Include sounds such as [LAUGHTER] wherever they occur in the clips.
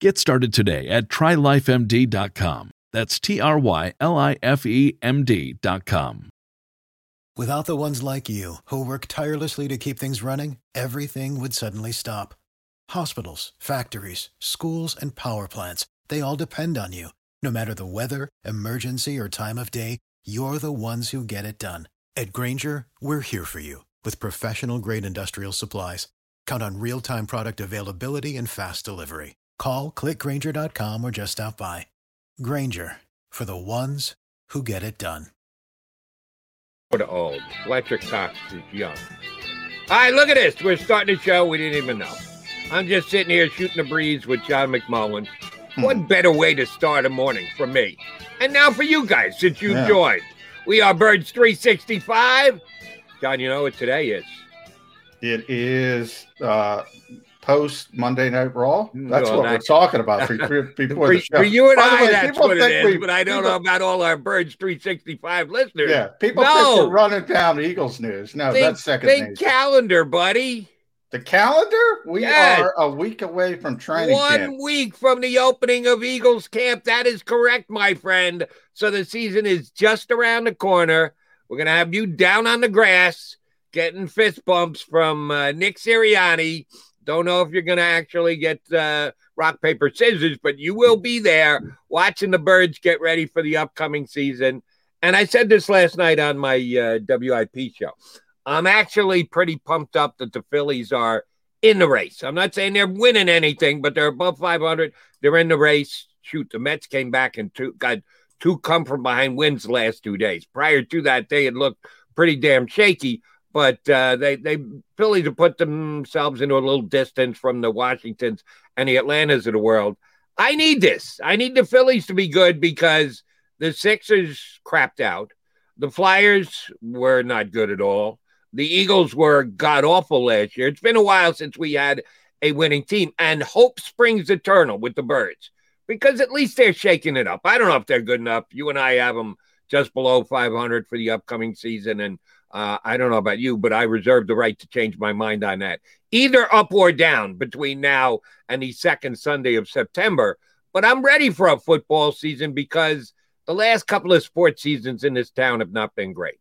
Get started today at trylifemd.com. That's T R Y L I F E M D.com. Without the ones like you, who work tirelessly to keep things running, everything would suddenly stop. Hospitals, factories, schools, and power plants, they all depend on you. No matter the weather, emergency, or time of day, you're the ones who get it done. At Grainger, we're here for you with professional grade industrial supplies. Count on real time product availability and fast delivery. Call clickgrainger.com or just stop by. Grainger for the ones who get it done. For old, Fletcher Cox is young. All right, look at this. We're starting the show. We didn't even know. I'm just sitting here shooting the breeze with John McMullen. Hmm. What better way to start a morning for me? And now for you guys, since you yeah. joined. We are Birds 365. John, you know what today is? It is uh, post Monday Night Raw. That's well, what we're talking about for, [LAUGHS] for, before for, the show. For you and I, way, that's what it is. We, but I don't people, know about all our Birds 365 listeners. Yeah, people no. think we're running down Eagles news. No, think, that's second. Think calendar, buddy. The calendar? We yes. are a week away from training One camp. week from the opening of Eagles camp. That is correct, my friend. So the season is just around the corner. We're going to have you down on the grass getting fist bumps from uh, Nick Sirianni don't know if you're going to actually get uh, rock, paper, scissors, but you will be there watching the birds get ready for the upcoming season. And I said this last night on my uh, WIP show. I'm actually pretty pumped up that the Phillies are in the race. I'm not saying they're winning anything, but they're above 500. They're in the race. Shoot, the Mets came back and two, got two come from behind wins the last two days. Prior to that, they had looked pretty damn shaky but uh, they they Philly to put themselves into a little distance from the Washingtons and the Atlantas of the world. I need this. I need the Phillies to be good because the Sixers crapped out. The Flyers were not good at all. The Eagles were god awful last year. It's been a while since we had a winning team, and hope springs eternal with the Birds because at least they're shaking it up. I don't know if they're good enough. You and I have them just below 500 for the upcoming season, and uh, I don't know about you, but I reserve the right to change my mind on that. Either up or down between now and the second Sunday of September. But I'm ready for a football season because the last couple of sports seasons in this town have not been great.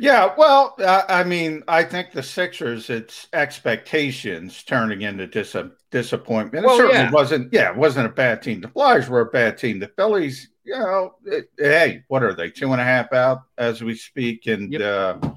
Yeah, well, uh, I mean, I think the Sixers, it's expectations turning into dis- disappointment. Well, it certainly yeah. wasn't. Yeah, it wasn't a bad team. The Flyers were a bad team. The Phillies, you know, it, hey, what are they? Two and a half out as we speak, and yep. uh,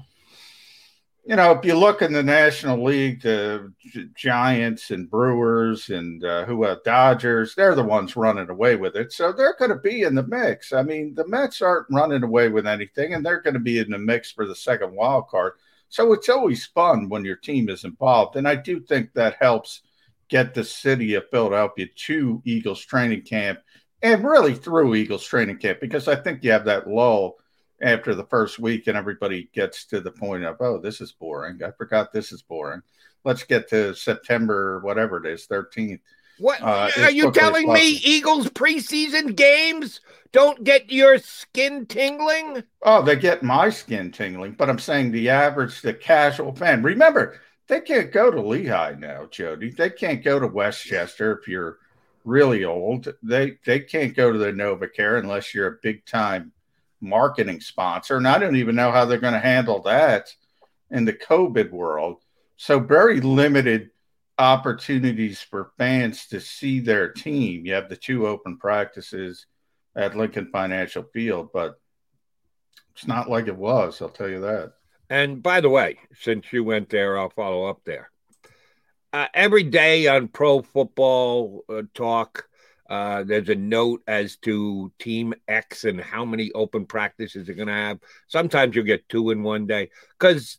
you know, if you look in the National League, the Giants and Brewers and uh, who have Dodgers, they're the ones running away with it. So they're going to be in the mix. I mean, the Mets aren't running away with anything, and they're going to be in the mix for the second wild card. So it's always fun when your team is involved, and I do think that helps get the city of Philadelphia to Eagles training camp and really through Eagles training camp because I think you have that lull after the first week and everybody gets to the point of, oh, this is boring. I forgot this is boring. Let's get to September, whatever it is, 13th. What uh, are you telling me? Eagles preseason games don't get your skin tingling? Oh, they get my skin tingling, but I'm saying the average, the casual fan. Remember, they can't go to Lehigh now, Jody. They can't go to West Chester if you're really old. They they can't go to the NovaCare unless you're a big time marketing sponsor. And I don't even know how they're going to handle that in the COVID world. So very limited opportunities for fans to see their team. You have the two open practices at Lincoln Financial Field, but It's not like it was. I'll tell you that. And by the way, since you went there, I'll follow up there. Uh, every day on Pro Football uh, Talk, uh, there's a note as to Team X and how many open practices they're going to have. Sometimes you'll get two in one day because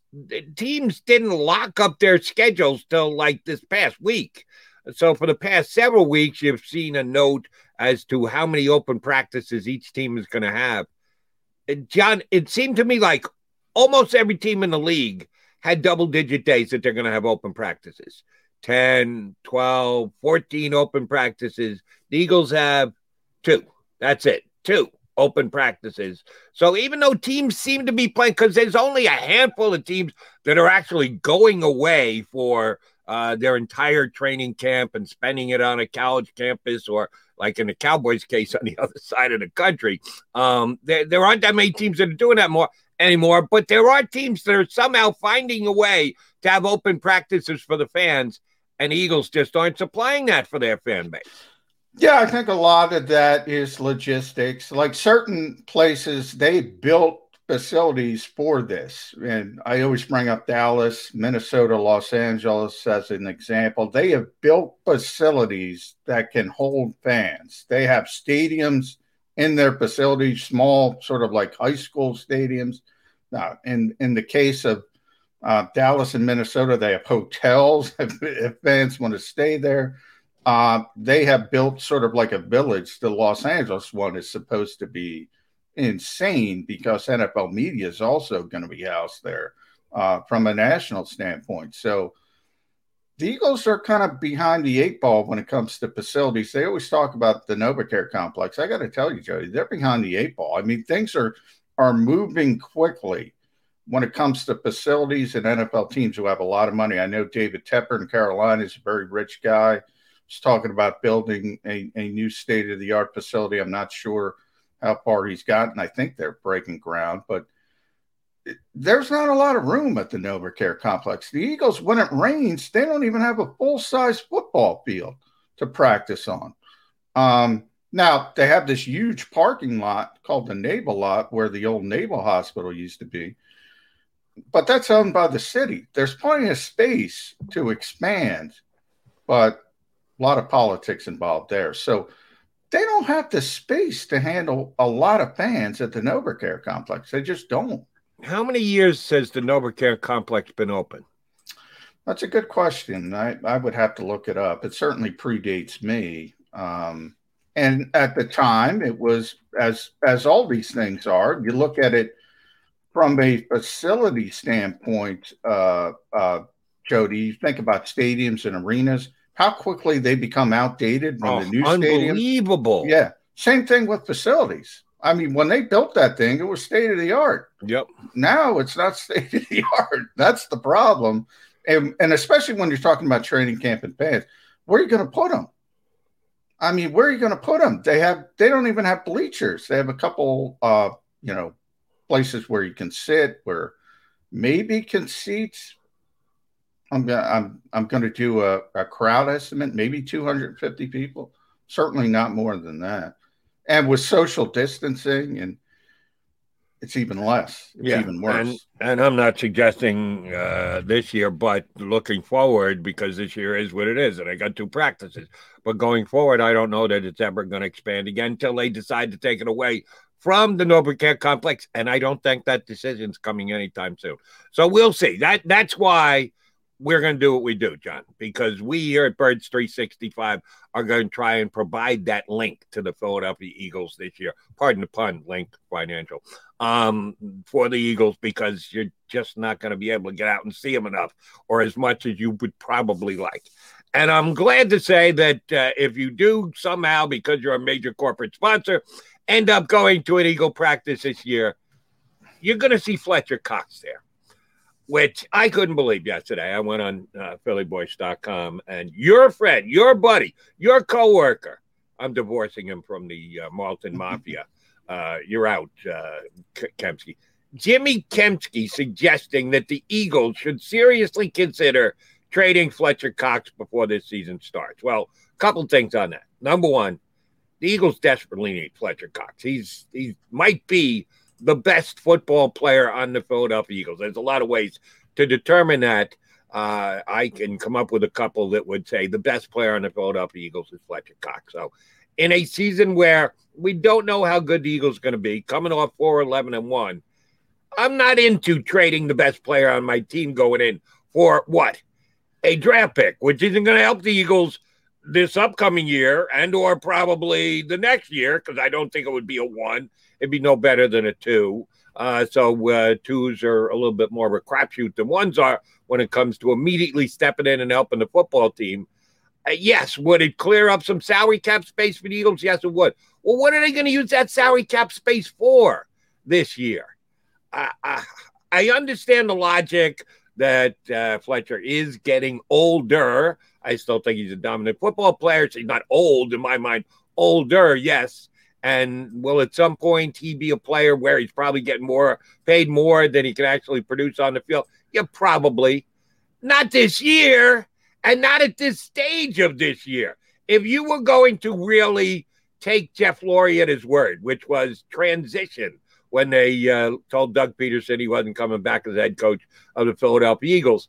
teams didn't lock up their schedules till like this past week. So for the past several weeks, you've seen a note as to how many open practices each team is going to have. And John, it seemed to me like almost every team in the league had double digit days that they're going to have open practices 10, 12, 14 open practices. The Eagles have two. That's it. Two open practices. So even though teams seem to be playing, because there's only a handful of teams that are actually going away for uh, their entire training camp and spending it on a college campus or like in the Cowboys case [LAUGHS] on the other side of the country. Um, there, there aren't that many teams that are doing that more anymore, but there are teams that are somehow finding a way to have open practices for the fans, and Eagles just aren't supplying that for their fan base. Yeah, I think a lot of that is logistics. Like certain places, they built facilities for this. And I always bring up Dallas, Minnesota, Los Angeles as an example. They have built facilities that can hold fans. They have stadiums in their facilities, small, sort of like high school stadiums. Now, in, in the case of uh, Dallas and Minnesota, they have hotels [LAUGHS] if, if fans want to stay there. Uh, they have built sort of like a village. The Los Angeles one is supposed to be insane because NFL media is also going to be housed there uh, from a national standpoint. So the Eagles are kind of behind the eight ball when it comes to facilities. They always talk about the NovaCare complex. I got to tell you, Jody, they're behind the eight ball. I mean, things are are moving quickly when it comes to facilities and NFL teams who have a lot of money. I know David Tepper in Carolina is a very rich guy. He's talking about building a, a new state of the art facility. I'm not sure how far he's gotten. I think they're breaking ground, but there's not a lot of room at the NovaCare complex. The Eagles, when it rains, they don't even have a full size football field to practice on. Um, now they have this huge parking lot called the Naval Lot, where the old Naval Hospital used to be, but that's owned by the city. There's plenty of space to expand, but a lot of politics involved there. So they don't have the space to handle a lot of fans at the NovaCare complex. They just don't. How many years has the NovaCare complex been open? That's a good question. I, I would have to look it up. It certainly predates me. Um, and at the time, it was as as all these things are. You look at it from a facility standpoint, uh, uh, Jody. You think about stadiums and arenas how quickly they become outdated when oh, the new stadium. unbelievable. Stadium, yeah. Same thing with facilities. I mean, when they built that thing, it was state of the art. Yep. Now it's not [LAUGHS] state of the art. That's the problem. And, and especially when you're talking about training camp and fans, where are you going to put them? I mean, where are you going to put them? They have they don't even have bleachers. They have a couple uh, you know, places where you can sit where maybe can seat I'm gonna I'm I'm gonna do a, a crowd estimate, maybe 250 people. Certainly not more than that. And with social distancing and it's even less. It's yeah, even worse. And, and I'm not suggesting uh, this year, but looking forward, because this year is what it is, and I got two practices. But going forward, I don't know that it's ever going to expand again until they decide to take it away from the NovaCare complex, and I don't think that decision's coming anytime soon. So we'll see. That that's why we're going to do what we do, John, because we here at Birds 365 are going to try and provide that link to the Philadelphia Eagles this year. Pardon the pun, link financial um, for the Eagles because you're just not going to be able to get out and see them enough or as much as you would probably like. And I'm glad to say that uh, if you do somehow, because you're a major corporate sponsor, end up going to an Eagle practice this year, you're going to see Fletcher Cox there which I couldn't believe yesterday. I went on uh, phillyvoice.com and your friend, your buddy, your coworker, I'm divorcing him from the uh, Marlton [LAUGHS] Mafia. Uh, you're out, uh, Kempski. Jimmy Kempski suggesting that the Eagles should seriously consider trading Fletcher Cox before this season starts. Well, a couple things on that. Number one, the Eagles desperately need Fletcher Cox. He's he might be the best football player on the Philadelphia Eagles. There's a lot of ways to determine that. Uh, I can come up with a couple that would say the best player on the Philadelphia Eagles is Fletcher Cox. So, in a season where we don't know how good the Eagles are going to be, coming off 4 11 and 1, I'm not into trading the best player on my team going in for what? A draft pick, which isn't going to help the Eagles this upcoming year and or probably the next year because I don't think it would be a one. It'd be no better than a two. Uh, so uh, twos are a little bit more of a crapshoot than ones are when it comes to immediately stepping in and helping the football team. Uh, yes, would it clear up some salary cap space for the Eagles? Yes, it would. Well, what are they going to use that salary cap space for this year? I, I understand the logic that uh, Fletcher is getting older. I still think he's a dominant football player. So he's not old in my mind. Older, yes. And will at some point he be a player where he's probably getting more paid more than he can actually produce on the field? Yeah, probably. Not this year, and not at this stage of this year. If you were going to really take Jeff Lurie at his word, which was transition when they uh, told Doug Pederson he wasn't coming back as head coach of the Philadelphia Eagles.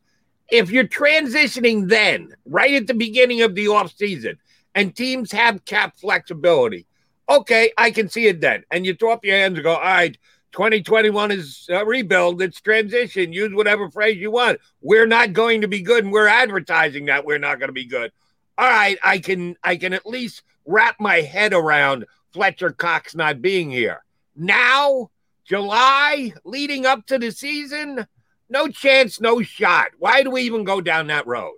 If you're transitioning then, right at the beginning of the offseason, and teams have cap flexibility, okay, I can see it then. And you throw up your hands and go, all right, 2021 is a rebuild, it's transition, use whatever phrase you want. We're not going to be good, and we're advertising that we're not going to be good. All right, I can I can at least wrap my head around Fletcher Cox not being here. Now July leading up to the season, no chance, no shot. Why do we even go down that road?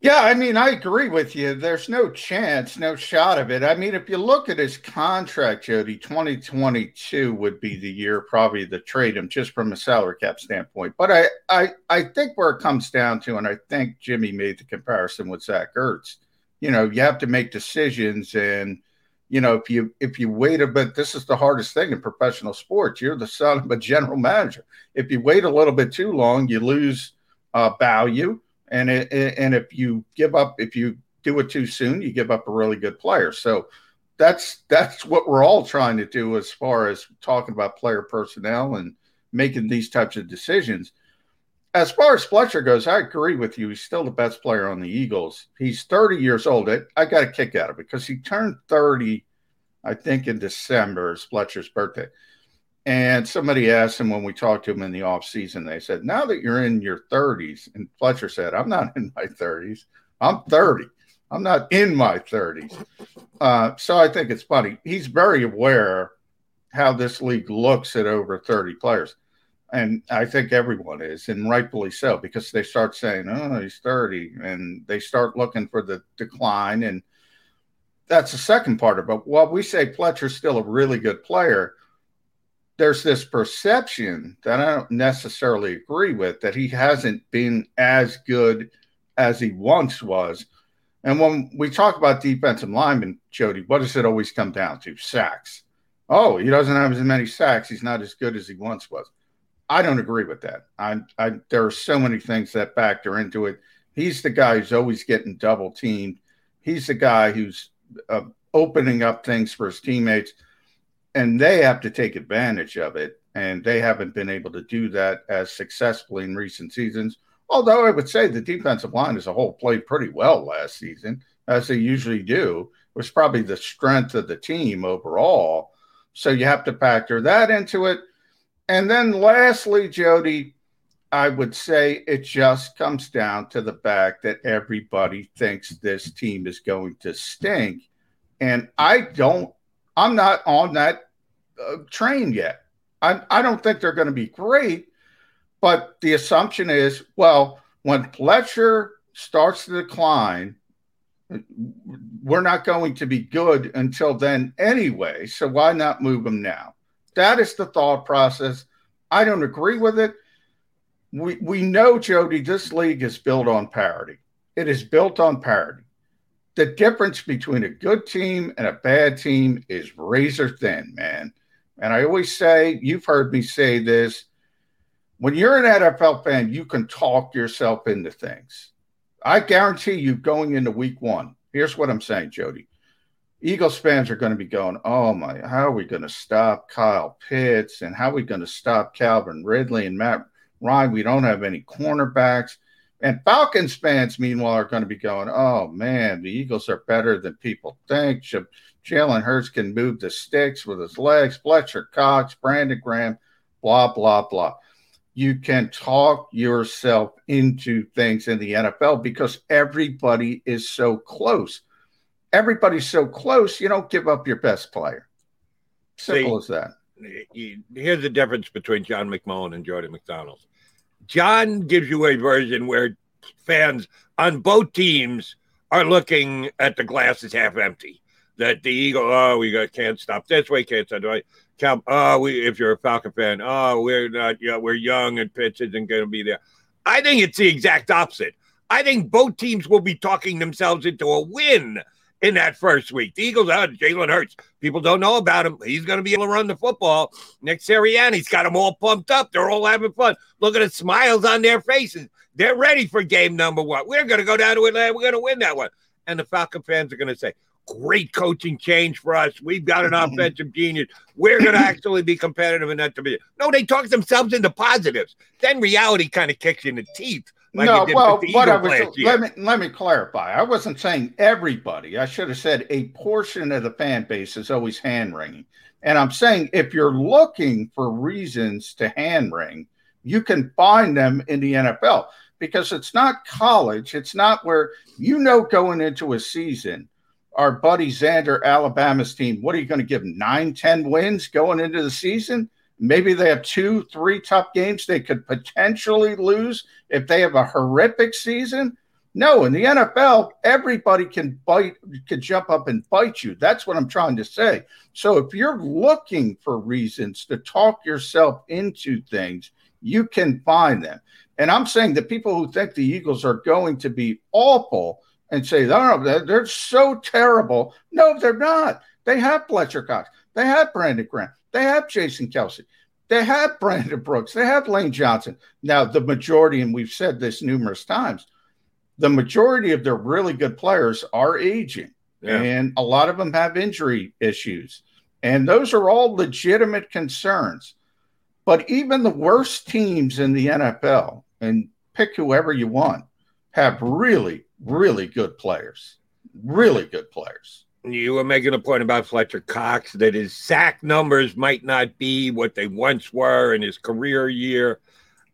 Yeah, I mean, I agree with you. There's no chance, no shot of it. I mean, if you look at his contract, Jody, 2022 would be the year probably to trade him just from a salary cap standpoint. But I, I, I think where it comes down to, and I think Jimmy made the comparison with Zach Ertz, you know, you have to make decisions and – you know, if you if you wait a bit, this is the hardest thing in professional sports. You're the son of a general manager. If you wait a little bit too long, you lose uh, value, and it, and if you give up, if you do it too soon, you give up a really good player. So that's that's what we're all trying to do as far as talking about player personnel and making these types of decisions. As far as Fletcher goes, I agree with you. He's still the best player on the Eagles. He's 30 years old. I, I got a kick out of it because he turned 30, I think, in December, is Fletcher's birthday. And somebody asked him when we talked to him in the off season, they said, Now that you're in your 30s, and Fletcher said, I'm not [LAUGHS] in my 30s, I'm 30. I'm not in my 30s. Uh, so I think it's funny. He's very aware how this league looks at over 30 players and I think everyone is, and rightfully so, because they start saying, "Oh, he's 30," and they start looking for the decline, and that's the second part of it. While we say Fletcher's still a really good player, there's this perception that I don't necessarily agree with that he hasn't been as good as he once was. And when we talk about defensive linemen, Jody, what does it always come down to? Sacks. Oh, he doesn't have as many sacks. He's not as good as he once was. I don't agree with that. I, I, there are so many things that factor into it. He's the guy who's always getting double teamed. He's the guy who's uh, opening up things for his teammates, and they have to take advantage of it. And they haven't been able to do that as successfully in recent seasons. Although I would say the defensive line as a whole played pretty well last season, as they usually do. It was probably the strength of the team overall. So you have to factor that into it. And then lastly, Jody, I would say it just comes down to the fact that everybody thinks this team is going to stink. And I don't, I'm not on that uh, train yet. I, I don't think they're going to be great. But the assumption is, well, when Fletcher starts to decline, we're not going to be good until then anyway. So why not move him now? That is the thought process. I don't agree with it. We we know, Jody, this league is built on parity. It is built on parity. The difference between a good team and a bad team is razor thin, man. And I always say, you've heard me say this. When you're an NFL fan, you can talk yourself into things. I guarantee you going into week one, here's what I'm saying, Jody. Eagles fans are going to be going, oh my, how are we going to stop Kyle Pitts and how are we going to stop Calvin Ridley and Matt Ryan? We don't have any cornerbacks. And Falcons fans, meanwhile, are going to be going, oh man, the Eagles are better than people think. Jalen Hurts can move the sticks with his legs. Fletcher Cox, Brandon Graham, blah, blah, blah. You can talk yourself into things in the NFL because everybody is so close everybody's so close, you don't give up your best player. Simple See, as that. Here's the difference between John McMullen and Jordan McDonald. John gives you a version where fans on both teams are looking at the glass as half empty. That the Eagle, oh, we got, can't stop this way, can't stop that Cal, oh, we, if you're a Falcon fan, oh, we're not, yeah, we're young and Pitts isn't going to be there. I think it's the exact opposite. I think both teams will be talking themselves into a win in that first week. The Eagles out Jalen Hurts. People don't know about him. He's going to be able to run the football. Nick Sirianni's got them all pumped up. They're all having fun. Look at the smiles on their faces. They're ready for game number one. We're going to go down to Atlanta. We're going to win that one. And the Falcon fans are going to say, great coaching change for us. We've got an mm-hmm. offensive genius. We're going to [CLEARS THROAT] actually be competitive in that division. No, they talk themselves into positives. Then reality kind of kicks you in the teeth like no, well, what I was let me let me clarify. I wasn't saying everybody. I should have said a portion of the fan base is always hand wringing. And I'm saying if you're looking for reasons to hand wring, you can find them in the NFL because it's not college. It's not where you know going into a season. Our buddy Xander, Alabama's team, what are you going to give nine, 10 wins going into the season? Maybe they have two, three tough games they could potentially lose if they have a horrific season. No, in the NFL, everybody can bite, can jump up and bite you. That's what I'm trying to say. So if you're looking for reasons to talk yourself into things, you can find them. And I'm saying the people who think the Eagles are going to be awful and say, no, they're so terrible. No, they're not. They have Fletcher Cox. They have Brandon Graham. They have Jason Kelce. They have Brandon Brooks. They have Lane Johnson. Now, the majority, and we've said this numerous times, the majority of their really good players are aging, yeah. and a lot of them have injury issues. And those are all legitimate concerns. But even the worst teams in the NFL, and pick whoever you want, have really, really good players. Really good players you were making a point about Fletcher Cox that his sack numbers might not be what they once were in his career year.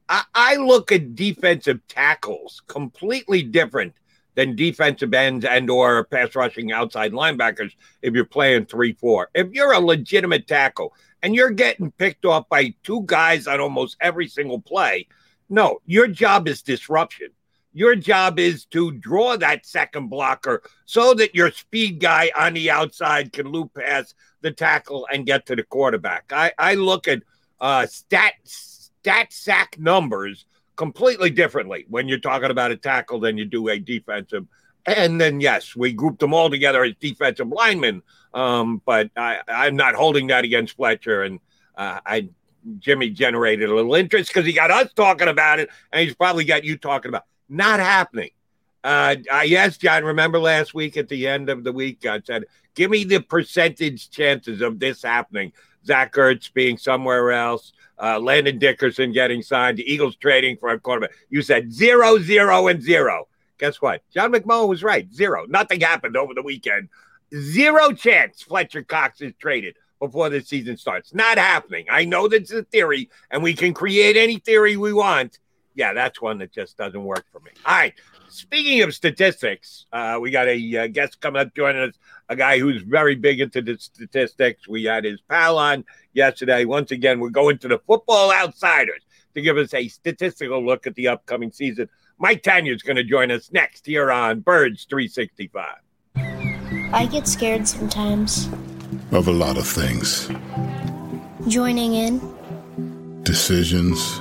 I, I look at defensive tackles completely different than defensive ends and or pass rushing outside linebackers if you're playing 3-4. If you're a legitimate tackle and you're getting picked off by two guys on almost every single play, no, your job is disruption. Your job is to draw that second blocker so that your speed guy on the outside can loop past the tackle and get to the quarterback. I, I look at uh, stat stat sack numbers completely differently when you're talking about a tackle than you do a defensive. And then yes, we grouped them all together as defensive linemen. Um, but I, I'm not holding that against Fletcher, and uh, I Jimmy generated a little interest because he got us talking about it, and he's probably got you talking about. Not happening. Uh, yes, John, remember last week at the end of the week, I said, give me the percentage chances of this happening. Zach Ertz being somewhere else, uh, Landon Dickerson getting signed, the Eagles trading for a quarterback. You said zero, zero, and zero. Guess what? John McMullen was right. Zero. Nothing happened over the weekend. Zero chance Fletcher Cox is traded before the season starts. Not happening. I know that's a theory, and we can create any theory we want yeah, that's one that just doesn't work for me. All right. Speaking of statistics, uh, we got a uh, guest coming up joining us, a guy who's very big into the statistics. We had his pal on yesterday. Once again, we're going to the Football Outsiders to give us a statistical look at the upcoming season. Mike Tanier is going to join us next here on Birds 365. I get scared sometimes. Of a lot of things. Joining in. Decisions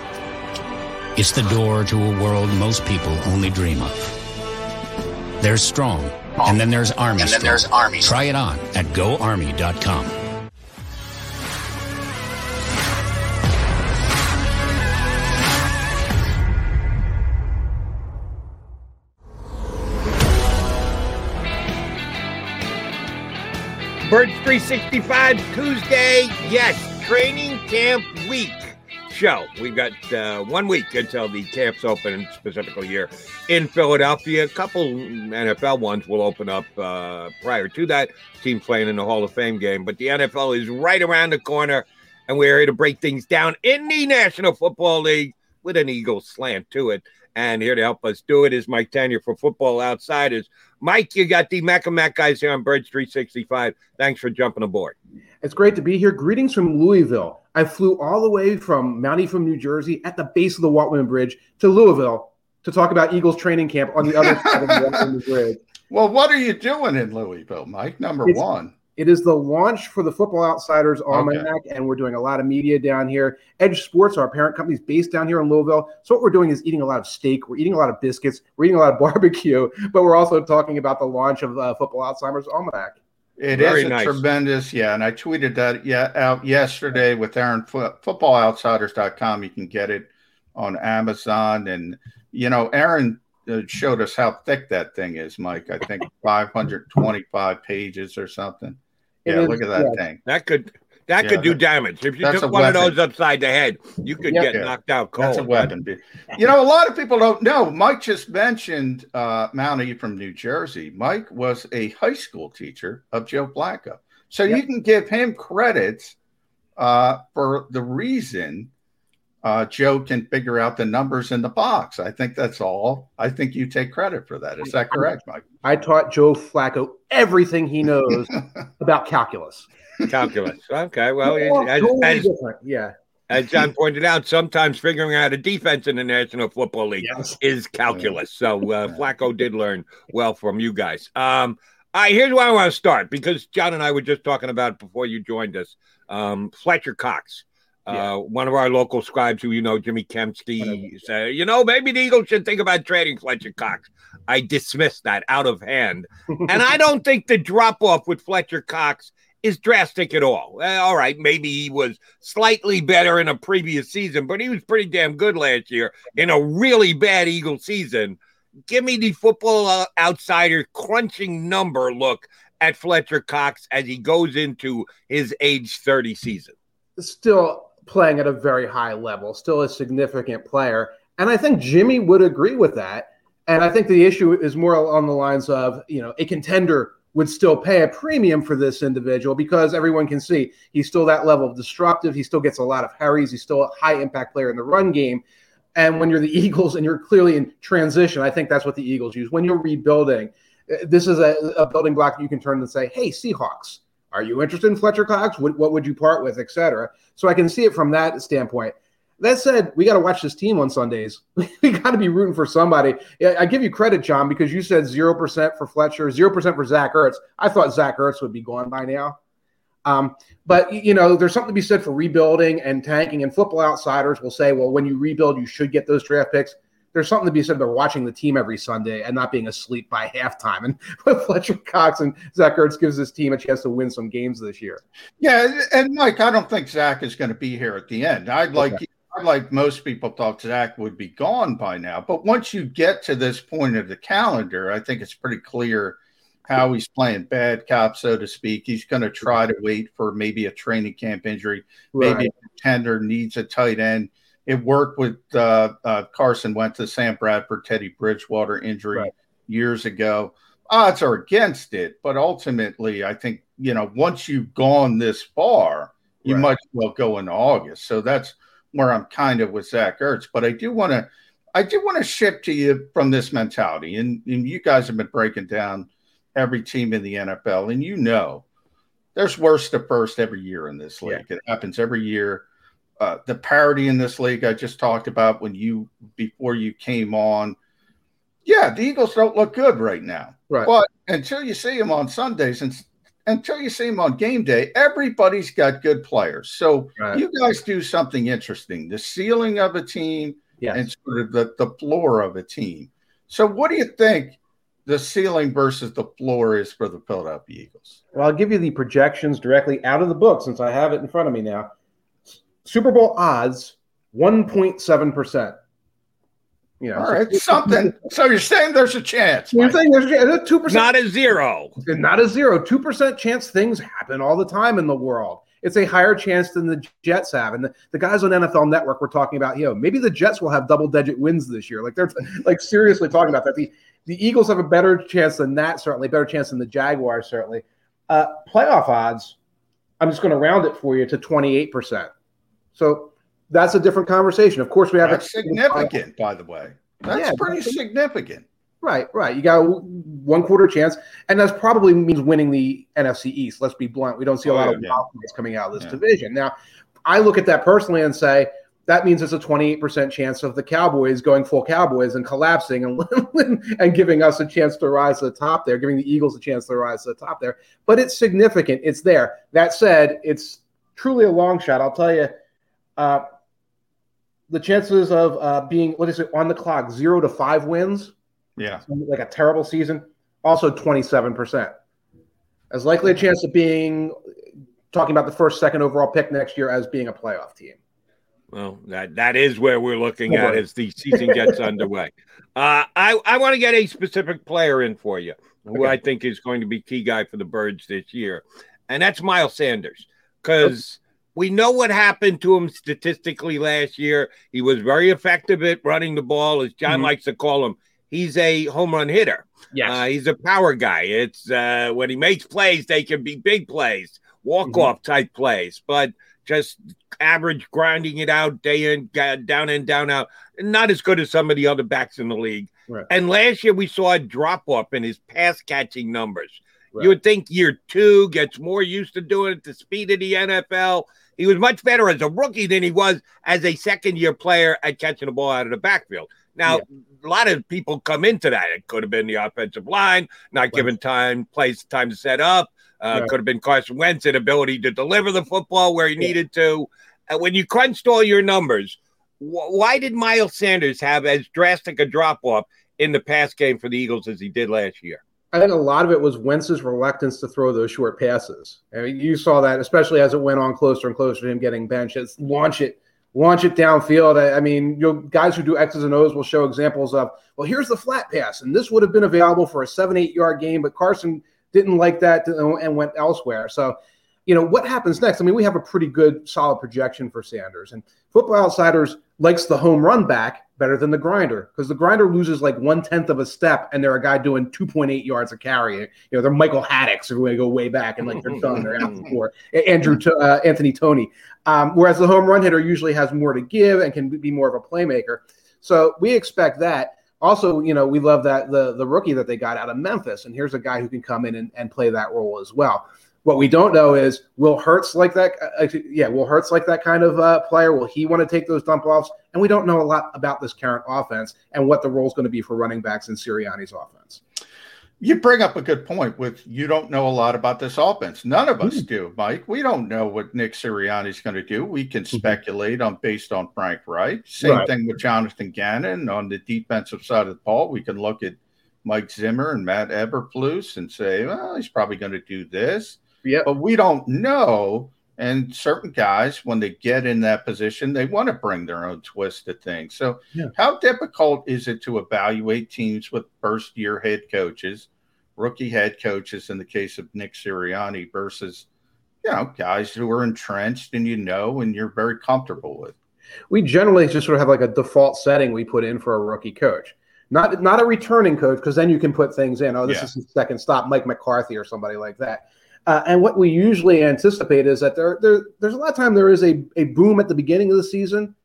It's the door to a world most people only dream of. There's Strong, and then there's Army. And then there's Army. Try it on at goarmy.com. Birds 365 Tuesday. Yes, training camp week show. We've got uh, one week until the camps open, specifically here in Philadelphia. A couple NFL ones will open up uh, prior to that. Team playing in the Hall of Fame game, but the NFL is right around the corner, and we're here to break things down in the National Football League with an Eagle slant to it. And here to help us do it is Mike Tanier for Football Outsiders. Mike, you got the Mac and Mac guys here on Birds 365. Thanks for jumping aboard. It's great to be here. Greetings from Louisville. I flew all the way from Mount Ephraim New Jersey, at the base of the Walt Whitman Bridge to Louisville to talk about Eagles training camp on the other side of the [LAUGHS] Bridge. Well, what are you doing in Louisville, Mike? Number It's- one. It is the launch for the Football Outsiders Almanac, and we're doing a lot of media down here. EdjSports, our parent company, is based down here in Louisville. So what we're doing is eating a lot of steak, we're eating a lot of biscuits, we're eating a lot of [LAUGHS] barbecue, but we're also talking about the launch of uh, Football Outsiders Almanac. It is Very a nice. tremendous, yeah. And I tweeted that yeah out yesterday with Aaron Fo- footballoutsiders.com. You can get it on Amazon. And you know, Aaron uh, showed us how thick that thing is, Mike. I think [LAUGHS] 525 pages or something. It Yeah, is, look at that yeah. thing. That could that Yeah, could do that- damage. If you took a one of those upside the head, you could Yeah. get Yeah. knocked out cold. That's a weapon. You know, a lot of people don't know. Mike just mentioned uh, Mount E from New Jersey. Mike was a high school teacher of Joe Flacco. So you can give him credit uh, for the reason uh, Joe can figure out the numbers in the box. I think that's all. I think you take credit for that. Is that correct, Mike? I taught Joe Flacco everything he knows [LAUGHS] about calculus. Calculus. Okay. Well, as, totally as. Yeah. as John pointed out, sometimes figuring out a defense in the National Football League Yes. is calculus. So uh, Flacco did learn well from you guys. Um, all right, here's where I want to start because John and I were just talking about before you joined us. Um, Fletcher Cox, uh, Yeah. one of our local scribes who you know, Jimmy Kempski, said, you know, maybe the Eagles should think about trading Fletcher Cox. I dismissed that out of hand. [LAUGHS] and I don't think the drop off with Fletcher Cox is drastic at all. Uh, all right, maybe he was slightly better in a previous season, but he was pretty damn good last year in a really bad Eagle season. Give me the football uh, outsider crunching number look at Fletcher Cox as he goes into his age 30 season. Still playing at a very high level, still a significant player. And I think Jimmy would agree with that. And I think the issue is more along the lines of, you know, a contender would still pay a premium for this individual because everyone can see he's still that level of disruptive. He still gets a lot of hurries. He's still a high impact player in the run game. And when you're the [LAUGHS] Eagles and you're clearly in transition, I think that's what the Eagles use. When you're rebuilding, uh, this is a, a building block you can turn and say, hey, Seahawks, are you interested in Fletcher Cox? What, what would you part with, etc. So I can see it from that standpoint. That said, we got to watch this team on Sundays. [LAUGHS] we got to be rooting for somebody. I give you credit, John, because you said 0% for Fletcher, 0% for Zach Ertz. I thought Zach Ertz would be gone by now. Um, but, you know, there's something to be said for rebuilding and tanking. And football outsiders will say, well, when you rebuild, you should get those draft picks. There's something to be said about watching the team every Sunday and not being asleep by [LAUGHS] halftime. And [LAUGHS] with Fletcher Cox and Zach Ertz gives this team a chance to win some games this year. Yeah, and Mike, I don't think Zach is going to be here at the end. I'd like okay like most people thought Zach would be gone by now. But once you get to this point of the calendar, I think it's pretty clear how he's playing bad cop, so to speak. He's going to try to wait for maybe a training camp injury. Right. Maybe a contender needs a tight end. It worked with uh, uh, Carson went to Sam Bradford, Teddy Bridgewater injury right. years ago. Odds are against it, but ultimately, I think you know once you've gone this far, you right. might well go in August. So that's where I'm kind of with Zach Ertz. But I do want to, I do want to shift to you from this mentality, and, and you guys have been breaking down every team in the NFL, and you know there's worst to first every year in this league. Yeah. It happens every year. Uh, the parity in this league I just talked about when you before you came on. Yeah, the Eagles don't look good right now. Right. But until you see them on Sundays and until you see them on game day, everybody's got good players. So right. you guys do something interesting the ceiling of a team yes. and sort of the, the floor of a team. So, what do you think the ceiling versus the floor is for the Philadelphia Eagles? Well, I'll give you the projections directly out of the book since I have it in front of me now. Super Bowl odds 1.7%. You know, All right, so, something. [LAUGHS] so you're saying there's a chance. You're saying there's a two percent, not a zero, not a zero, two percent chance. Things happen all the time in the world. It's a higher chance than the Jets have, and the, the guys on NFL Network were talking about, you know, maybe the Jets will have double digit wins this year. Like they're like seriously talking about that. The the Eagles have a better chance than that, certainly better chance than the Jaguars, certainly. Uh, playoff odds. I'm just going to round it for you to 28 percent. So that's a different conversation. Of course, we have that's significant, by the way. That's yeah, pretty significant. Right, right. You got one quarter chance, and that probably means winning the NFC East. Let's be blunt. We don't see a oh, lot of yeah. coming out of this yeah. division. Now, I look at that personally and say that means it's a 28% chance of the Cowboys going full Cowboys and collapsing and, [LAUGHS] and giving us a chance to rise to the top there, giving the Eagles a chance to rise to the top there. But it's significant. It's there. That said, it's truly a long shot. I'll tell you, uh, the chances of uh, being what is it on the clock zero to five wins? Yeah. Like a terrible season? Also 27% as likely a chance of being talking about the first second overall pick next year as being a playoff team. Well that that is where we're looking at as the season gets [LAUGHS] underway. Uh, i i want to get a specific player in for you who okay. i think is going to be key guy for the birds this year and that's miles sanders because we know what happened to him statistically last year. He was very effective at running the ball, as John mm-hmm. likes to call him. He's a home run hitter. Yes. Uh, he's a power guy. It's uh, when he makes plays, they can be big plays, walk off mm-hmm. type plays, but just average grinding it out day in, down in, down out. Not as good as some of the other backs in the league. Right. And last year we saw a drop off in his pass catching numbers. Right. You would think year two gets more used to doing it, the speed of the NFL. He was much better as a rookie than he was as a second year player at catching the ball out of the backfield. Now, yeah. a lot of people come into that. It could have been the offensive line, not right. given time, place, time to set up. Uh, right. Could have been Carson Wentz' ability to deliver the football where he yeah. needed to. Uh, when you crunched all your numbers, wh- why did Miles Sanders have as drastic a drop off in the pass game for the Eagles as he did last year? I think a lot of it was Wentz's reluctance to throw those short passes. I mean, you saw that, especially as it went on closer and closer to him getting benched. It's launch it, launch it downfield. I, I mean, you know, guys who do X's and O's will show examples of, well, here's the flat pass, and this would have been available for a seven, eight yard game, but Carson didn't like that and went elsewhere. So, you know, what happens next? I mean, we have a pretty good, solid projection for Sanders, and Football Outsiders likes the home run back better than the grinder because the grinder loses like one tenth of a step and they're a guy doing 2.8 yards of carry. You know, they're Michael Haddix if we go way back and like they're done, they're out door. Andrew uh, Anthony Toney. Um, whereas the home run hitter usually has more to give and can be more of a playmaker. So we expect that. Also, you know, we love that the the rookie that they got out of Memphis, and here's a guy who can come in and, and play that role as well. What we don't know is will Hurts like that? Uh, yeah, will Hurts like that kind of uh, player? Will he want to take those dump offs? And we don't know a lot about this current offense and what the role is going to be for running backs in Sirianni's offense. You bring up a good point with you don't know a lot about this offense. None of us mm-hmm. do, Mike. We don't know what Nick Sirianni's going to do. We can mm-hmm. speculate on based on Frank Reich. Same right. thing with Jonathan Gannon on the defensive side of the ball. We can look at Mike Zimmer and Matt Eberflus and say, well, he's probably going to do this. Yeah. But we don't know. And certain guys, when they get in that position, they want to bring their own twist to things. So, yeah. how difficult is it to evaluate teams with first year head coaches, rookie head coaches in the case of Nick Sirianni versus, you know, guys who are entrenched and you know and you're very comfortable with? We generally just sort of have like a default setting we put in for a rookie coach. Not, not a returning coach, because then you can put things in. Oh, this yeah. is the second stop, Mike McCarthy or somebody like that uh, and what we usually anticipate is that there, there there's a lot of time there is a, a boom at the beginning of the season,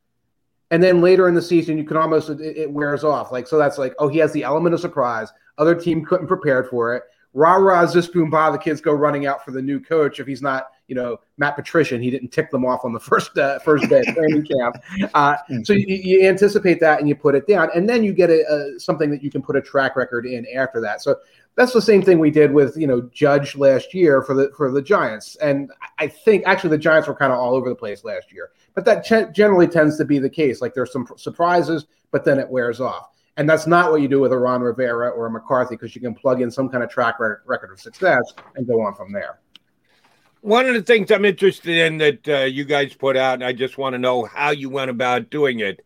and then later in the season you can almost it, it wears off. Like so that's like oh he has the element of surprise. Other team couldn't prepare for it. Rah rah this boom bah the kids go running out for the new coach if he's not you know Matt Patricia and he didn't tick them off on the [LAUGHS] first uh, first day training camp. Uh, so you, you, anticipate that and you put it down, and then you get a, a, something that you can put a track record in after that. So that's the same thing we did with you know Judge last year for the for the Giants, and I think actually the Giants were kind of all over the place last year. But that ch- generally tends to be the case. Like there's some surprises, but then it wears off, and that's not what you do with a Ron Rivera or a McCarthy because you can plug in some kind of track record of success and go on from there. One of the things I'm interested in that uh, you guys put out, and I just want to know how you went about doing it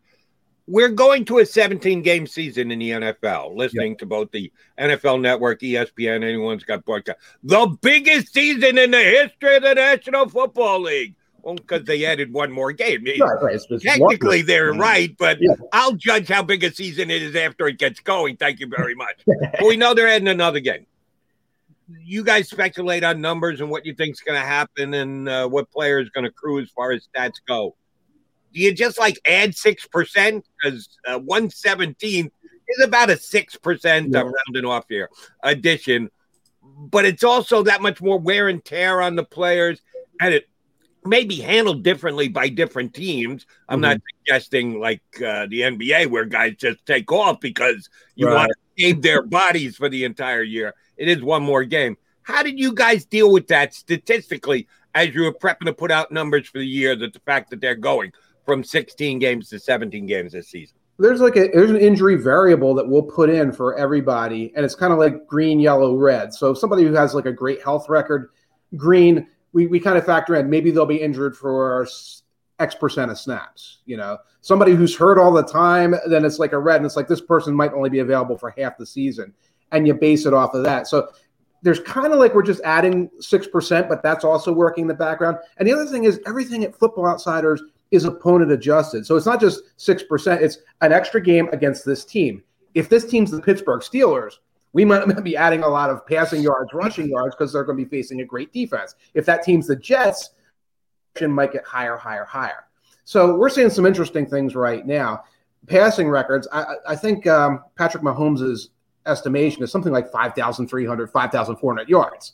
we're going to a 17 game season in the NFL, listening yep. to both the NFL network, ESPN, anyone's got broadcast. The biggest season in the history of the National Football League. Well, because they added one more game. Right, right. Technically, they're right, but yeah. I'll judge how big a season it is after it gets going. Thank you very much. [LAUGHS] but we know they're adding another game. You guys speculate on numbers and what you think is going to happen and uh, what player is going to accrue as far as stats go do you just like add 6%? Because uh, 117 is about a 6%, yeah. I'm rounding off here, addition. But it's also that much more wear and tear on the players. And it may be handled differently by different teams. I'm mm-hmm. not suggesting like uh, the NBA where guys just take off because you right. want to save their bodies for the entire year. It is one more game. How did you guys deal with that statistically as you were prepping to put out numbers for the year that the fact that they're going? From 16 games to 17 games this season? There's like a there's an injury variable that we'll put in for everybody, and it's kind of like green, yellow, red. So somebody who has like a great health record, green, we, we kind of factor in maybe they'll be injured for X percent of snaps. You know, somebody who's hurt all the time, then it's like a red, and it's like this person might only be available for half the season, and you base it off of that. So there's kind of like we're just adding 6%, but that's also working in the background. And the other thing is everything at Football Outsiders is opponent adjusted. So it's not just 6%, it's an extra game against this team. If this team's the Pittsburgh Steelers, we might be adding a lot of passing yards, rushing yards, because they're going to be facing a great defense. If that team's the Jets, it might get higher, higher, higher. So we're seeing some interesting things right now. Passing records, I, I think um, Patrick Mahomes' estimation is something like 5,300, 5,400 yards.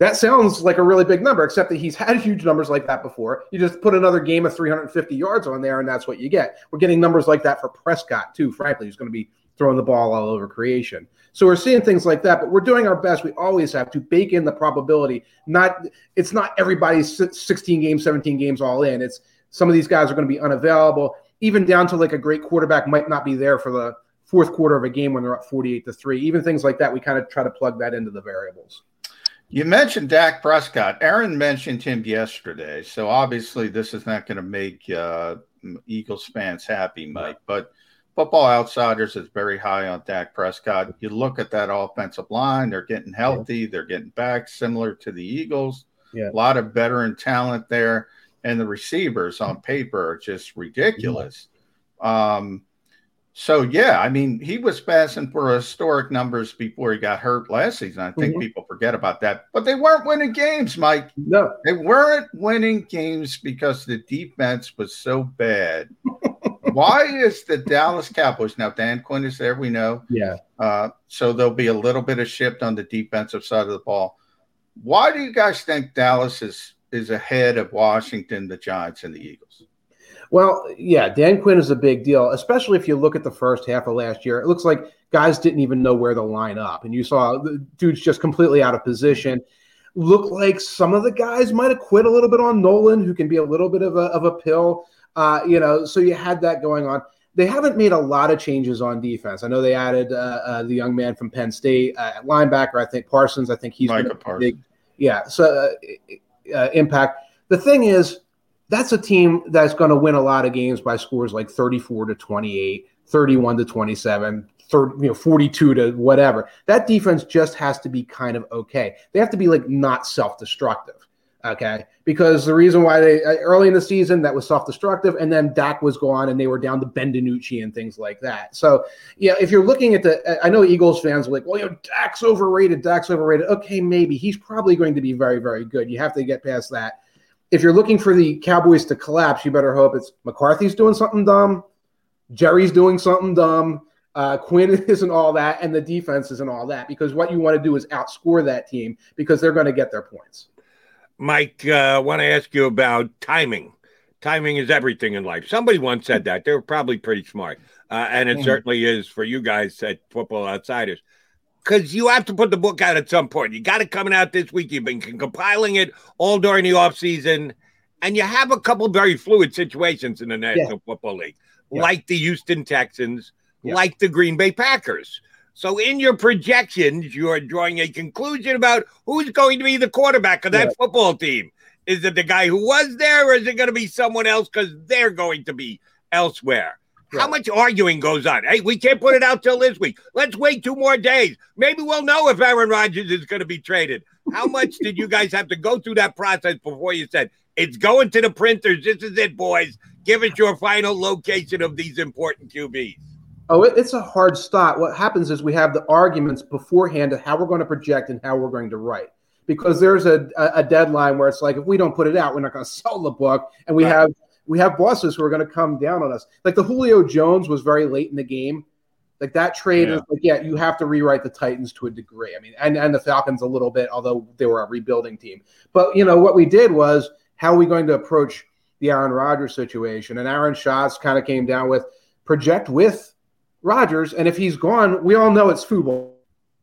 That sounds like a really big number, except that he's had huge numbers like that before. You just put another game of 350 yards on there, and that's what you get. We're getting numbers like that for Prescott, too, frankly, who's going to be throwing the ball all over creation. So we're seeing things like that, but we're doing our best. We always have to bake in the probability. Not it's not everybody's 16 games, 17 games all in. It's some of these guys are going to be unavailable, even down to like a great quarterback might not be there for the fourth quarter of a game when they're up 48 to 3. Even things like that, we kind of try to plug that into the variables. You mentioned Dak Prescott. Aaron mentioned him yesterday. So obviously, this is not going to make uh, Eagles fans happy, Mike. But Football Outsiders is very high on Dak Prescott. You look at that offensive line, they're getting healthy, they're getting back, similar to the Eagles. Yeah. A lot of veteran talent there. And the receivers on paper are just ridiculous. Um, so yeah, I mean, he was passing for historic numbers before he got hurt last season. I think Mhm. people forget about that. But they weren't winning games, Mike. No, They weren't winning games because the defense was so bad. [LAUGHS] Why is the Dallas Cowboys now? Dan Quinn is there, we know. Yeah. Uh, so there'll be a little bit of shift on the defensive side of the ball. Why do you guys think Dallas is is ahead of Washington, the Giants, and the Eagles? Well, yeah, Dan Quinn is a big deal, especially if you look at the first half of last year. It looks like guys didn't even know where to line up, and you saw the dudes just completely out of position. Looked like some of the guys might have quit a little bit on Nolan, who can be a little bit of a of a pill. Uh, you know, so you had that going on. They haven't made a lot of changes on defense. I know they added uh, uh, the young man from Penn State, uh, linebacker. I think Parsons. I think he's Micah Parsons. big, yeah. So uh, uh, impact. The thing is, that's a team that's going to win a lot of games by scores like 34 to 28, 31 to 27, 30, you know, 42 to whatever. That defense just has to be kind of okay. They have to be like not self-destructive. Okay, because the reason why they uh, early in the season that was self-destructive, and then Dak was gone, and they were down to Ben DiNucci and things like that. So, yeah, if you're looking at the, I know Eagles fans are like, well, you know, Dak's overrated. Dak's overrated. Okay, maybe he's probably going to be very, very good. You have to get past that. If you're looking for the Cowboys to collapse, you better hope it's McCarthy's doing something dumb, Jerry's doing something dumb. Uh, Quinn [LAUGHS] isn't all that, and the defense isn't all that because what you want to do is outscore that team because they're going to get their points. Mike, uh, I want to ask you about timing. Timing is everything in life. Somebody once said that. They were probably pretty smart. Uh, and it Mhm. certainly is for you guys at Football Outsiders. Because you have to put the book out at some point. You got it coming out this week. You've been compiling it all during the offseason. And you have a couple very fluid situations in the National Football League, Yeah. like the Houston Texans, Yeah. like the Green Bay Packers. So in your projections, you are drawing a conclusion about who's going to be the quarterback of that Yeah. football team. Is it the guy who was there, or is it going to be someone else because they're going to be elsewhere? How much arguing goes on? Hey, we can't put it out till this week. Let's wait two more days. Maybe we'll know if Aaron Rodgers is going to be traded. How much did you guys have to go through that process before you said it's going to the printers? This is it, boys. Give us your final location of these important QBs. Oh, it's a hard stop. What happens is we have the arguments beforehand of how we're going to project and how we're going to write. Because there's a, a, a deadline where it's like if we don't put it out, we're not going [LAUGHS] to sell the book, and we Right. have we have bosses who are going to come down on us. Like the Julio Jones was very late in the game. Like that trade Yeah. is like, yeah, you have to rewrite the Titans to a degree. I mean, and, and the Falcons a little bit, although they were a rebuilding team. But you know what we did was how are we going to approach the Aaron Rodgers situation? And Aaron Schatz kind of came down with project with Rodgers, and if he's gone, we all know it's football.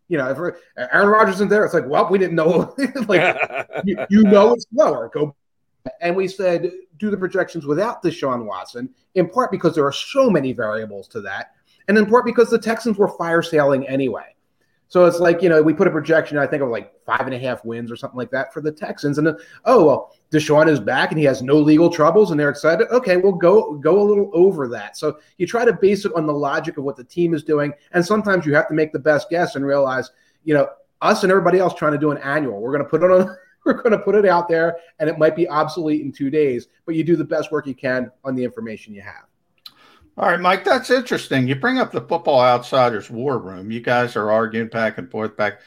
You know, if Aaron Rodgers isn't there, it's like, well, we didn't know. [LAUGHS] like, [LAUGHS] you, you know, it's lower. Go. And we said do the projections without Deshaun Watson, in part because there are so many variables to that, and in part because the Texans were fire sailing anyway. So it's like you know we put a projection I think of like five and a half wins or something like that for the Texans, and then oh well Deshaun is back and he has no legal troubles and they're excited. Okay, we'll go go a little over that. So you try to base it on the logic of what the team is doing, and sometimes you have to make the best guess and realize you know us and everybody else trying to do an annual. We're going to put it on. We're going to put it out there, and it might be obsolete in two days, but you do the best work you can on the information you have. All right, Mike, that's interesting. You bring up the Football Outsiders War Room. You guys are arguing back and forth back.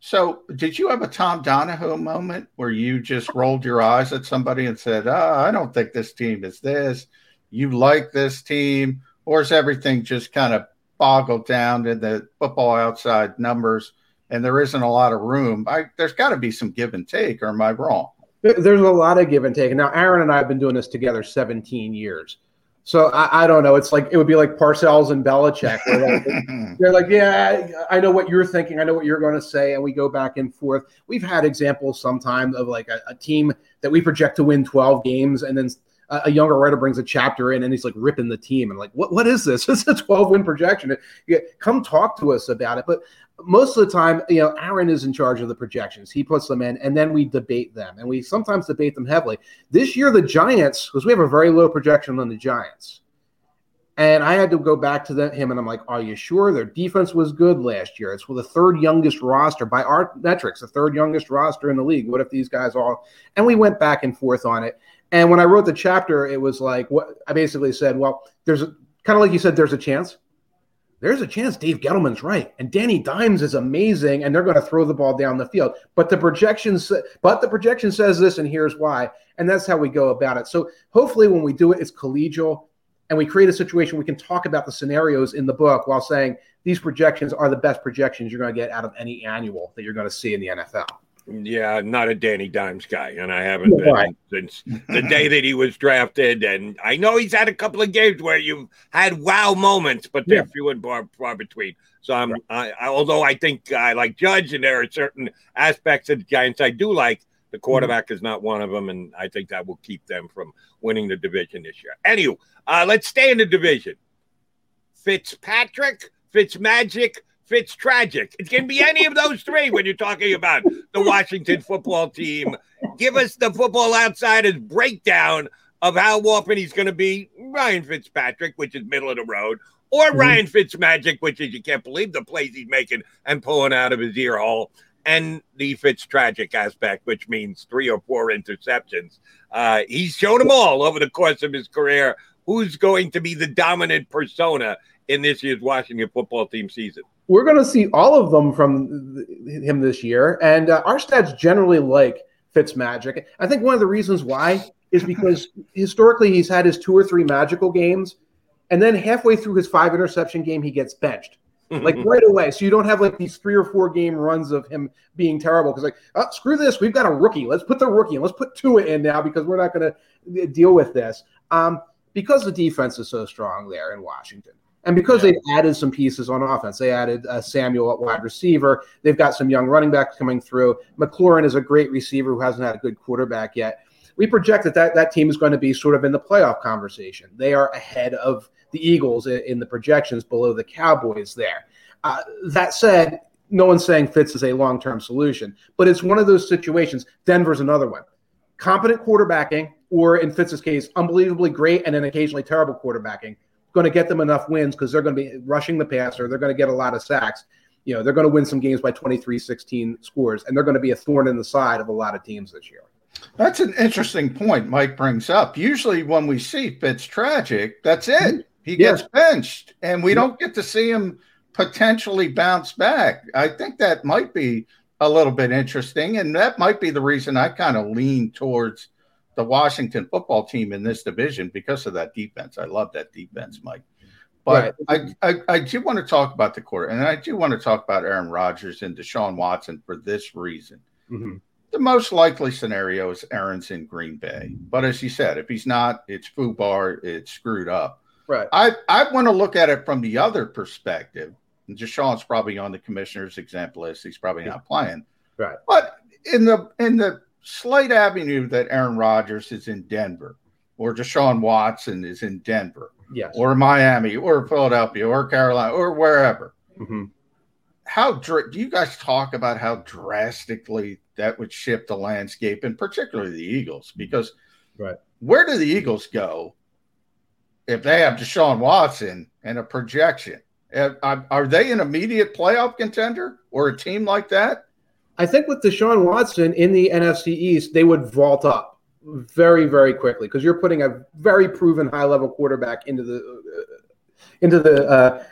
So, did you have a Tom Donahoe moment where you just rolled your eyes at somebody and said, oh, I don't think this team is this. You like this team? Or is everything just kind of boggled down in the football outside numbers and there isn't a lot of room? I, there's got to be some give and take, or am I wrong? There's a lot of give and take. Now, Aaron and I have been doing this together 17 years. So I, I don't know. It's like it would be like Parcells and Belichick. Like, [LAUGHS] they're like, yeah, I know what you're thinking. I know what you're going to say, and we go back and forth. We've had examples sometimes of like a, a team that we project to win 12 games, and then a, a younger writer brings a chapter in and he's like ripping the team and like, what what is this? [LAUGHS] This is a 12 win projection. Yeah, Come talk to us about it. But most of the time, you know, Aaron is in charge of the projections. He puts them in, and then we debate them, and we sometimes debate them heavily. This year, the Giants, because we have a very low projection on the Giants, and I had to go back to the, him, and I'm like, "Are you sure their defense was good last year? It's the third youngest roster by our metrics, the third youngest roster in the league. What if these guys all?" And we went back and forth on it. And when I wrote the chapter, it was like what I basically said. Well, there's kind of like you said, there's a chance there's a chance Dave Gettleman's right, and Danny Dimes is amazing, and they're going to throw the ball down the field. But the projections, but the projection says this, and here's why, and that's how we go about it. So hopefully, when we do it, it's collegial, and we create a situation we can talk about the scenarios in the book while saying these projections are the best projections you're going to get out of any annual that you're going to see in the NFL. Yeah, I'm not a Danny Dimes guy, and I haven't been right. since the day that he was drafted. And I know he's had a couple of games where you've had wow moments, but they're yeah. few and far, far between. So I'm, right. I, I, although I think I like Judge, and there are certain aspects of the Giants I do like. The mm-hmm. quarterback mm-hmm. is not one of them, and I think that will keep them from winning the division this year. Anyway, uh, let's stay in the division. Fitzpatrick, Fitzmagic, Fitz tragic. It can be any of those three when you're talking about the Washington football team. Give us the football outsiders breakdown of how often he's going to be Ryan Fitzpatrick, which is middle of the road, or mm-hmm. Ryan Fitzmagic, which is you can't believe the plays he's making and pulling out of his ear hole, and the Fitz tragic aspect, which means three or four interceptions. Uh, he's shown them all over the course of his career. Who's going to be the dominant persona in this year's Washington football team season? We're going to see all of them from him this year. And uh, our stats generally like Fitzmagic. I think one of the reasons why is [LAUGHS] because historically he's had his two or three magical games, and then halfway through his five interception game, he gets benched. like [LAUGHS] right away. So you don't have like these three or four game runs of him being terrible because like, oh, screw this, we've got a rookie. Let's put the rookie and Let's put Tua in now because we're not going to deal with this. Um, because the defense is so strong there in Washington. And because yeah. they've added some pieces on offense, they added uh, Samuel at wide receiver. They've got some young running backs coming through. McLaurin is a great receiver who hasn't had a good quarterback yet. We project that that, that team is going to be sort of in the playoff conversation. They are ahead of the Eagles in, in the projections, below the Cowboys there. Uh, that said, no one's saying Fitz is a long term solution, but it's one of those situations. Denver's another one. Competent quarterbacking, or in Fitz's case, unbelievably great and then occasionally terrible quarterbacking going to get them enough wins because they're going to be rushing the passer. They're going to get a lot of sacks. You know, they're going to win some games by 23 16 scores, and they're going to be a thorn in the side of a lot of teams this year. That's an interesting point Mike brings up. Usually, when we see Fitz tragic, that's it. Mm-hmm. He gets yeah. benched, and we yeah. don't get to see him potentially bounce back. I think that might be a little bit interesting, and that might be the reason I kind of lean towards the Washington football team in this division because of that defense. I love that defense, Mike. But right. I, I, I do want to talk about the quarter, and I do want to talk about Aaron Rodgers and Deshaun Watson for this reason. Mm-hmm. The most likely scenario is Aaron's in Green Bay. But as you said, if he's not, it's foobar, it's screwed up. Right. I, I want to look at it from the other perspective. And Deshaun's probably on the commissioner's exempt list. He's probably not playing. Right. But in the in the slight avenue that Aaron Rodgers is in Denver or Deshaun Watson is in Denver yes. or Miami or Philadelphia or Carolina or wherever. Mm-hmm. How do you guys talk about how drastically that would shift the landscape and particularly the Eagles? Because right. where do the Eagles go if they have Deshaun Watson and a projection? Are they an immediate playoff contender or a team like that? I think with Deshaun Watson in the NFC East, they would vault up very, very quickly because you're putting a very proven high level quarterback into the uh, into the uh,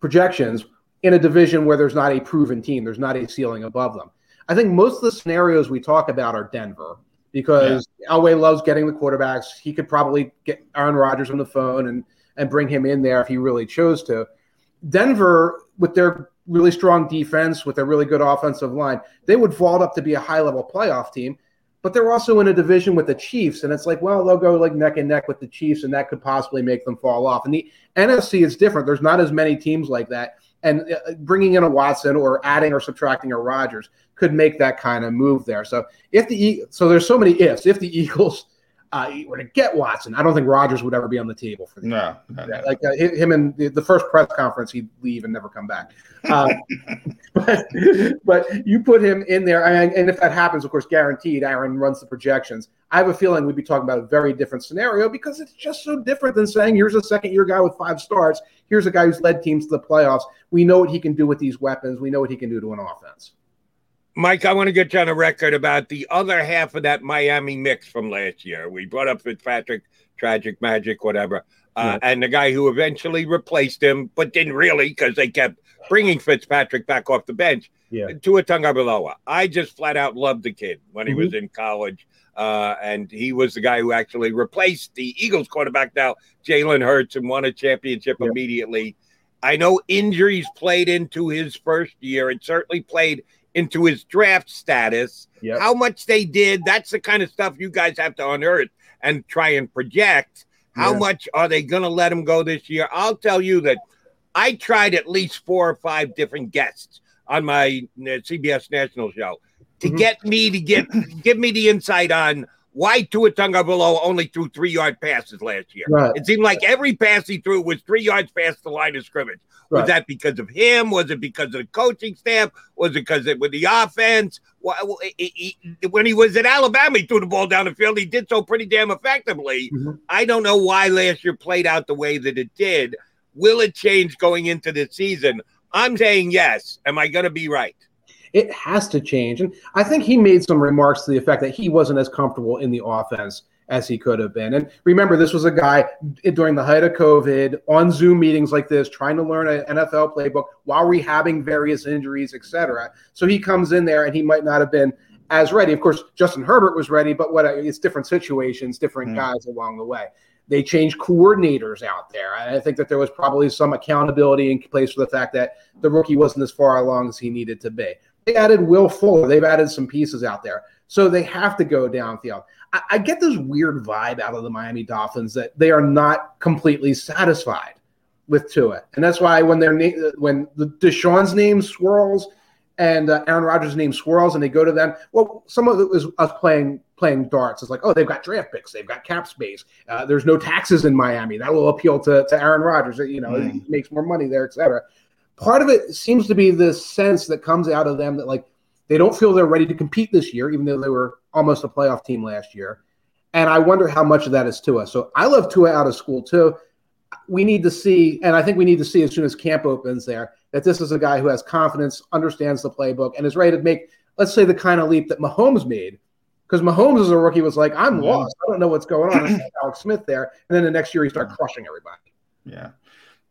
projections in a division where there's not a proven team, there's not a ceiling above them. I think most of the scenarios we talk about are Denver because yeah. Elway loves getting the quarterbacks. He could probably get Aaron Rodgers on the phone and and bring him in there if he really chose to. Denver, with their really strong defense with a really good offensive line, they would vault up to be a high level playoff team. But they're also in a division with the Chiefs, and it's like, well, they'll go like neck and neck with the Chiefs, and that could possibly make them fall off. And the NFC is different. There's not as many teams like that, and uh, bringing in a Watson or adding or subtracting a Rodgers could make that kind of move there. So if the so there's so many ifs. If the [LAUGHS] Eagles uh, were to get Watson, I don't think Rodgers would ever be on the table for that. no, no, no. like uh, him and the, the, first press conference he'd leave and never come back. Uh, [LAUGHS] but, but you put him in there, and, and if that happens, of course, guaranteed, Aaron runs the projections. I have a feeling we'd be talking about a very different scenario because it's just so different than saying here's a second year guy with five starts. Here's a guy who's led teams to the playoffs. We know what he can do with these weapons. We know what he can do to an offense. Mike, I want to get you on a record about the other half of that Miami mix from last year. We brought up Fitzpatrick, tragic magic, whatever, uh, yeah. and the guy who eventually replaced him, but didn't really because they kept bringing Fitzpatrick back off the bench. Yeah. Tua Tagovailoa. I just flat out loved the kid when he mm-hmm. was in college. Uh, and he was the guy who actually replaced the Eagles quarterback now, Jalen Hurts, and won a championship yeah. immediately. I know injuries played into his first year. It certainly played into his draft status. Yep. How much they did, that's the kind of stuff you guys have to unearth and try and project. How yeah. much are they going to let him go this year? I'll tell you that I tried at least four or five different guests on my uh, CBS National show to mm-hmm. get me to get give me the insight on why Tua Tagovailoa only threw three yard passes last year. Right. It seemed like every pass he threw was three yards past the line of scrimmage. Was that because of him? Was it because of the coaching staff? Was it because it with the offense? When he was at Alabama, he threw the ball down the field. He did so pretty damn effectively. Mm-hmm. I don't know why last year played out the way that it did. Will it change going into the season? I'm saying yes. Am I going to be right? It has to change. And I think he made some remarks to the effect that he wasn't as comfortable in the offense as he could have been. And remember, this was a guy during the height of COVID on Zoom meetings like this, trying to learn an NFL playbook while rehabbing various injuries, etc. So he comes in there and he might not have been as ready. Of course, Justin Herbert was ready, but what it's different situations, different mm. guys along the way. They changed coordinators out there. I think that there was probably some accountability in place for the fact that the rookie wasn't as far along as he needed to be. They added Will Fuller. They've added some pieces out there. So they have to go downfield. I, I get this weird vibe out of the Miami Dolphins that they are not completely satisfied with Tua, and that's why when their na- when the Deshaun's name swirls and uh, Aaron Rodgers' name swirls, and they go to them. Well, some of it was us playing playing darts. It's like, oh, they've got draft picks, they've got cap space. Uh, there's no taxes in Miami. That will appeal to, to Aaron Rodgers. You know, mm. he makes more money there, etc. Part of it seems to be this sense that comes out of them that like they don't feel they're ready to compete this year, even though they were almost a playoff team last year. And I wonder how much of that is Tua. So I love Tua out of school too. We need to see, and I think we need to see as soon as camp opens there, that this is a guy who has confidence, understands the playbook, and is ready to make, let's say, the kind of leap that Mahomes made. Because Mahomes as a rookie was like, I'm yeah. lost. I don't know what's going on. Alex Smith there. And then the next year he started crushing everybody. Yeah.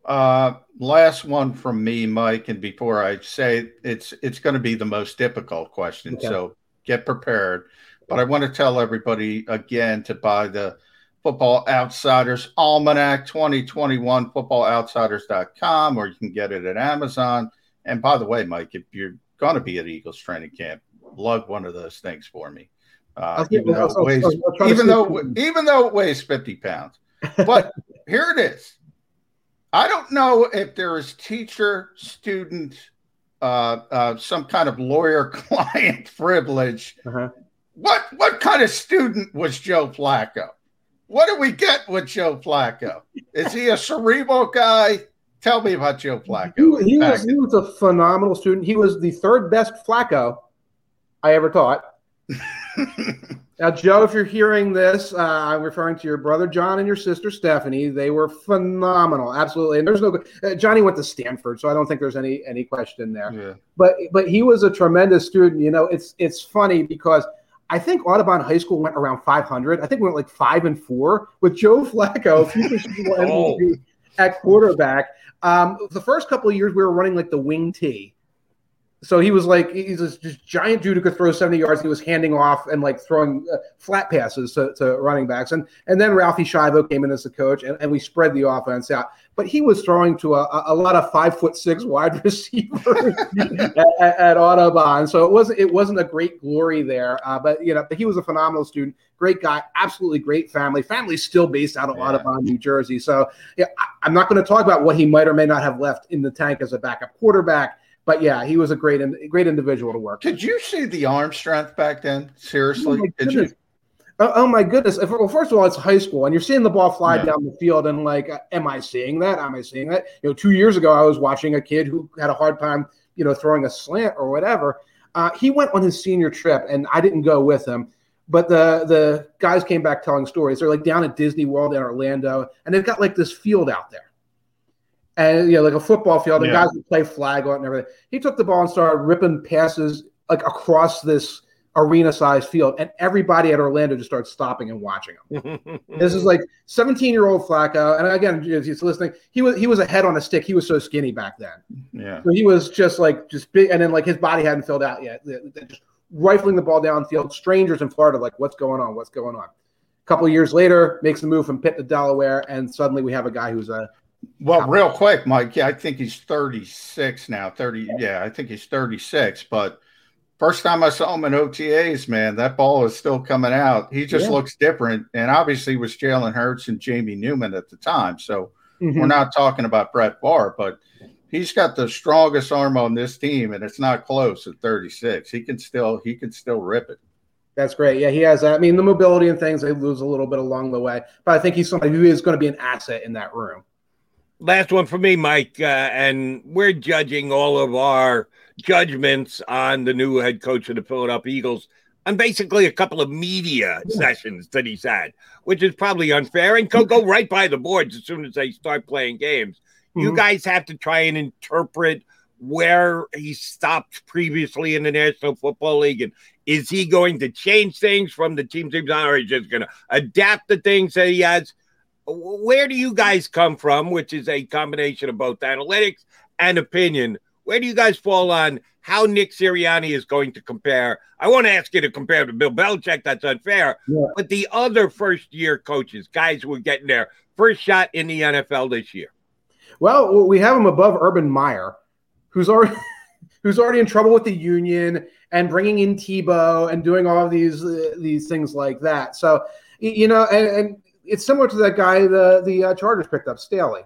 Uh, last one from me, Mike, and before I say it's it's going to be the most difficult question, okay. so get prepared. But I want to tell everybody again to buy the Football Outsiders Almanac 2021, footballoutsiders.com, or you can get it at Amazon. And by the way, Mike, if you're going to be at Eagles training camp, lug one of those things for me. Uh, even, though weighs, even though even though it weighs 50 pounds. But [LAUGHS] here it is. I don't know if there is teacher student, uh, uh, some kind of lawyer [LAUGHS] client privilege. Uh-huh. What what kind of student was Joe Flacco? What do we get with Joe Flacco? Is he a cerebral guy? Tell me about Joe Flacco. He, he, was, he was a phenomenal student. He was the third best Flacco I ever taught. [LAUGHS] Now, Joe, if you're hearing this, uh, I'm referring to your brother John and your sister Stephanie. They were phenomenal, absolutely. And there's no uh, Johnny went to Stanford, so I don't think there's any any question there. Yeah. But but he was a tremendous student. You know, it's it's funny because I think Audubon High School went around 500. I think we went like five and four with Joe Flacco, [LAUGHS] oh. at quarterback. Um, the first couple of years we were running like the wing T so he was like he's this just giant dude who could throw 70 yards. He was handing off and like throwing uh, flat passes to, to, running backs. And and then Ralphie Shivo came in as the coach, and, and we spread the offense out. But he was throwing to a, a lot of five foot six wide [LAUGHS] receivers [LAUGHS] at, at, at, Audubon. So it wasn't it wasn't a great glory there. Uh, but you know, but he was a phenomenal student, great guy, absolutely great family. Family's still based out of yeah. Audubon, New Jersey. So yeah, I, I'm not going to talk about what he might or may not have left in the tank as a backup quarterback but yeah, he was a great great individual to work. Did you see the arm strength back then? Seriously, oh did you? oh, oh, my goodness. Well, first of all, it's high school, and you're seeing the ball fly yeah. down the field, and like, am I seeing that? Am I seeing that? You know, two years ago, I was watching a kid who had a hard time, you know, throwing a slant or whatever. Uh, he went on his senior trip, and I didn't go with him. But the the guys came back telling stories. They're like down at Disney World in Orlando, and they've got like this field out there, and you know, like a football field. And yeah. guys would play flag on it and everything. He took the ball and started ripping passes like across this arena sized field, and everybody at Orlando just started stopping and watching him. [LAUGHS] this is like 17 year old Flacco, and again, he's listening. He was he was a head on a stick. He was so skinny back then. Yeah, so he was just like just big, and then like his body hadn't filled out yet. Just rifling the ball downfield. Strangers in Florida, like, what's going on? What's going on? A couple years later, makes the move from Pitt to Delaware, and suddenly we have a guy who's a well, real quick, Mike. Yeah, I think he's 36 now. 30. Yeah, I think he's 36, but First time I saw him in OTAs, man, that ball is still coming out. He just yeah. looks different. And obviously was Jalen Hurts and Jamie Newman at the time. So mm-hmm. we're not talking about Brett Favre, but he's got the strongest arm on this team, and it's not close at 36. He can still he can still rip it. That's great. Yeah, he has. I mean, the mobility and things they lose a little bit along the way, but I think he's somebody who is going to be an asset in that room. Last one for me, Mike, uh, and we're judging all of our judgments on the new head coach of the Philadelphia Eagles on basically a couple of media yeah. sessions that he's had, which is probably unfair and could go right by the boards as soon as they start playing games. Mm-hmm. You guys have to try and interpret where he stopped previously in the National Football League and is he going to change things from the teams he's on or is he just going to adapt the things that he has? Where do you guys come from, which is a combination of both analytics and opinion where do you guys fall on how Nick Sirianni is going to compare? I want to ask you to compare to Bill Belichick. That's unfair. Yeah. But the other first year coaches, guys who are getting their first shot in the NFL this year. Well, we have him above Urban Meyer, who's already [LAUGHS] who's already in trouble with the union and bringing in Tebow and doing all of these uh, these things like that. So you know, and, and, it's similar to that guy the the uh, Chargers picked up Staley.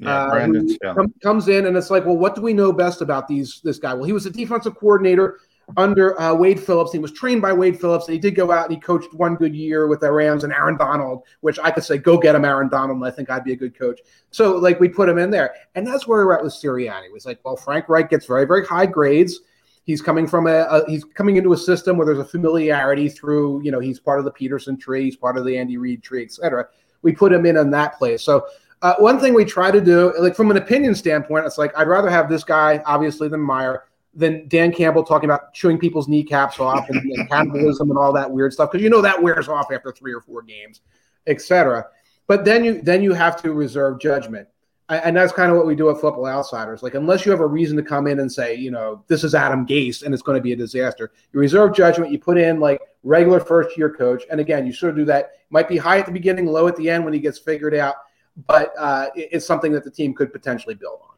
Yeah, uh, Brandon com- comes in and it's like, well, what do we know best about these this guy? Well, he was a defensive coordinator under uh, Wade Phillips. He was trained by Wade Phillips. And he did go out and he coached one good year with the Rams and Aaron Donald, which I could say, go get him, Aaron Donald. I think I'd be a good coach. So, like, we put him in there. And that's where we're at with Sirianni. It was like, well, Frank Reich gets very, very high grades. He's coming from a, a, he's coming into a system where there's a familiarity through, you know, he's part of the Pederson tree, he's part of the Andy Reid tree, et cetera. We put him in on that place. So uh, one thing we try to do, like from an opinion standpoint, it's like I'd rather have this guy, obviously, than Meyer, than Dan Campbell talking about chewing people's kneecaps off and, and cannibalism and all that weird stuff because you know that wears off after three or four games, etc. But then you then you have to reserve judgment, and that's kind of what we do at Football Outsiders. Like unless you have a reason to come in and say, you know, this is Adam Gase and it's going to be a disaster, you reserve judgment. You put in like regular first year coach, and again, you sort of do that. Might be high at the beginning, low at the end when he gets figured out but uh, it's something that the team could potentially build on.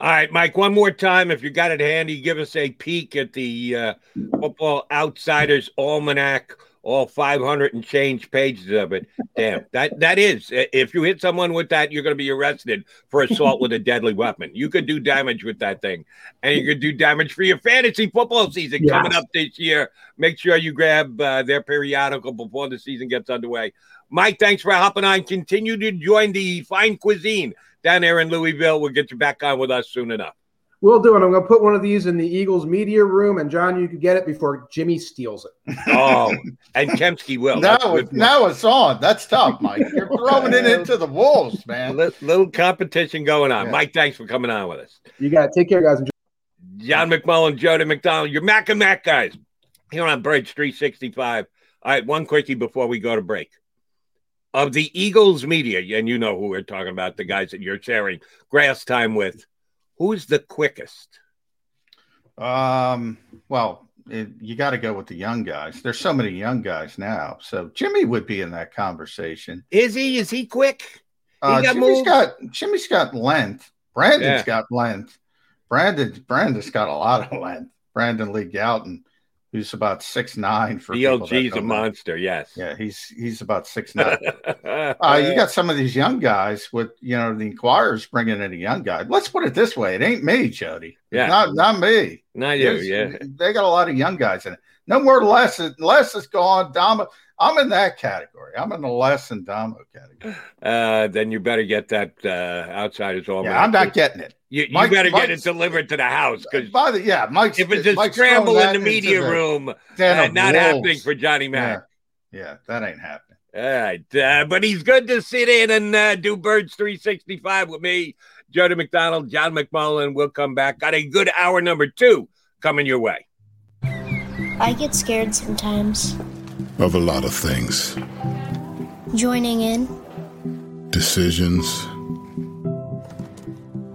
All right, Mike, one more time. If you got it handy, give us a peek at the uh, Football Outsiders Almanac, all 500 and change pages of it. Damn, that that is. If you hit someone with that, you're going to be arrested for assault with a deadly weapon. You could do damage with that thing, and you could do damage for your fantasy football season yes. coming up this year. Make sure you grab uh, their periodical before the season gets underway. Mike, thanks for hopping on. Continue to join the fine cuisine down there in Louisville. We'll get you back on with us soon enough. We'll do it. I'm going to put one of these in the Eagles media room, and John, you can get it before Jimmy steals it. Oh, and Kempski will. now, it, now it's on. That's tough, Mike. You're [LAUGHS] throwing it into the wolves, man. little competition going on. Yeah. Mike, thanks for coming on with us. You got it. Take care, guys. Enjoy. John McMullen, Jody McDonald, your Mac and Mac guys here on Birds 365. All right, one quickie before we go to break of the Eagles media, and you know who we're talking about, the guys that you're sharing grass time with, who's the quickest? Um, well, it, you got to go with the young guys. There's so many young guys now. So Jimmy would be in that conversation. Is he? Is he quick? He uh, got Jimmy's got Jimmy's got length. Brandon's yeah. got length. Brandon Brandon's got a lot of length. Brandon Lee Gowton He's about six nine for BLG's a monster. That. Yes. Yeah, he's he's about six nine. [LAUGHS] uh, you got some of these young guys with you know the Inquirers bringing in a young guy. Let's put it this way: it ain't me, Jody. Yeah, not not me. Not you. yeah, they got a lot of young guys in it. No more less. Less is gone. Dom. I'm in that category. I'm in the less than Damo category. [SIGHS] Uh, then you better get that uh, outsider's almanac. Yeah, I'm not getting it. You, you Mike- better get it delivered to the house because By the yeah, Mike's if it's a Mike's scramble in the media the room, den uh, not wolves. happening for Johnny Yeah, Mac. yeah, that ain't happening. All right, uh, but he's good to sit in and uh, do Birds 365 with me, Jody McDonald, John McMullen. We'll come back. Got a good hour number two coming your way. I get scared sometimes. Of a lot of things. Joining in Decisions,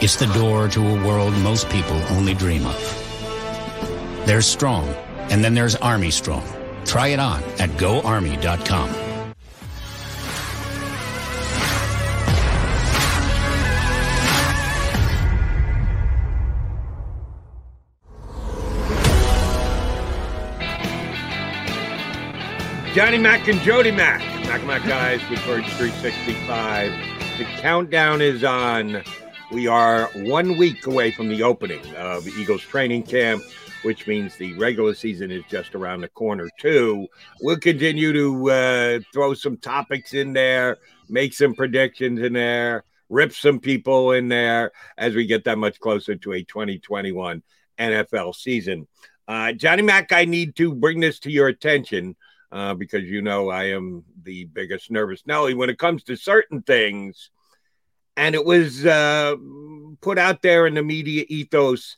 It's the door to a world most people only dream of. There's Strong, and then there's Army Strong. Try it on at goarmy.com. Johnny Mac and Jody Mac. Mac Mac guys Birds 365. The countdown is on. We are one week away from the opening of Eagles training camp, which means the regular season is just around the corner, too. We'll continue to uh, throw some topics in there, make some predictions in there, rip some people in there as we get that much closer to a 2021 NFL season. Uh, Johnny Mac, I need to bring this to your attention uh, because you know I am the biggest nervous Nelly when it comes to certain things. And it was uh, put out there in the media ethos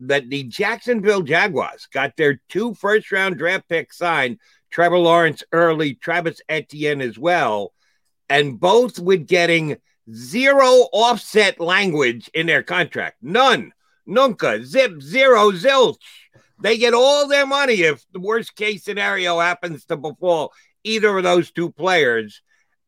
that the Jacksonville Jaguars got their two first round draft picks signed, Trevor Lawrence early, Travis Etienne as well, and both with getting zero offset language in their contract. None. Nunca. Zip. Zero. Zilch. They get all their money if the worst case scenario happens to befall either of those two players.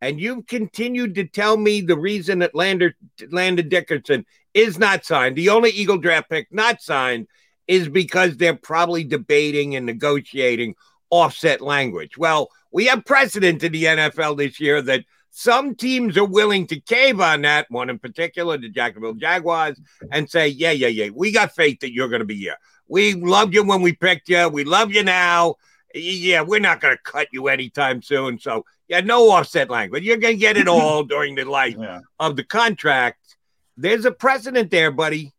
And you've continued to tell me the reason that Lander, Landon Dickerson is not signed, the only Eagle draft pick not signed, is because they're probably debating and negotiating offset language. Well, we have precedent in the NFL this year that Some teams are willing to cave on that, one in particular, the Jacksonville Jaguars, and say, yeah, yeah, yeah, we got faith that you're going to be here. We loved you when we picked you. We love you now. Yeah, we're not going to cut you anytime soon. So, yeah, no offset language. You're going to get it [LAUGHS] all during the life yeah. of the contract. There's a precedent there, buddy.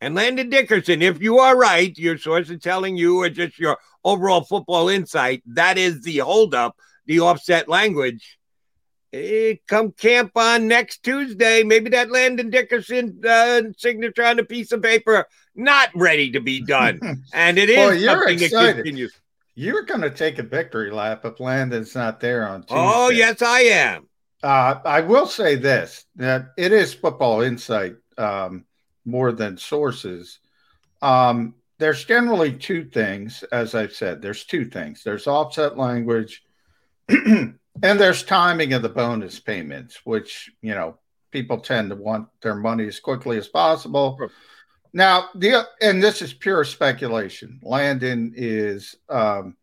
And Landon Dickerson, if you are right, your source is telling you, or just your overall football insight, that is the holdup, the offset language. Hey, come camp on next Tuesday. Maybe that Landon Dickerson uh, signature on a piece of paper not ready to be done, [LAUGHS] and it is well, you're excited. You're going to take a victory lap if Landon's not there on Tuesday. Oh yes, I am. Uh, I will say this: that it is football insight um, more than sources. Um, there's generally two things, as I've said. There's two things. There's offset language. [CLEARS THROAT] And there's timing of the bonus payments, which, you know, people tend to want their money as quickly as possible. Now, the and this is pure speculation. Landon is um,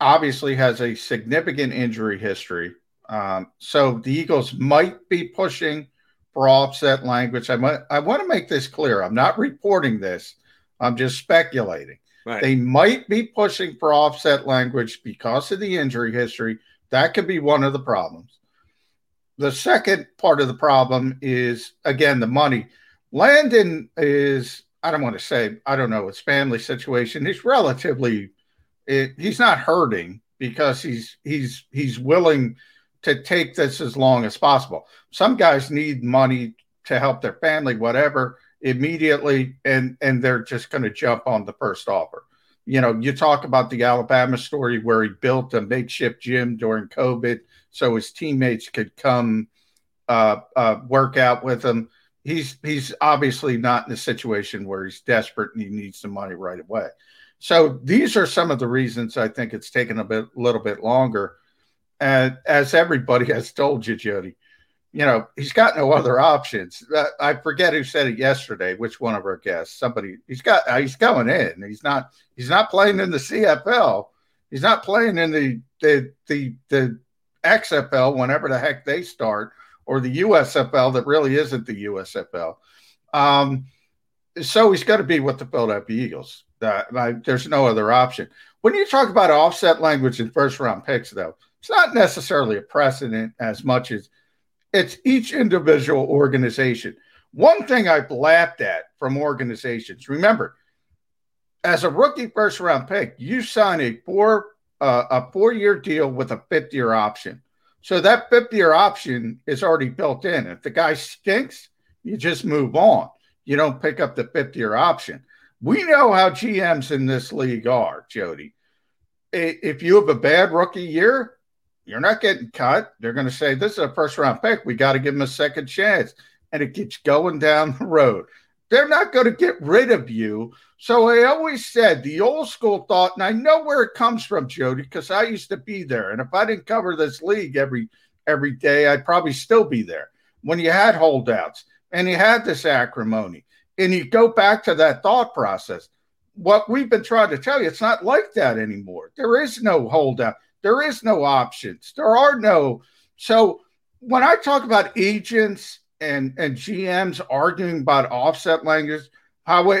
obviously has a significant injury history. Um, so the Eagles might be pushing for offset language. I, might, I want to make this clear. I'm not reporting this. I'm just speculating. Right. They might be pushing for offset language because of the injury history that could be one of the problems. The second part of the problem is, again, the money. Landon is, I don't want to say, I don't know, his family situation. He's relatively, it, he's not hurting because he's he's he's willing to take this as long as possible. Some guys need money to help their family, whatever, immediately, and and they're just going to jump on the first offer you know, you talk about the Alabama story where he built a makeshift gym during COVID so his teammates could come uh, uh, work out with him. He's he's obviously not in a situation where he's desperate and he needs the money right away. So these are some of the reasons I think it's taken a bit, a little bit longer. And as everybody [LAUGHS] has told you, Jody, you know, he's got no other options. Uh, I forget who said it yesterday, which one of our guests. Somebody he's got uh, he's going in. He's not he's not playing in the CFL. He's not playing in the the the the XFL whenever the heck they start, or the USFL that really isn't the USFL. Um, so he's got to be with the Philadelphia Eagles. Uh, there's no other option. When you talk about offset language in first round picks, though, it's not necessarily a precedent as much as it's each individual organization. One thing I've laughed at from organizations, remember, as a rookie first round pick, you sign a four uh, a four year deal with a fifth year option. So that fifth year option is already built in. If the guy stinks, you just move on. You don't pick up the fifth year option. We know how GMs in this league are, Jody. If you have a bad rookie year, you're not getting cut. They're going to say, This is a first round pick. We got to give him a second chance. And it keeps going down the road. They're not going to get rid of you. So I always said the old school thought, and I know where it comes from, Jody, because I used to be there. And if I didn't cover this league every every day, I'd probably still be there. When you had holdouts and you had this acrimony, and you go back to that thought process, what we've been trying to tell you, it's not like that anymore. There is no holdout. There is no options. There are no. So when I talk about agents and and GMs arguing about offset language, highway.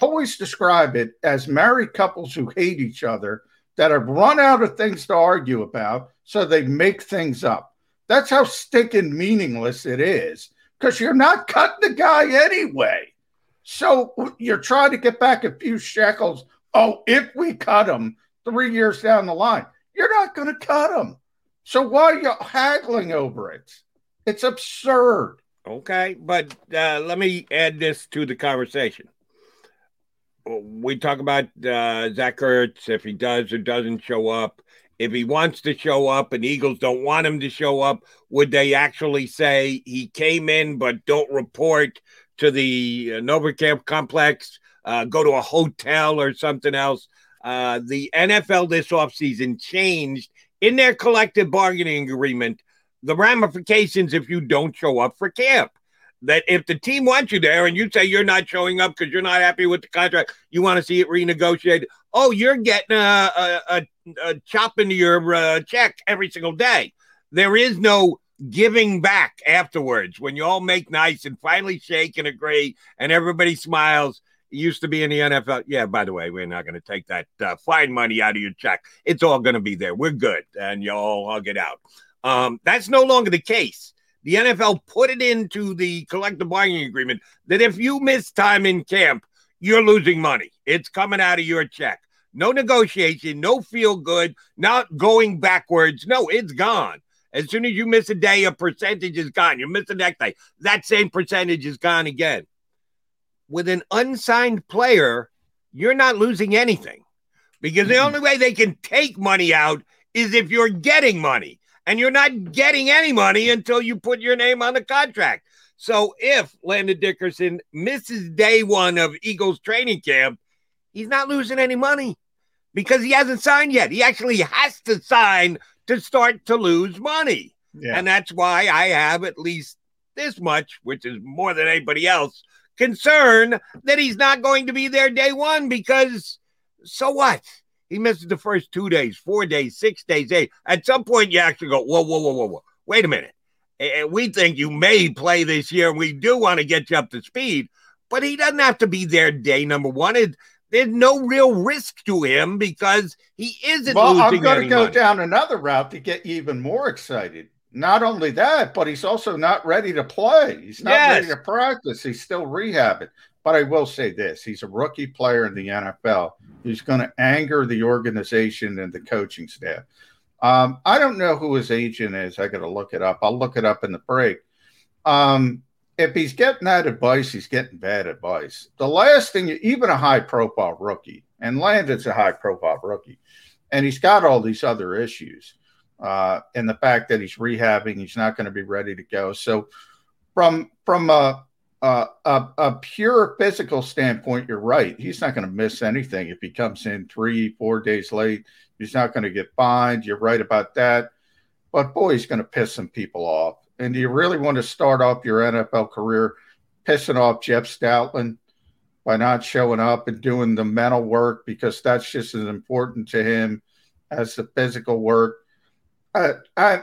Always describe it as married couples who hate each other that have run out of things to argue about, so they make things up. That's how stinking meaningless it is because you're not cutting the guy anyway. So you're trying to get back a few shekels. Oh, if we cut them three years down the line, you're not going to cut them. So why are you haggling over it? It's absurd. Okay, but uh, let me add this to the conversation. We talk about uh, Zach Ertz if he does or doesn't show up. If he wants to show up and Eagles don't want him to show up, would they actually say he came in but don't report to the uh, NovaCare complex, uh, go to a hotel or something else? Uh, the NFL this offseason changed in their collective bargaining agreement the ramifications if you don't show up for camp. That if the team wants you there and you say you're not showing up because you're not happy with the contract, you want to see it renegotiated. Oh, you're getting a, a, a, a chop into your uh, check every single day. There is no giving back afterwards when you all make nice and finally shake and agree and everybody smiles used to be in the NFL. Yeah, by the way, we're not going to take that uh, fine money out of your check. It's all going to be there. We're good. And you all hug it out. Um, that's no longer the case. The NFL put it into the collective bargaining agreement that if you miss time in camp, you're losing money. It's coming out of your check. No negotiation, no feel good, not going backwards. No, it's gone. As soon as you miss a day, a percentage is gone. You miss the next day, that same percentage is gone again with an unsigned player, you're not losing anything because the only way they can take money out is if you're getting money. And you're not getting any money until you put your name on the contract. So if Landon Dickerson misses day one of Eagles training camp, he's not losing any money because he hasn't signed yet. He actually has to sign to start to lose money. Yeah. And that's why I have at least this much, which is more than anybody else, concern that he's not going to be there day one because so what? He misses the first two days, four days, six days, eight. At some point, you actually go, whoa, whoa, whoa, whoa, whoa. Wait a minute. We think you may play this year. and We do want to get you up to speed, but he doesn't have to be there day number one. It, there's no real risk to him because he isn't. Well, I'm going to go money. down another route to get you even more excited. Not only that, but he's also not ready to play. He's not yes. ready to practice. He's still rehabbing. But I will say this he's a rookie player in the NFL. He's going to anger the organization and the coaching staff. Um, I don't know who his agent is. I got to look it up. I'll look it up in the break. Um, if he's getting that advice, he's getting bad advice. The last thing, even a high profile rookie, and Landon's a high profile rookie, and he's got all these other issues uh, and the fact that he's rehabbing, he's not going to be ready to go. So, from from a, Uh, a, a pure physical standpoint, you're right. He's not going to miss anything if he comes in three, four days late. He's not going to get fined. You're right about that. But boy, he's going to piss some people off. And do you really want to start off your NFL career pissing off Jeff Stoutland by not showing up and doing the mental work because that's just as important to him as the physical work? I, I,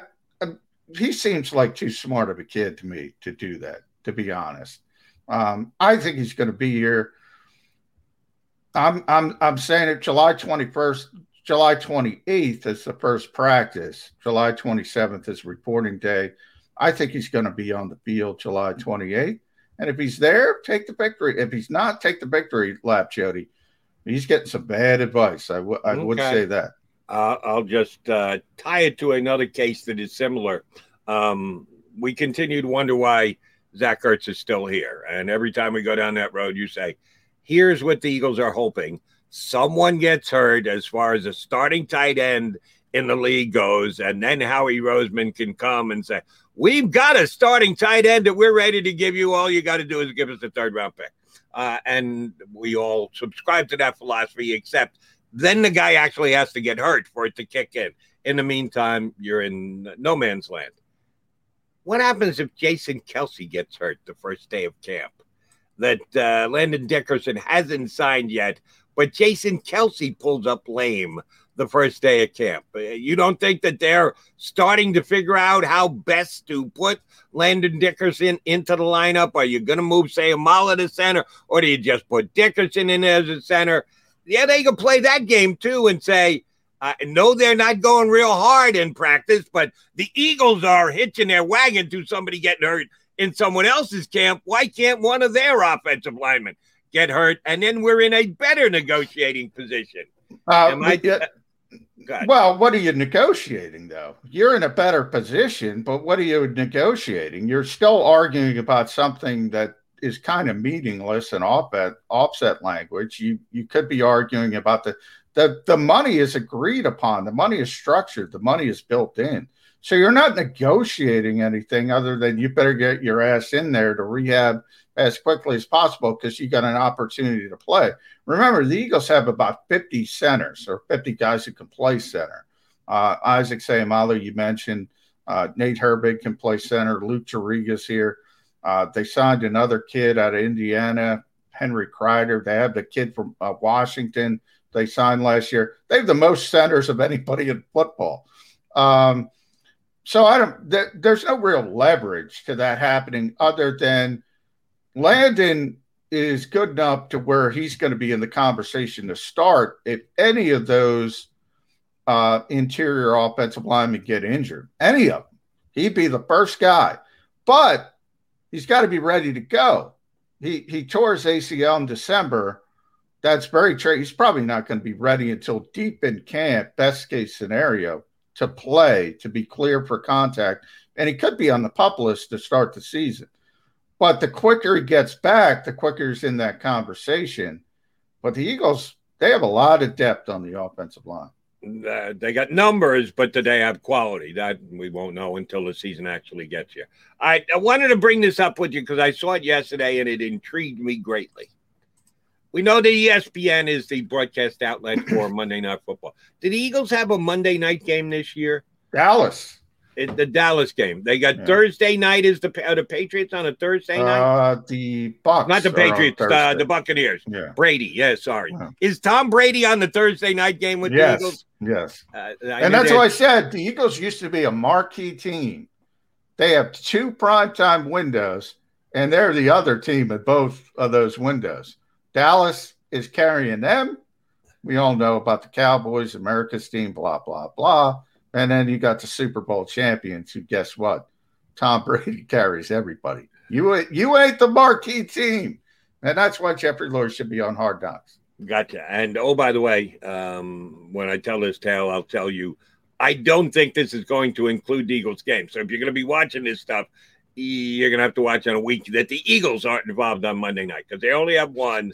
he seems like too smart of a kid to me to do that. To be honest, um, I think he's going to be here. I'm, I'm, I'm saying it. July 21st, July 28th is the first practice. July 27th is reporting day. I think he's going to be on the field July 28th. And if he's there, take the victory. If he's not, take the victory lap, Jody. He's getting some bad advice. I, w- I okay. would say that uh, I'll just uh, tie it to another case that is similar. Um, we continue to wonder why Zach Ertz is still here. And every time we go down that road, you say, here's what the Eagles are hoping someone gets hurt as far as a starting tight end in the league goes. And then Howie Roseman can come and say, We've got a starting tight end that we're ready to give you. All you got to do is give us a third round pick. Uh, and we all subscribe to that philosophy, except then the guy actually has to get hurt for it to kick in. In the meantime, you're in no man's land. What happens if Jason Kelce gets hurt the first day of camp? That uh, Landon Dickerson hasn't signed yet, but Jason Kelce pulls up lame the first day of camp. Uh, you don't think that they're starting to figure out how best to put Landon Dickerson into the lineup? Are you going to move, say, Amala to center, or do you just put Dickerson in as a center? yeah, they can play that game too and say, uh, no, they're not going real hard in practice, but the Eagles are hitching their wagon to somebody getting hurt in someone else's camp. Why can't one of their offensive linemen get hurt? And then we're in a better negotiating position. Uh, I, uh, well, what are you negotiating though? You're in a better position, but what are you negotiating? You're still arguing about something that is kind of meaningless and offset offset language. You you could be arguing about the The the money is agreed upon. The money is structured. The money is built in. So you're not negotiating anything other than you better get your ass in there to rehab as quickly as possible because you got an opportunity to play. Remember, the Eagles have about 50 centers or 50 guys who can play center. Uh, Isaac Seumalo, you mentioned. Uh, Nate Herbig can play center. Luke Juriga's here. Uh, they signed another kid out of Indiana, Henry Crider. They have the kid from uh, Washington they signed last year. They have the most centers of anybody in football. Um, so I don't. Th- there's no real leverage to that happening other than Landon is good enough to where he's going to be in the conversation to start if any of those uh, interior offensive linemen get injured. Any of them, he'd be the first guy. But he's got to be ready to go. He he tore his ACL in December. That's very true. He's probably not going to be ready until deep in camp, best case scenario, to play, to be clear for contact. And he could be on the pup list to start the season. But the quicker he gets back, the quicker he's in that conversation. But the Eagles, they have a lot of depth on the offensive line. Uh, they got numbers, but do they have quality? That we won't know until the season actually gets here. I, I wanted to bring this up with you because I saw it yesterday and it intrigued me greatly. We know that ESPN is the broadcast outlet for [LAUGHS] Monday Night Football. Did the Eagles have a Monday night game this year? Dallas. It, the Dallas game. They got yeah. Thursday night is the the Patriots on a Thursday night. Uh, the Bucks, not the Patriots. Uh, the Buccaneers. Yeah. Brady. Yeah, sorry. Yeah. Is Tom Brady on the Thursday night game with yes. the Eagles? Yes. Uh, and that's why I said the Eagles used to be a marquee team. They have two primetime windows, and they're the other team at both of those windows. Dallas is carrying them. We all know about the Cowboys, America's team, blah, blah, blah. And then you got the Super Bowl champions who, guess what? Tom Brady [LAUGHS] carries everybody. You, you ain't the marquee team. And that's why Jeffrey Lurie should be on Hard Knocks. Gotcha. And oh, by the way, um, when I tell this tale, I'll tell you, I don't think this is going to include the Eagles game. So if you're going to be watching this stuff, you're going to have to watch on a week that the Eagles aren't involved on Monday night because they only have one.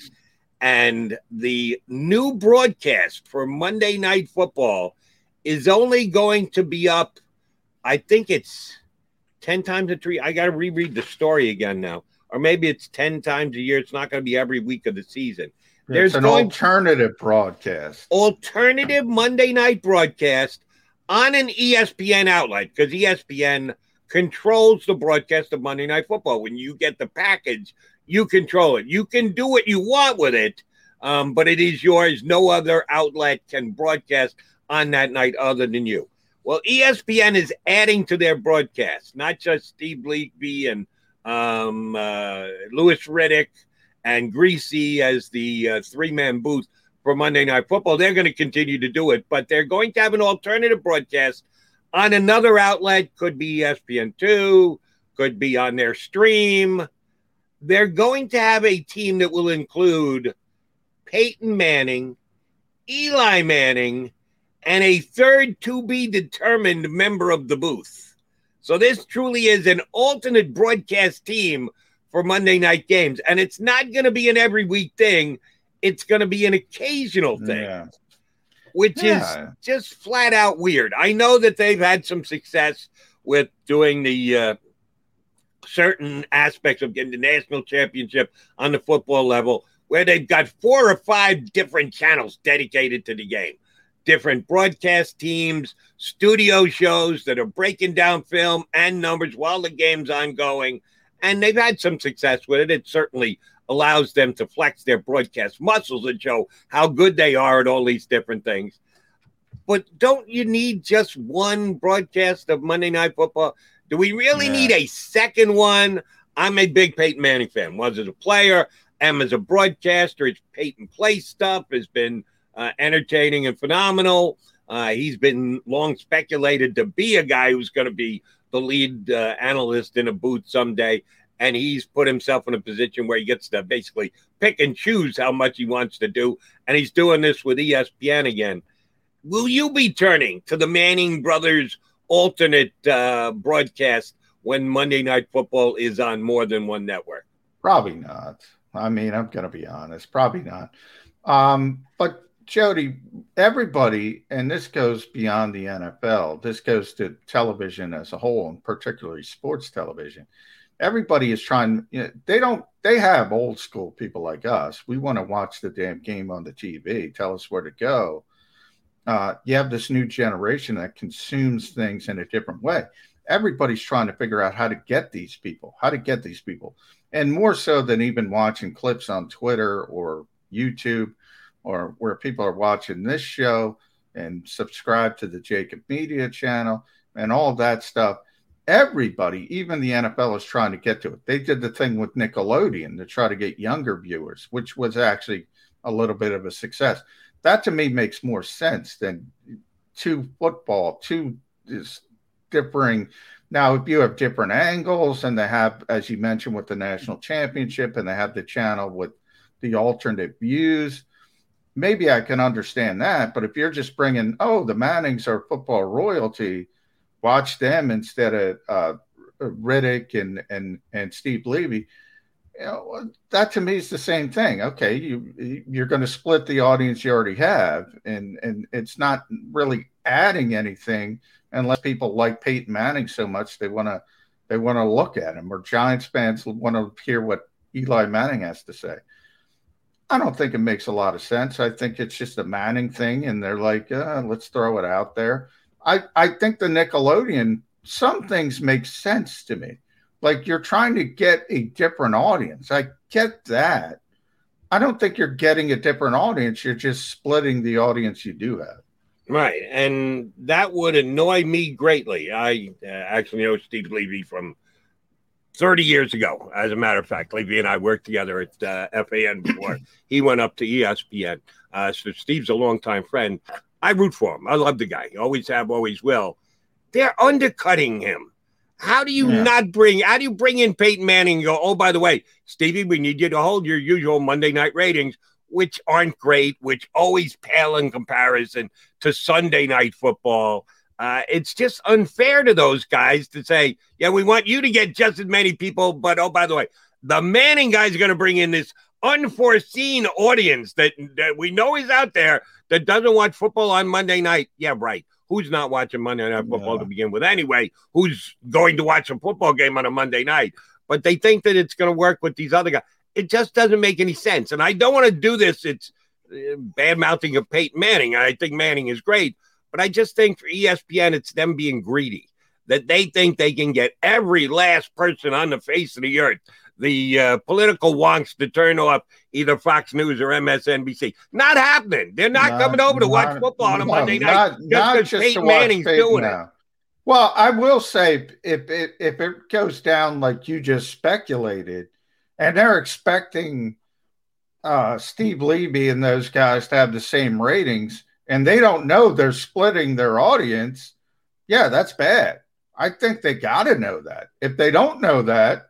And the new broadcast for Monday Night Football is only going to be up, I think it's 10 times a three. I got to reread the story again now. Or maybe it's 10 times a year. It's not going to be every week of the season. There's an going, alternative broadcast. Alternative Monday night broadcast on an ESPN outlet because ESPN controls the broadcast of Monday Night Football. When you get the package, you control it. You can do what you want with it, um, but it is yours. No other outlet can broadcast on that night other than you. Well, ESPN is adding to their broadcast, not just Steve Levy and um, uh, Louis Riddick and Griese as the uh, three man booth for Monday Night Football. They're going to continue to do it, but they're going to have an alternative broadcast on another outlet. Could be ESPN2, could be on their stream. They're going to have a team that will include Peyton Manning, Eli Manning, and a third to be determined member of the booth. So this truly is an alternate broadcast team for Monday night games. And it's not going to be an every week thing, it's going to be an occasional thing, yeah. Which yeah. is just flat out weird. I know that they've had some success with doing the uh, certain aspects of getting the national championship on the football level where they've got four or five different channels dedicated to the game different broadcast teams, studio shows that are breaking down film and numbers while the game's ongoing and they've had some success with it. It certainly allows them to flex their broadcast muscles and show how good they are at all these different things. But don't you need just one broadcast of Monday Night Football? Do we really yeah. need a second one? I'm a big Peyton Manning fan. Was as a player, am as a broadcaster. His Peyton play stuff has been uh, entertaining and phenomenal. Uh, he's been long speculated to be a guy who's going to be the lead uh, analyst in a booth someday. And he's put himself in a position where he gets to basically pick and choose how much he wants to do. And he's doing this with ESPN again. Will you be turning to the Manning brothers alternate uh, broadcast when Monday Night Football is on more than one network? Probably not. I mean, I'm going to be honest. Probably not. Um, but Jody, everybody, and this goes beyond the NFL, this goes to television as a whole, and particularly sports television. Everybody is trying, you know, they don't, they have old school people like us. We want to watch the damn game on the TV, tell us where to go. Uh, you have this new generation that consumes things in a different way. Everybody's trying to figure out how to get these people, how to get these people. And more so than even watching clips on Twitter or YouTube or where people are watching this show and subscribe to the JAKIB Media channel and all that stuff. Everybody, even the NFL, is trying to get to it. They did the thing with Nickelodeon to try to get younger viewers, which was actually a little bit of a success. That to me makes more sense than two football, two differing. Now, if you have different angles and they have, as you mentioned, with the national championship and they have the channel with the alternate views, maybe I can understand that. But if you're just bringing, oh, the Mannings are football royalty, watch them instead of uh, Riddick and and and Steve Levy. You know, that to me is the same thing. Okay, you you're going to split the audience you already have, and and it's not really adding anything unless people like Peyton Manning so much they want to they want to look at him, or Giants fans want to hear what Eli Manning has to say. I don't think it makes a lot of sense. I think it's just a Manning thing, and they're like, uh, let's throw it out there. I, I think the Nickelodeon, some things make sense to me. Like you're trying to get a different audience. I get that. I don't think you're getting a different audience. You're just splitting the audience you do have. Right. And that would annoy me greatly. I uh, actually know Steve Levy from 30 years ago, as a matter of fact. Levy and I worked together at uh, FAN before [LAUGHS] he went up to ESPN. Uh, so Steve's a longtime friend. I root for him. I love the guy. Always have, always will. They're undercutting him. How do you yeah. not bring? How do you bring in Peyton Manning and go? Oh, by the way, Stevie, we need you to hold your usual Monday night ratings, which aren't great, which always pale in comparison to Sunday night football. Uh, it's just unfair to those guys to say, yeah, we want you to get just as many people, but oh, by the way, the Manning guys are going to bring in this unforeseen audience that, that we know is out there that doesn't watch football on Monday night. Yeah, right. Who's not watching Monday Night Football yeah. to begin with anyway? Who's going to watch a football game on a Monday night? But they think that it's going to work with these other guys. It just doesn't make any sense. And I don't want to do this. It's uh, bad mouthing of Peyton Manning. I think Manning is great. But I just think for ESPN, it's them being greedy that they think they can get every last person on the face of the earth, the uh, political wonks to turn off either Fox News or MSNBC. Not happening. They're not, not coming over to not, watch football on a Monday night not, just because Peyton Manning's doing now. it. Well, I will say if it if it goes down like you just speculated, and they're expecting uh, Steve Levy and those guys to have the same ratings and they don't know they're splitting their audience, yeah, that's bad. I think they got to know that. If they don't know that,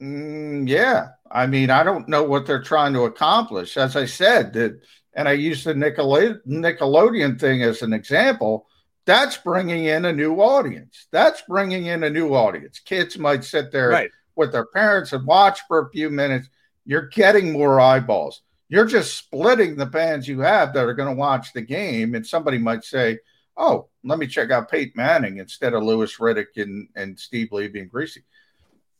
mm, yeah, I mean, I don't know what they're trying to accomplish. As I said, that, and I use the Nickelodeon thing as an example. That's bringing in a new audience. That's bringing in a new audience. Kids might sit there right. with their parents and watch for a few minutes. You're getting more eyeballs you're just splitting the fans you have that are going to watch the game. And somebody might say, oh, let me check out Peyton Manning instead of Louis Riddick and, and Steve Levy and Griese.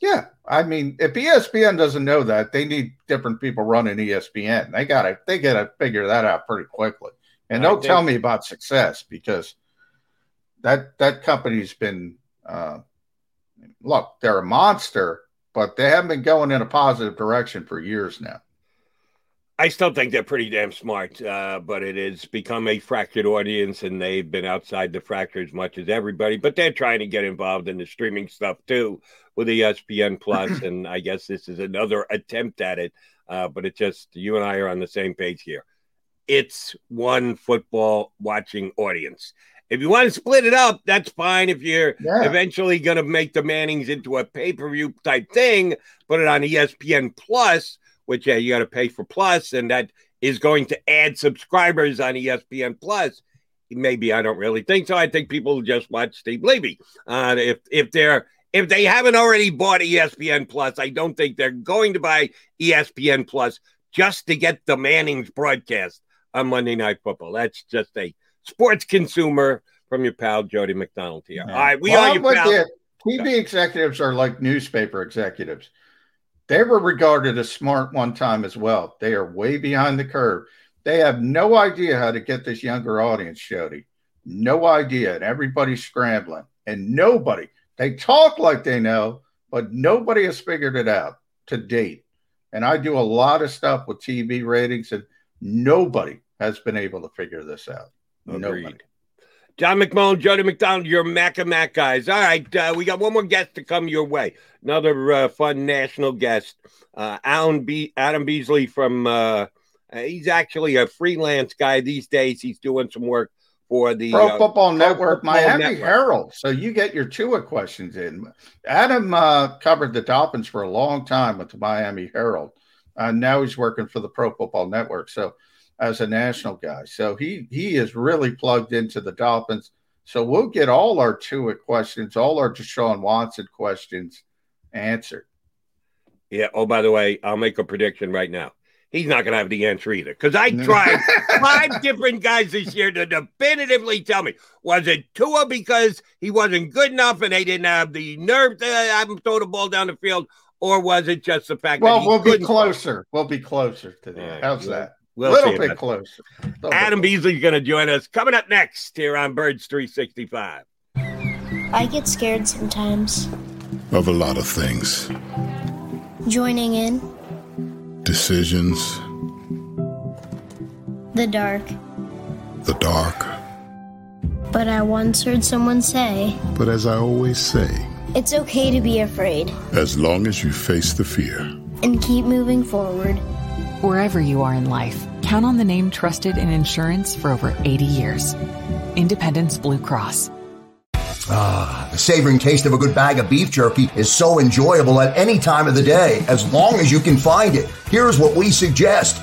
Yeah, I mean, if ESPN doesn't know that, they need different people running ESPN. They got to they got to figure that out pretty quickly. And don't tell me about success because that that company's been uh, look, they're a monster, but they haven't been going in a positive direction for years now. I still think they're pretty damn smart, uh, but it has become a fractured audience, and they've been outside the fracture as much as everybody. But they're trying to get involved in the streaming stuff too with ESPN [CLEARS THROAT] Plus, and I guess this is another attempt at it. Uh, but it just you and I are on the same page here. It's one football watching audience. If you want to split it up, that's fine. If you're yeah. eventually going to make the Mannings into a pay per view type thing, put it on ESPN Plus which uh, you got to pay for Plus, and that is going to add subscribers on ESPN Plus. Maybe I don't really think so. I think people just watch Steve Levy. Uh, if if they're if they haven't already bought ESPN Plus, I don't think they're going to buy ESPN Plus just to get the Mannings broadcast on Monday Night Football. That's just a sports consumer from your pal Jody McDonald here. All right, we well, are your pal. TV executives are like newspaper executives. They were regarded as smart one time as well. They are way behind the curve. They have no idea how to get this younger audience, Jody. No idea. And everybody's scrambling. And nobody, they talk like they know, but nobody has figured it out to date. And I do a lot of stuff with TV ratings, and nobody has been able to figure this out. Agreed. Nobody. John McMullen, Jody McDonald, your Mac and Mac guys. All right, uh, we got one more guest to come your way. Another uh, fun national guest, uh, Alan B- Adam Beasley from. Uh, uh, he's actually a freelance guy these days. He's doing some work for the Pro uh, Football Network, Miami Network. Herald. So you get your Tua questions in. Adam covered the Dolphins for a long time with the Miami Herald. now he's working for the Pro Football Network. So as a national guy. So he he is really plugged into the Dolphins. So we'll get all our Tua questions, all our Deshaun Watson questions answered. Yeah. Oh, by the way, I'll make a prediction right now. He's not going to have the answer either because I tried [LAUGHS] five different guys this year to definitively tell me was it Tua because he wasn't good enough and they didn't have the nerve to have him throw the ball down the field, or was it just the fact well, we'll be closer? We'll be closer to that. Right, How's that? We'll little bit close. Little Adam Beasley's going to join us coming up next here on Birds 365. I get scared sometimes. Of a lot of things. Joining in. Decisions. The dark. The dark. But I once heard someone say. But as I always say. It's okay to be afraid. As long as you face the fear. And keep moving forward. Wherever you are in life, count on the name trusted in insurance for over 80 years Independence Blue Cross. Ah, the savoring taste of a good bag of beef jerky is so enjoyable at any time of the day, as long as you can find it. Here's what we suggest.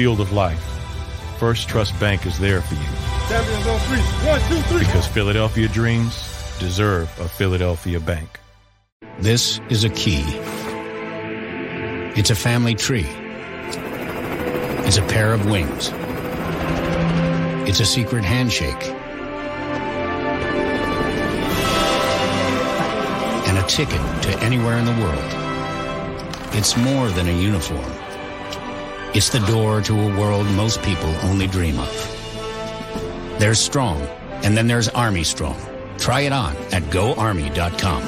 field of life, Firstrust Bank is there for you. Champions on three. One, two, three. Because Philadelphia dreams deserve a Philadelphia bank. This is a key. It's a family tree. It's a pair of wings. It's a secret handshake. And a ticket to anywhere in the world. It's more than a uniform. It's the door to a world most people only dream of. There's Strong, and then there's Army Strong. Try it on at goarmy.com.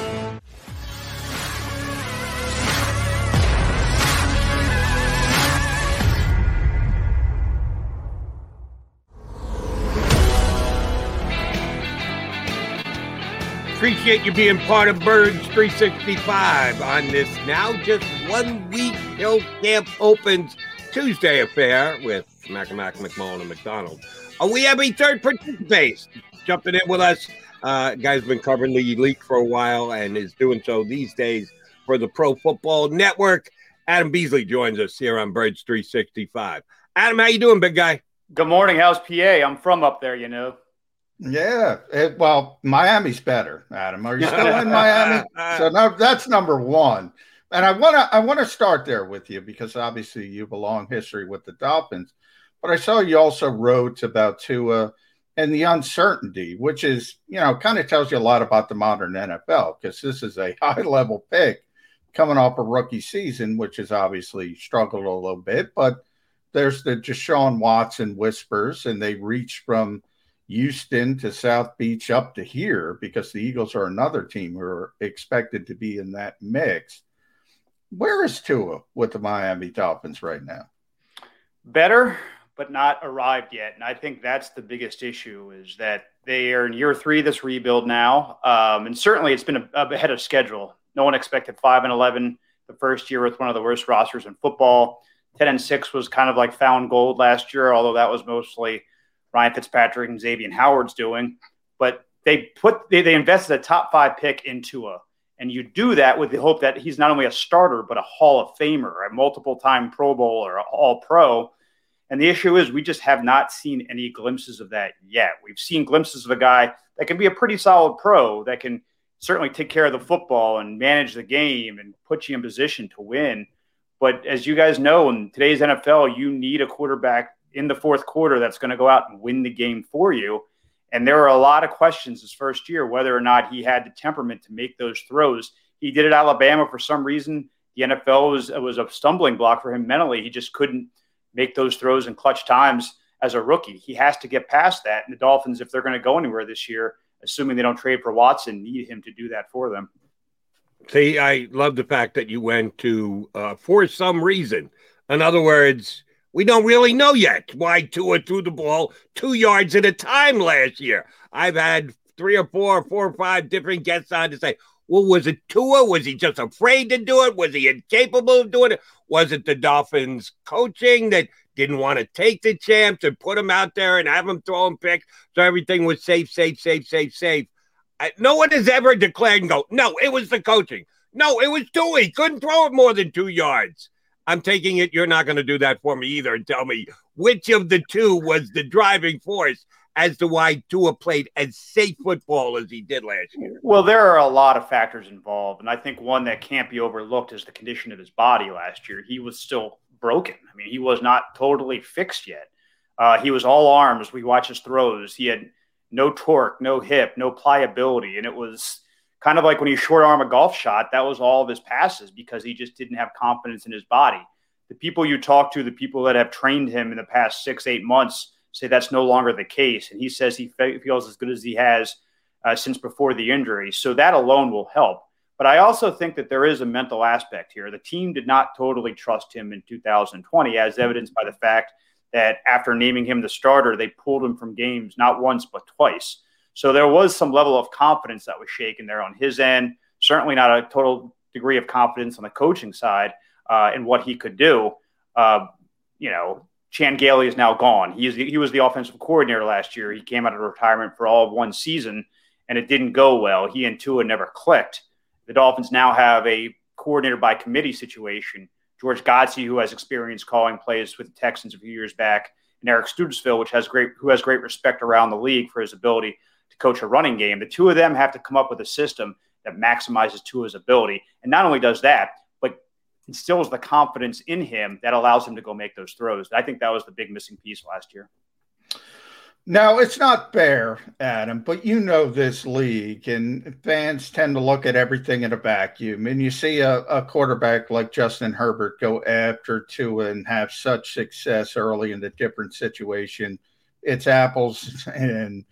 Appreciate you being part of Birds 365 on this now just one week Hill Camp opens Tuesday affair with Mac McMullen, and McDonald. Uh, we have a third participant jumping in with us. Uh, guy's been covering the league for a while and is doing so these days for the Pro Football Network. Adam Beasley joins us here on Birds 365. Adam, how you doing, big guy? Good morning. How's PA? I'm from up there, you know. Yeah, it, well, Miami's better, Adam. Are you still in Miami? [LAUGHS] So now that's number one. And I want to I want to start there with you because obviously you have a long history with the Dolphins, but I saw you also wrote about Tua and the uncertainty, which is you know kind of tells you a lot about the modern NFL because this is a [LAUGHS] high level pick coming off a rookie season, which has obviously struggled a little bit, but there's the Deshaun Watson whispers, and they reach from Houston to South Beach up to here because the Eagles are another team who are expected to be in that mix. Where is Tua with the Miami Dolphins right now? Better, but not arrived yet. And I think that's the biggest issue is that they are in year three of this rebuild now. Um, and certainly it's been ahead of schedule. No one expected 5 and 11 the first year with one of the worst rosters in football. 10 and 6 was kind of like found gold last year, although that was mostly Ryan Fitzpatrick and Xavier Howard's doing. But they put they, they invested a top five pick into a and you do that with the hope that he's not only a starter but a Hall of Famer, a multiple time Pro Bowl or All Pro. And the issue is we just have not seen any glimpses of that yet. We've seen glimpses of a guy that can be a pretty solid pro that can certainly take care of the football and manage the game and put you in position to win. But as you guys know, in today's NFL, you need a quarterback in the fourth quarter that's going to go out and win the game for you. And there were a lot of questions his first year whether or not he had the temperament to make those throws. He did at Alabama for some reason. The NFL was was a stumbling block for him mentally. He just couldn't make those throws in clutch times as a rookie. He has to get past that. And the Dolphins, if they're going to go anywhere this year, assuming they don't trade for Watson, need him to do that for them. See, I love the fact that you went to uh, for some reason. In other words, we don't really know yet why Tua threw the ball two yards at a time last year. I've had three or four, four or five different guests on to say, well, was it Tua? Was he just afraid to do it? Was he incapable of doing it? Was it the Dolphins coaching that didn't want to take the chance and put him out there and have him throw him picks so everything was safe, safe, safe, safe, safe? no one has ever declared and go, no, it was the coaching. No, it was Tua. He couldn't throw it more than two yards. I'm taking it you're not going to do that for me either and tell me which of the two was the driving force as to why Tua played as safe football as he did last year. Well, there are a lot of factors involved. And I think one that can't be overlooked is the condition of his body last year. He was still broken. I mean, he was not totally fixed yet. Uh, he was all arms. We watch his throws. He had no torque, no hip, no pliability. And it was kind of like when you short arm a golf shot, that was all of his passes because he just didn't have confidence in his body. The people you talk to, the people that have trained him in the past six, eight months, say that's no longer the case. And he says he feels as good as he has uh, since before the injury. So that alone will help. But I also think that there is a mental aspect here. The team did not totally trust him in 2020, as evidenced by the fact that after naming him the starter, they pulled him from games not once, but twice. So there was some level of confidence that was shaken there on his end. Certainly not a total degree of confidence on the coaching side uh, in what he could do. Uh, you know, Chan Gailey is now gone. He, is the, he was the offensive coordinator last year. He came out of retirement for all of one season, and it didn't go well. He and Tua never clicked. The Dolphins now have a coordinator by committee situation George Godsey, who has experience calling plays with the Texans a few years back, and Eric Studesville, which has great who has great respect around the league for his ability to coach a running game. The two of them have to come up with a system that maximizes Tua's ability, and not only does that, but instills the confidence in him that allows him to go make those throws. I think that was the big missing piece last year. No, it's not fair, Adam, but you know this league, and fans tend to look at everything in a vacuum. And you see a, a quarterback like Justin Herbert go after Tua and have such success early in a different situation. It's apples [LAUGHS] and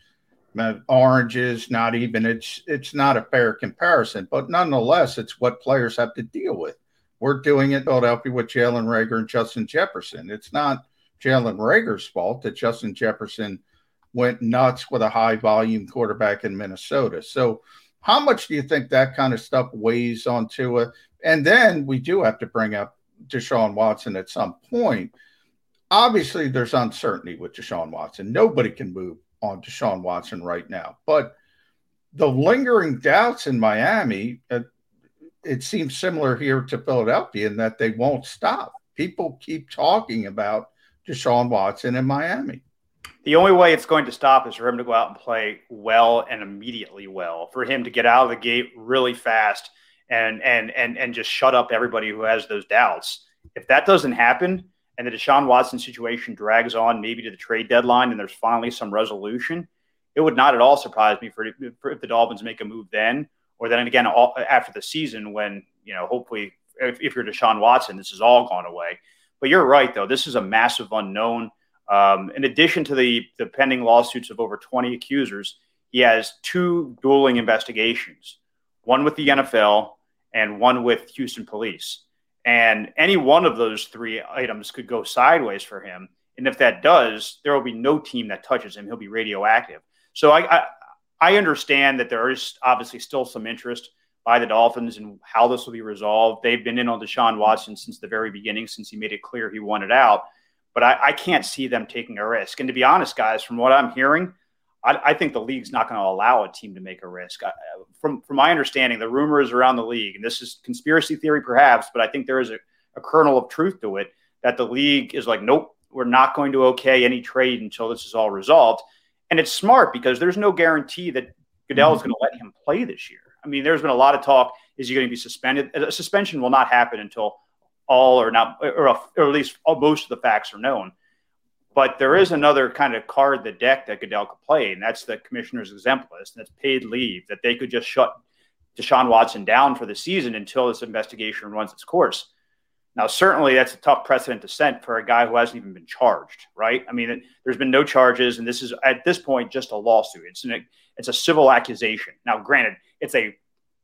oranges, not even. It's it's not a fair comparison, but nonetheless, it's what players have to deal with. We're doing it Philadelphia with Jalen Reagor and Justin Jefferson. It's not Jalen Reagor's fault that Justin Jefferson – went nuts with a high volume quarterback in Minnesota. So, how much do you think that kind of stuff weighs onto it? And then we do have to bring up Deshaun Watson at some point. obviously there's uncertainty with Deshaun Watson. Nobody can move on Deshaun Watson right now. But the lingering doubts in Miami, uh, it seems similar here to Philadelphia in that they won't stop. People keep talking about Deshaun Watson in Miami. The only way it's going to stop is for him to go out and play well and immediately well, for him to get out of the gate really fast and and and and just shut up everybody who has those doubts. If that doesn't happen, and the Deshaun Watson situation drags on maybe to the trade deadline and there's finally some resolution, it would not at all surprise me for, for if the Dolphins make a move then, or then again all, after the season when you know hopefully if, if, you're Deshaun Watson, this has all gone away. But you're right though, this is a massive unknown. Um, in addition to the the pending lawsuits of over 20 accusers, he has two dueling investigations, one with the NFL and one with Houston police. And any one of those three items could go sideways for him. And if that does, there will be no team that touches him. He'll be radioactive. So I, I, I understand that there is obviously still some interest by the Dolphins and how this will be resolved. They've been in on Deshaun Watson since the very beginning, since he made it clear he wanted out. But I, I can't see them taking a risk. And to be honest, guys, from what I'm hearing, I, I think the league's not going to allow a team to make a risk. I, from from my understanding, the rumors around the league, and this is conspiracy theory perhaps, but I think there is a, a kernel of truth to it that the league is like, nope, we're not going to okay any trade until this is all resolved. And it's smart because there's no guarantee that Goodell mm-hmm. is going to let him play this year. I mean, there's been a lot of talk. Is he going to be suspended? A suspension will not happen until all or not, or, or at least most of the facts are known. But there is another kind of card the deck that Goodell could play, and that's the commissioner's exempt list. And that's paid leave that they could just shut Deshaun Watson down for the season until this investigation runs its course. Now, certainly that's a tough precedent to set for a guy who hasn't even been charged, right? I mean, there's been no charges, and this is at this point just a lawsuit. It's an it's a civil accusation. Now, granted, it's a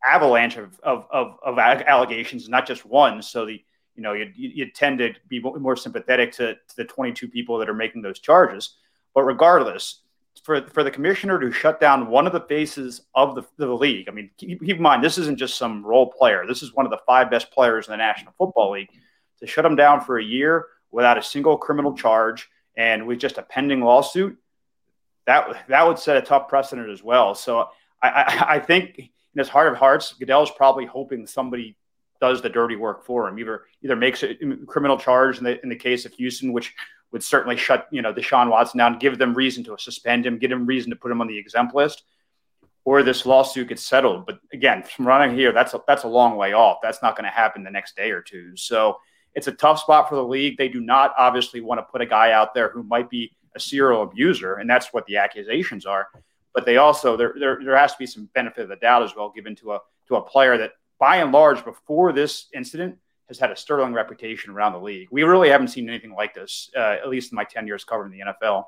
avalanche of of, of, of allegations, not just one. So the you know, you, you tend to be more sympathetic to, to the 22 people that are making those charges. But regardless, for, for the commissioner to shut down one of the faces of the, the league, I mean, keep, keep in mind, this isn't just some role player. This is one of the five best players in the National Football League. To shut him down for a year without a single criminal charge and with just a pending lawsuit, that that would set a tough precedent as well. So I, I, I think in his heart of hearts, Goodell's probably hoping somebody does the dirty work for him. Either either makes a criminal charge in the in the case of Houston, which would certainly shut you know Deshaun Watson down, give them reason to suspend him, give him reason to put him on the exempt list, or this lawsuit gets settled. But again, from running here, that's a, that's a long way off. That's not going to happen the next day or two. So it's a tough spot for the league. They do not obviously want to put a guy out there who might be a serial abuser, and that's what the accusations are. But they also there there, there has to be some benefit of the doubt as well given to a to a player that by and large, before this incident, has had a sterling reputation around the league. We really haven't seen anything like this, uh, at least in my 10 years covering the NFL.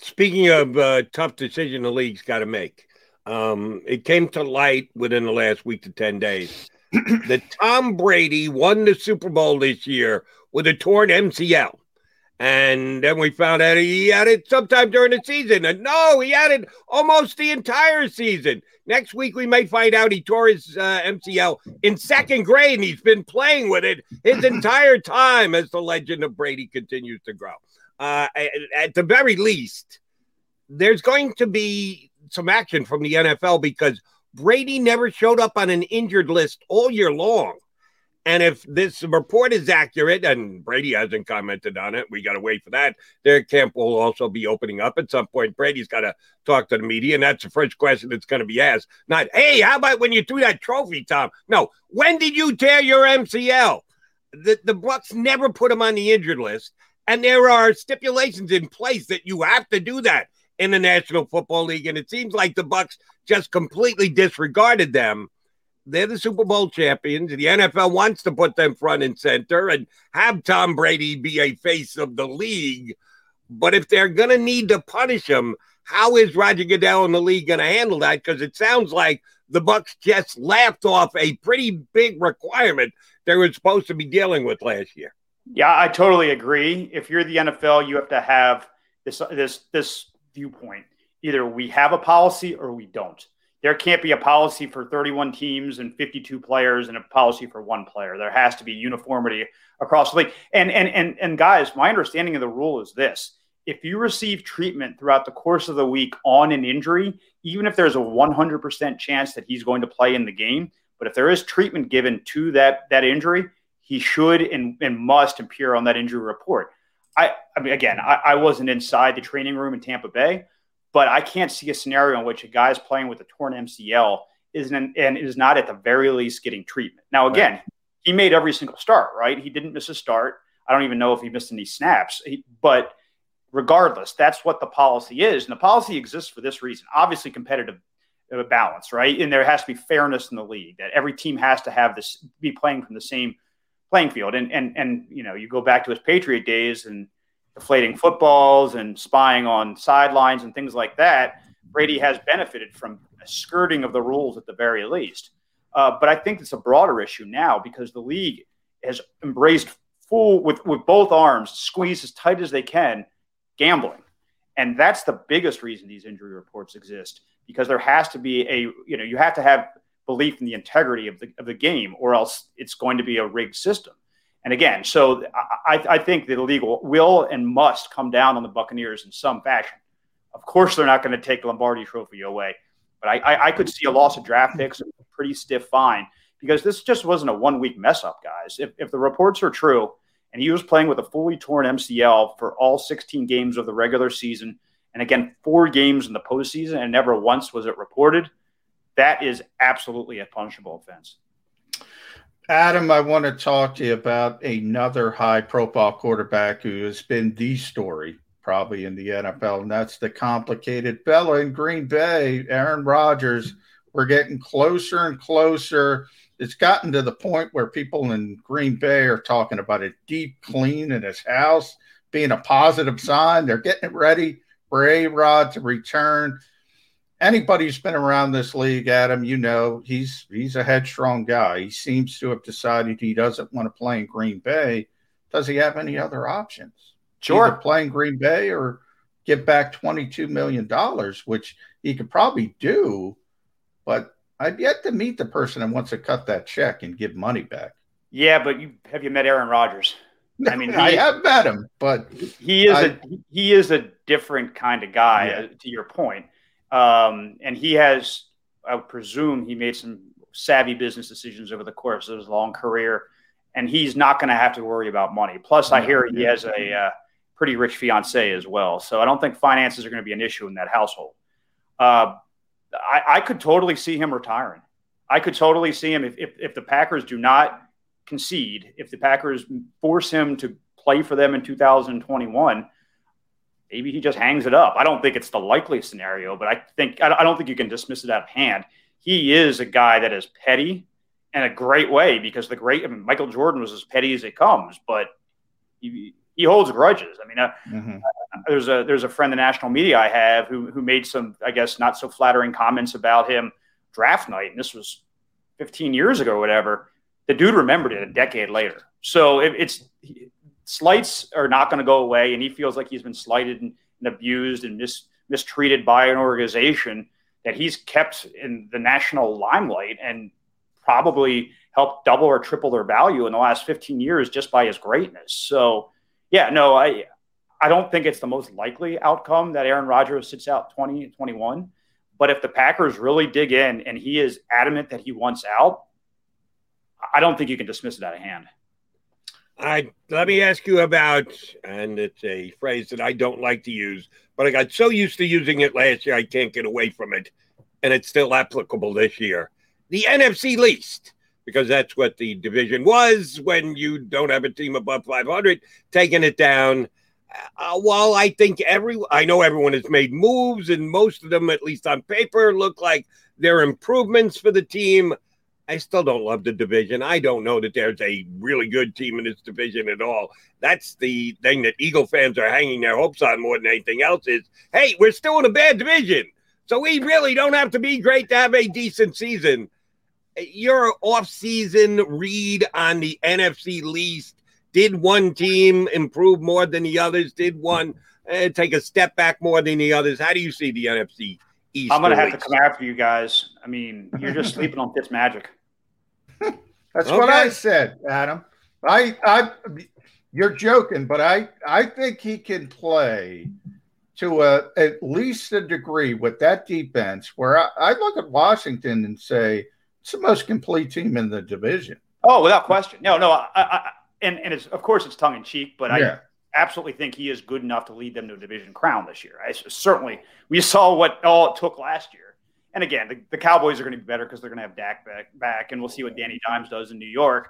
Speaking of uh, tough decision the league's got to make, um, it came to light within the last week to 10 days that Tom Brady won the Super Bowl this year with a torn MCL. And then we found out he had it sometime during the season. And no, he had it almost the entire season. Next week, we may find out he tore his uh, MCL in second grade and he's been playing with it his [LAUGHS] entire time as the legend of Brady continues to grow. Uh, at, at the very least, there's going to be some action from the NFL because Brady never showed up on an injured list all year long. And if this report is accurate, and Brady hasn't commented on it, we got to wait for that. Their camp will also be opening up at some point. Brady's got to talk to the media, and that's the first question that's going to be asked. Not, hey, how about when you threw that trophy, Tom? No, when did you tear your MCL? The the Bucs never put him on the injured list, and there are stipulations in place that you have to do that in the National Football League, and it seems like the Bucs just completely disregarded them they're the Super Bowl champions. The NFL wants to put them front and center and have Tom Brady be a face of the league. But if they're going to need to punish him, how is Roger Goodell and the league going to handle that? Because it sounds like the Bucs just laughed off a pretty big requirement they were supposed to be dealing with last year. Yeah, I totally agree. If you're the NFL, you have to have this this this viewpoint. Either we have a policy or we don't there can't be a policy for 31 teams and 52 players and a policy for one player. There has to be uniformity across the league. And and and and guys, my understanding of the rule is this: if you receive treatment throughout the course of the week on an injury, even if there's a 100% chance that he's going to play in the game, but if there is treatment given to that that injury, he should and, and must appear on that injury report. I, I mean, again, I, I wasn't inside the training room in Tampa Bay, but I can't see a scenario in which a guy is playing with a torn MCL isn't and is not at the very least getting treatment. Now, again, right. he made every single start, right? He didn't miss a start. I don't even know if he missed any snaps, he, but regardless, that's what the policy is, and the policy exists for this reason. Obviously, competitive uh, balance, right? And there has to be fairness in the league. That every team has to have this be playing from the same playing field. And and and you know, you go back to his Patriot days and deflating footballs and spying on sidelines and things like that, Brady has benefited from a skirting of the rules at the very least. Uh, but I think it's a broader issue now because the league has embraced full with with both arms, squeezed as tight as they can, gambling, and that's the biggest reason these injury reports exist because there has to be a you know you have to have belief in the integrity of the of the game or else it's going to be a rigged system. And again, so I, I think the legal will and must come down on the Buccaneers in some fashion. Of course, they're not going to take the Lombardi Trophy away, but I, I, I could see a loss of draft picks, a pretty stiff fine, because this just wasn't a one week mess up, guys. If, if the reports are true, and he was playing with a fully torn MCL for all 16 games of the regular season, and again, four games in the postseason, and never once was it reported, that is absolutely a punishable offense. Adam, I want to talk to you about another high profile quarterback who has been the story probably in the NFL, and that's the complicated fella in Green Bay, Aaron Rodgers. We're getting closer and closer. It's gotten to the point where people in Green Bay are talking about a deep clean in his house being a positive sign. They're getting it ready for A Rod to return anybody who's been around this league, Adam, you know he's he's a headstrong guy. He seems to have decided he doesn't want to play in Green Bay. Does he have any other options? Sure, Either play in Green Bay or give back twenty two million dollars, which he could probably do. But I've yet to meet the person that wants to cut that check and give money back. Yeah, but you have you met Aaron Rodgers? I mean, he, I have met him, but he is I, a he is a different kind of guy. Yeah. Uh, to your point, um, and he has, I would presume, he made some savvy business decisions over the course of his long career, and he's not going to have to worry about money. Plus, I hear he has a uh, pretty rich fiance as well, so I don't think finances are going to be an issue in that household. Uh, I, I, could totally see him retiring. I could totally see him if, if, if the Packers do not concede, if the Packers force him to play for them in 2021 maybe he just hangs it up. I don't think it's the likely scenario, but I think I don't think you can dismiss it out of hand. He is a guy that is petty in a great way because the great I mean, Michael Jordan was as petty as it comes, but he, he holds grudges. I mean, uh, mm-hmm. uh, there's a there's a friend in the national media I have who who made some I guess not so flattering comments about him draft night, and this was 15 years ago or whatever. The dude remembered it a decade later. So it, it's slights are not going to go away, and he feels like he's been slighted and, and abused and mis, mistreated by an organization that he's kept in the national limelight and probably helped double or triple their value in the last 15 years just by his greatness. So, yeah, no, I I don't think it's the most likely outcome that Aaron Rodgers sits out 20 and 21. But if the Packers really dig in and he is adamant that he wants out, I don't think you can dismiss it out of hand. I let me ask you about, and it's a phrase that I don't like to use, but I got so used to using it last year I can't get away from it, and it's still applicable this year. The NFC least, because that's what the division was when you don't have a team above 500, taking it down. Uh, while I think every, I know everyone has made moves, and most of them, at least on paper, look like they're improvements for the team. I still don't love the division. I don't know that there's a really good team in this division at all. That's the thing that Eagle fans are hanging their hopes on more than anything else is, hey, we're still in a bad division. So we really don't have to be great to have a decent season. Your off-season read on the NFC least. Did one team improve more than the others? Did one uh, take a step back more than the others? How do you see the NFC East. I'm gonna have to come after you guys. I mean, you're just [LAUGHS] sleeping on Fitz magic. [LAUGHS] That's okay. what I said, Adam. I, I, you're joking, but I, I think he can play to a at least a degree with that defense. Where I, I look at Washington and say it's the most complete team in the division. Oh, without question. No, no. I, I, and and it's of course it's tongue in cheek, but yeah. I absolutely think he is good enough to lead them to a division crown this year. I certainly we saw what all it took last year. And again, the, the Cowboys are going to be better because they're going to have Dak back, back, and we'll see what Danny Dimes does in New York.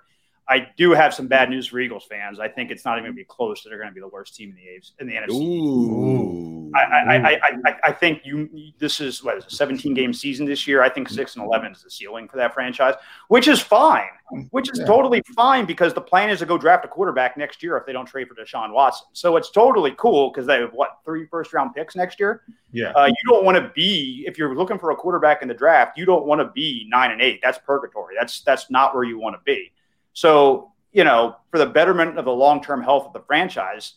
I do have some bad news for Eagles fans. I think it's not even going to be close. That they're going to be the worst team in the in the NFC. Ooh. I, I, I, I, I think you. This is what is a 17 game season this year. I think six and 11 is the ceiling for that franchise, which is fine. Which is totally fine because the plan is to go draft a quarterback next year if they don't trade for Deshaun Watson. So it's totally cool because they have what three first round picks next year. Yeah. Uh, you don't want to be if you're looking for a quarterback in the draft. You don't want to be nine and eight. That's purgatory. That's that's not where you want to be. So, you know, for the betterment of the long term health of the franchise,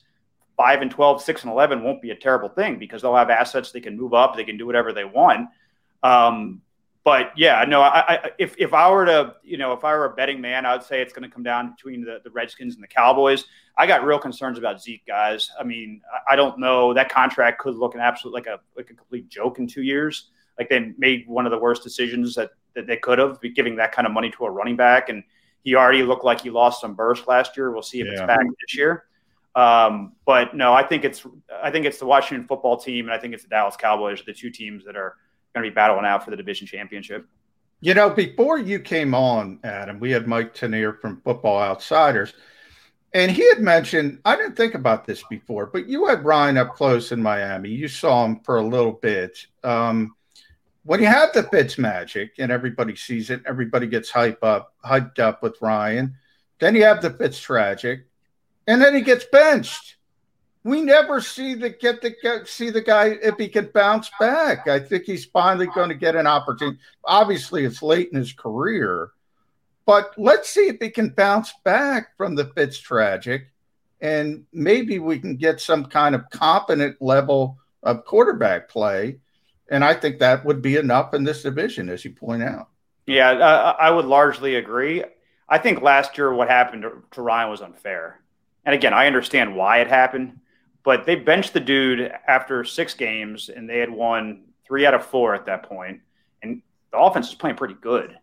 5 and 12, 6 and 11 won't be a terrible thing because they'll have assets. They can move up, they can do whatever they want. Um, but yeah, no, I, I, if, if I were to, you know, if I were a betting man, I would say it's going to come down between the, the Redskins and the Cowboys. I got real concerns about Zeke, guys. I mean, I, I don't know. That contract could look an absolute like a like a complete joke in two years. Like they made one of the worst decisions that, that they could have, giving that kind of money to a running back. And he already looked like he lost some burst last year. We'll see if yeah. it's back this year. Um, but no, I think it's I think it's the Washington football team and I think it's the Dallas Cowboys, the two teams that are going to be battling out for the division championship. You know, before you came on, Adam, we had Mike Tanier from Football Outsiders, and he had mentioned I didn't think about this before, but you had Ryan up close in Miami. You saw him for a little bit. Um, when you have the Fitz magic and everybody sees it, everybody gets hype up, hyped up with Ryan. Then you have the Fitz tragic, and then he gets benched. We never see the get the get, see the guy if he can bounce back. I think he's finally going to get an opportunity. Obviously, it's late in his career, but let's see if he can bounce back from the Fitz tragic, and maybe we can get some kind of competent level of quarterback play and I think that would be enough in this division, as you point out. Yeah, uh, I would largely agree. I think last year what happened to, Ryan was unfair. And again, I understand why it happened, but they benched the dude after six games and they had won three out of four at that point, And the offense was playing pretty good.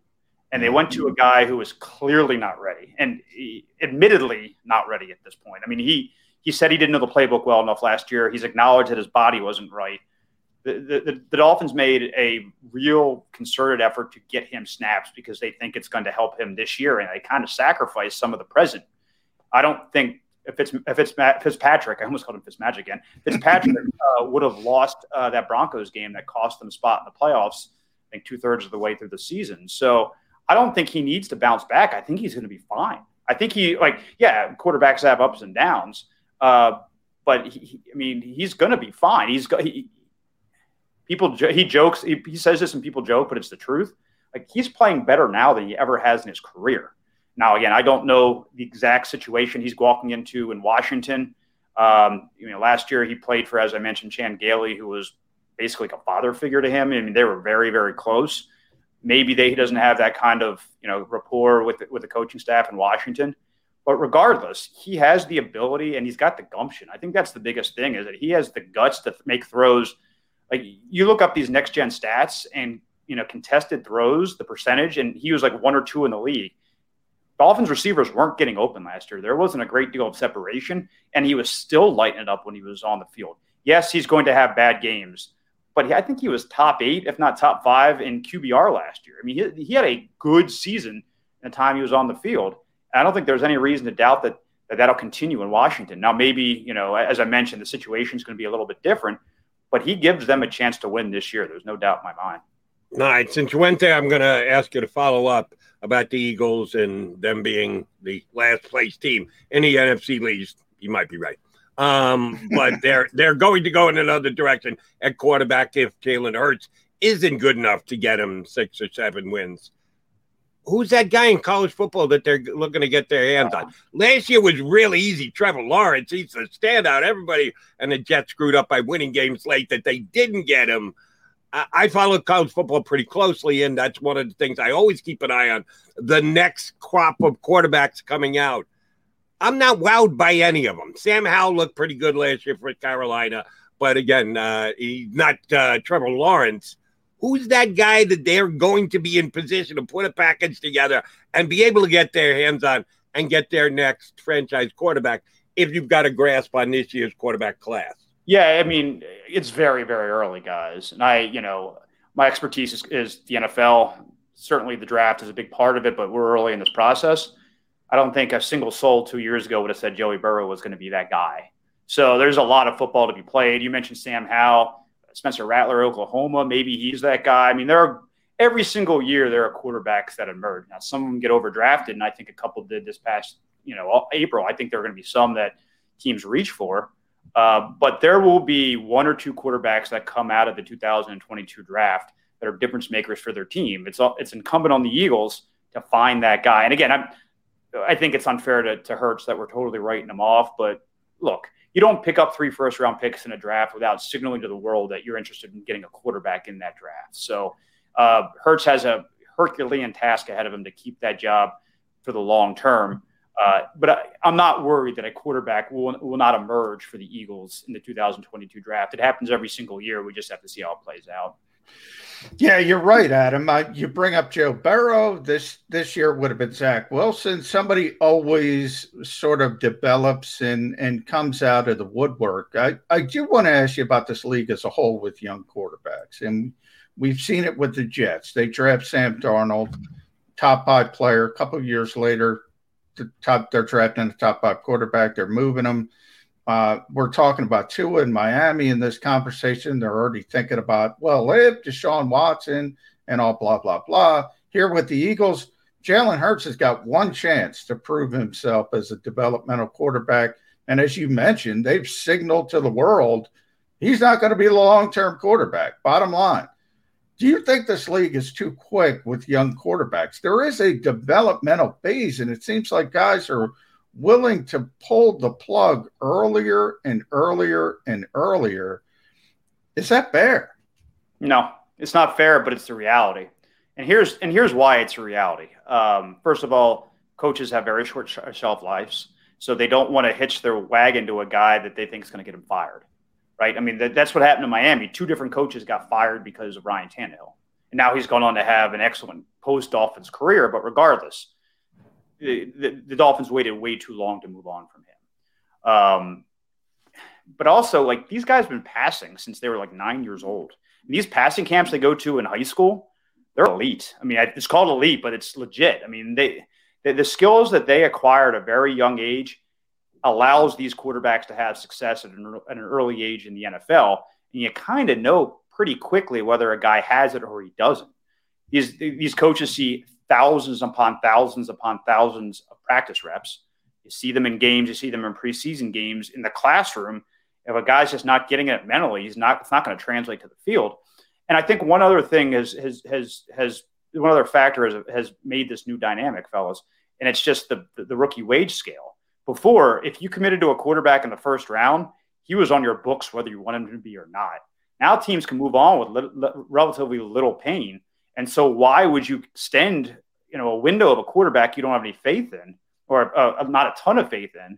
And they went to a guy who was clearly not ready and admittedly not ready at this point. I mean, he he said he didn't know the playbook well enough last year. He's acknowledged that his body wasn't right the, the, the, Dolphins made a real concerted effort to get him snaps because they think it's going to help him this year, and they kind of sacrificed some of the present. I don't think if it's if it's Fitzpatrick, I almost called him Fitzmagic again. Fitzpatrick [LAUGHS] uh, would have lost uh, that Broncos game that cost them a spot in the playoffs. I think two thirds of the way through the season. So I don't think he needs to bounce back. I think he's going to be fine. I think he like yeah, quarterbacks have ups and downs, uh, but he, I mean he's going to be fine. He's he, people he jokes he, he says this and people joke but it's the truth. Like he's playing better now than he ever has in his career. Now again i don't know the exact situation he's walking into in washington. Um, you know last year he played for as i mentioned chan gailey who was basically like a father figure to him. I mean they were very very close. Maybe they, he doesn't have that kind of you know rapport with the, with the coaching staff in washington. But regardless he has the ability and he's got the gumption. I think that's the biggest thing is that he has the guts to make throws like you look up these next gen stats and you know contested throws, the percentage, and he was like one or two in the league. Dolphins receivers weren't getting open last year. There wasn't a great deal of separation, and he was still lighting it up when he was on the field. Yes, he's going to have bad games, but I think he was top eight, if not top five, in QBR last year. I mean, he, he had a good season in the time he was on the field. I don't think there's any reason to doubt that, that that'll continue in Washington. Now, maybe, you know, as I mentioned, the situation is going to be a little bit different, but he gives them a chance to win this year. There's no doubt in my mind. All right. Since you went there, I'm going to ask you to follow up about the Eagles and them being the last place team in the NFC least. You might be right. Um, but [LAUGHS] they're they're going to go in another direction at quarterback if Jalen Hurts isn't good enough to get him six or seven wins. Who's that guy in college football that they're looking to get their hands on? Last year was really easy. Trevor Lawrence, he's a standout. Everybody and the Jets screwed up by winning games late that they didn't get him. I follow college football pretty closely, and that's one of the things I always keep an eye on the next crop of quarterbacks coming out. I'm not wowed by any of them. Sam Howell looked pretty good last year for Carolina, but again, uh, he's not uh, Trevor Lawrence. Who's that guy that they're going to be in position to put a package together and be able to get their hands on and get their next franchise quarterback if you've got a grasp on this year's quarterback class? Yeah, I mean, it's very, very early, guys. And I, you know, my expertise is, is the NFL. Certainly the draft is a big part of it, but we're early in this process. I don't think a single soul two years ago would have said Joey Burrow was going to be that guy. So there's a lot of football to be played. You mentioned Sam Howell, Spencer Rattler, Oklahoma. Maybe he's that guy. I mean, there are every single year there are quarterbacks that emerge. Now some of them get overdrafted, and I think a couple did this past, you know, April. I think there are going to be some that teams reach for. Uh, but there will be one or two quarterbacks that come out of the 2022 draft that are difference makers for their team. It's it's incumbent on the Eagles to find that guy. And again, I'm, I think it's unfair to, to Hurts that we're totally writing him off. But look, you don't pick up three first round picks in a draft without signaling to the world that you're interested in getting a quarterback in that draft. So uh, Hurts has a Herculean task ahead of him to keep that job for the long term. Uh, but I, am not worried that a quarterback will, will not emerge for the Eagles in the 2022 draft. It happens every single year. We just have to see how it plays out. Yeah, you're right, Adam. I, you bring up Joe Burrow. This this year would have been Zach Wilson. Somebody always sort of develops and and comes out of the woodwork. I, I do want to ask you about this league as a whole with young quarterbacks, and we've seen it with the Jets. They draft Sam Darnold, top five player. A couple of years later, the top they're drafting the top five quarterback. They're moving them. Uh, we're talking about Tua in Miami in this conversation. They're already thinking about well, if Deshaun Watson and all blah blah blah. Here with the Eagles, Jalen Hurts has got one chance to prove himself as a developmental quarterback. And as you mentioned, they've signaled to the world he's not going to be the long term quarterback. Bottom line. Do you think this league is too quick with young quarterbacks? There is a developmental phase, and it seems like guys are willing to pull the plug earlier and earlier and earlier. Is that fair? No, it's not fair, but it's the reality. And here's and here's why it's a reality. Um, first of all, coaches have very short shelf lives, so they don't want to hitch their wagon to a guy that they think is going to get them fired right? I mean, that, that's what happened to Miami. Two different coaches got fired because of Ryan Tannehill. And now he's gone on to have an excellent post Dolphins career. But regardless, the, the, Dolphins waited way too long to move on from him. Um, but also, like, these guys have been passing since they were like nine years old. And these passing camps they go to in high school, they're elite. I mean, it's called elite, but it's legit. I mean, they, the, the skills that they acquire at a very young age allows these quarterbacks to have success at an, at an early age in the NFL. And you kind of know pretty quickly whether a guy has it or he doesn't. These, these coaches see thousands upon thousands upon thousands of practice reps. You see them in games, you see them in preseason games in the classroom. If a guy's just not getting it mentally, he's not, it's not going to translate to the field. And I think one other thing has, has, has, has one other factor has, has made this new dynamic, fellas, and it's just the, the, rookie wage scale before, if you committed to a quarterback in the first round, he was on your books whether you want him to be or not. Now teams can move on with li- li- relatively little pain, and so why would you extend you know a window of a quarterback you don't have any faith in, or uh, not a ton of faith in,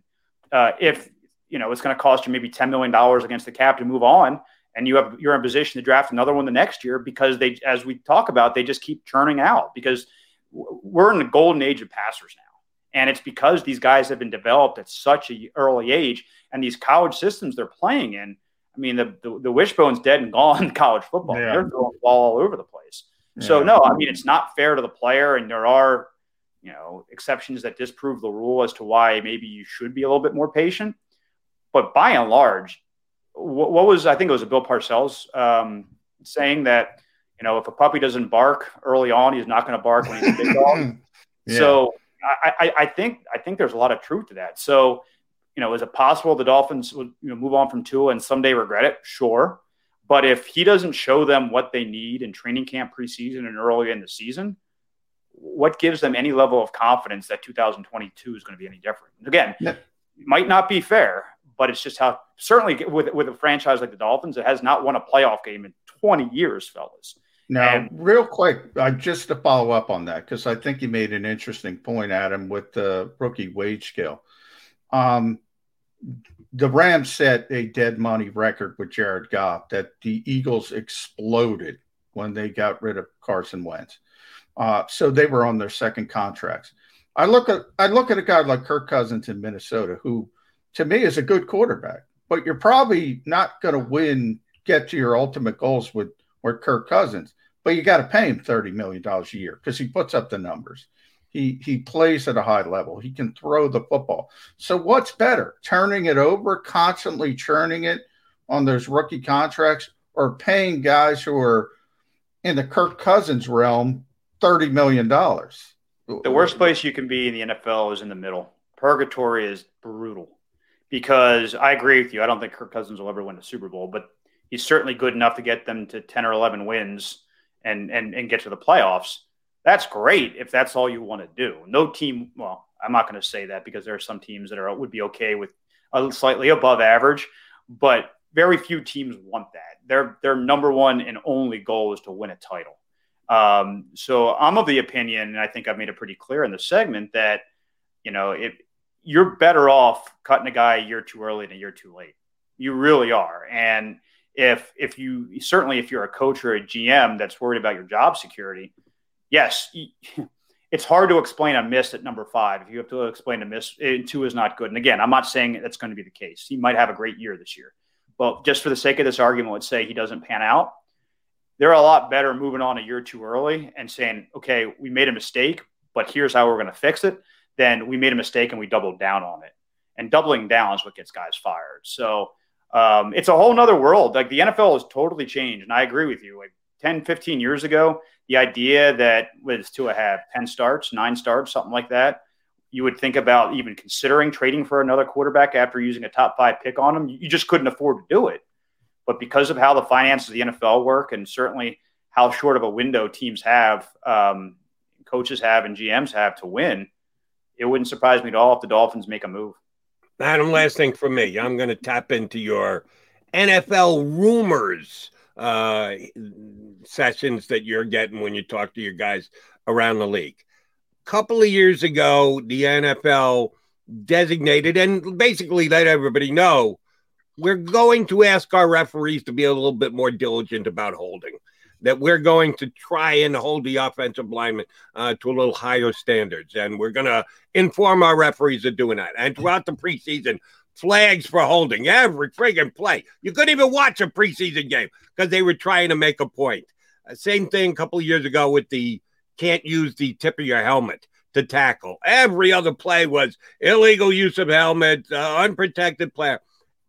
uh, if you know it's going to cost you maybe ten million dollars against the cap to move on, and you have you're in position to draft another one the next year because they, as we talk about, they just keep churning out because we're in the golden age of passers now. And it's because these guys have been developed at such an early age and these college systems they're playing in. I mean, the, the, the wishbone's dead and gone in [LAUGHS] college football. Yeah. They're throwing the ball all over the place. Yeah. So, no, I mean, it's not fair to the player. And there are, you know, exceptions that disprove the rule as to why maybe you should be a little bit more patient. But by and large, what, what was, I think it was a Bill Parcells um, saying that, you know, if a puppy doesn't bark early on, he's not going to bark when he's a big dog. [LAUGHS] yeah. So, I, I, think I think there's a lot of truth to that. So, you know, is it possible the Dolphins would you know, move on from Tua and someday regret it? Sure. But if he doesn't show them what they need in training camp preseason and early in the season, what gives them any level of confidence that 2022 is going to be any different? Again, yeah. might not be fair, but it's just how certainly with with a franchise like the Dolphins, it has not won a playoff game in 20 years, fellas. Now, and, real quick, uh, just to follow up on that, because I think you made an interesting point, Adam, with the rookie wage scale. Um, the Rams set a dead money record with Jared Goff that the Eagles exploded when they got rid of Carson Wentz. Uh, so they were on their second contracts. I look at I look at a guy like Kirk Cousins in Minnesota, who to me is a good quarterback, but you're probably not going to win, get to your ultimate goals with with Kirk Cousins but you got to pay him thirty million dollars a year because he puts up the numbers. He he plays at a high level. He can throw the football. So what's better, turning it over, constantly churning it on those rookie contracts, or paying guys who are in the Kirk Cousins realm thirty million dollars? The worst place you can be in the NFL is in the middle. Purgatory is brutal because I agree with you. I don't think Kirk Cousins will ever win a Super Bowl, but he's certainly good enough to get them to 10 or 11 wins and and and get to the playoffs, that's great if that's all you want to do. No team, well, I'm not going to say that because there are some teams that are would be okay with a slightly above average, but very few teams want that. Their their number one and only goal is to win a title. Um, so I'm of the opinion, and I think I've made it pretty clear in the segment that you know if you're better off cutting a guy a year too early than a year too late. You really are, and if if you certainly if you're a coach or a GM that's worried about your job security, yes, [LAUGHS] it's hard to explain a miss at number five. If you have to explain a miss, two is not good. And again, I'm not saying that's going to be the case. He might have a great year this year, but just for the sake of this argument, let's say he doesn't pan out. They're a lot better moving on a year too early and saying, okay, we made a mistake, but here's how we're going to fix it. Then we made a mistake and we doubled down on it. And doubling down is what gets guys fired. So um, it's a whole nother world. Like the NFL has totally changed. And I agree with you. Like 10, 15 years ago, the idea that was to have 10 starts, nine starts, something like that, you would think about even considering trading for another quarterback after using a top five pick on him. You just couldn't afford to do it. But because of how the finances of the NFL work and certainly how short of a window teams have, um, coaches have, and GMs have to win, it wouldn't surprise me at all if the Dolphins make a move. Adam, last thing for me. I'm going to tap into your NFL rumors uh, sessions that you're getting when you talk to your guys around the league. A couple of years ago, the NFL designated and basically let everybody know we're going to ask our referees to be a little bit more diligent about holding that we're going to try and hold the offensive lineman uh, to a little higher standards. And we're going to inform our referees of doing that. And throughout the preseason, flags for holding every friggin' play. You couldn't even watch a preseason game because they were trying to make a point. Uh, same thing a couple years ago with the can't use the tip of your helmet to tackle. Every other play was illegal use of helmet, uh, unprotected player.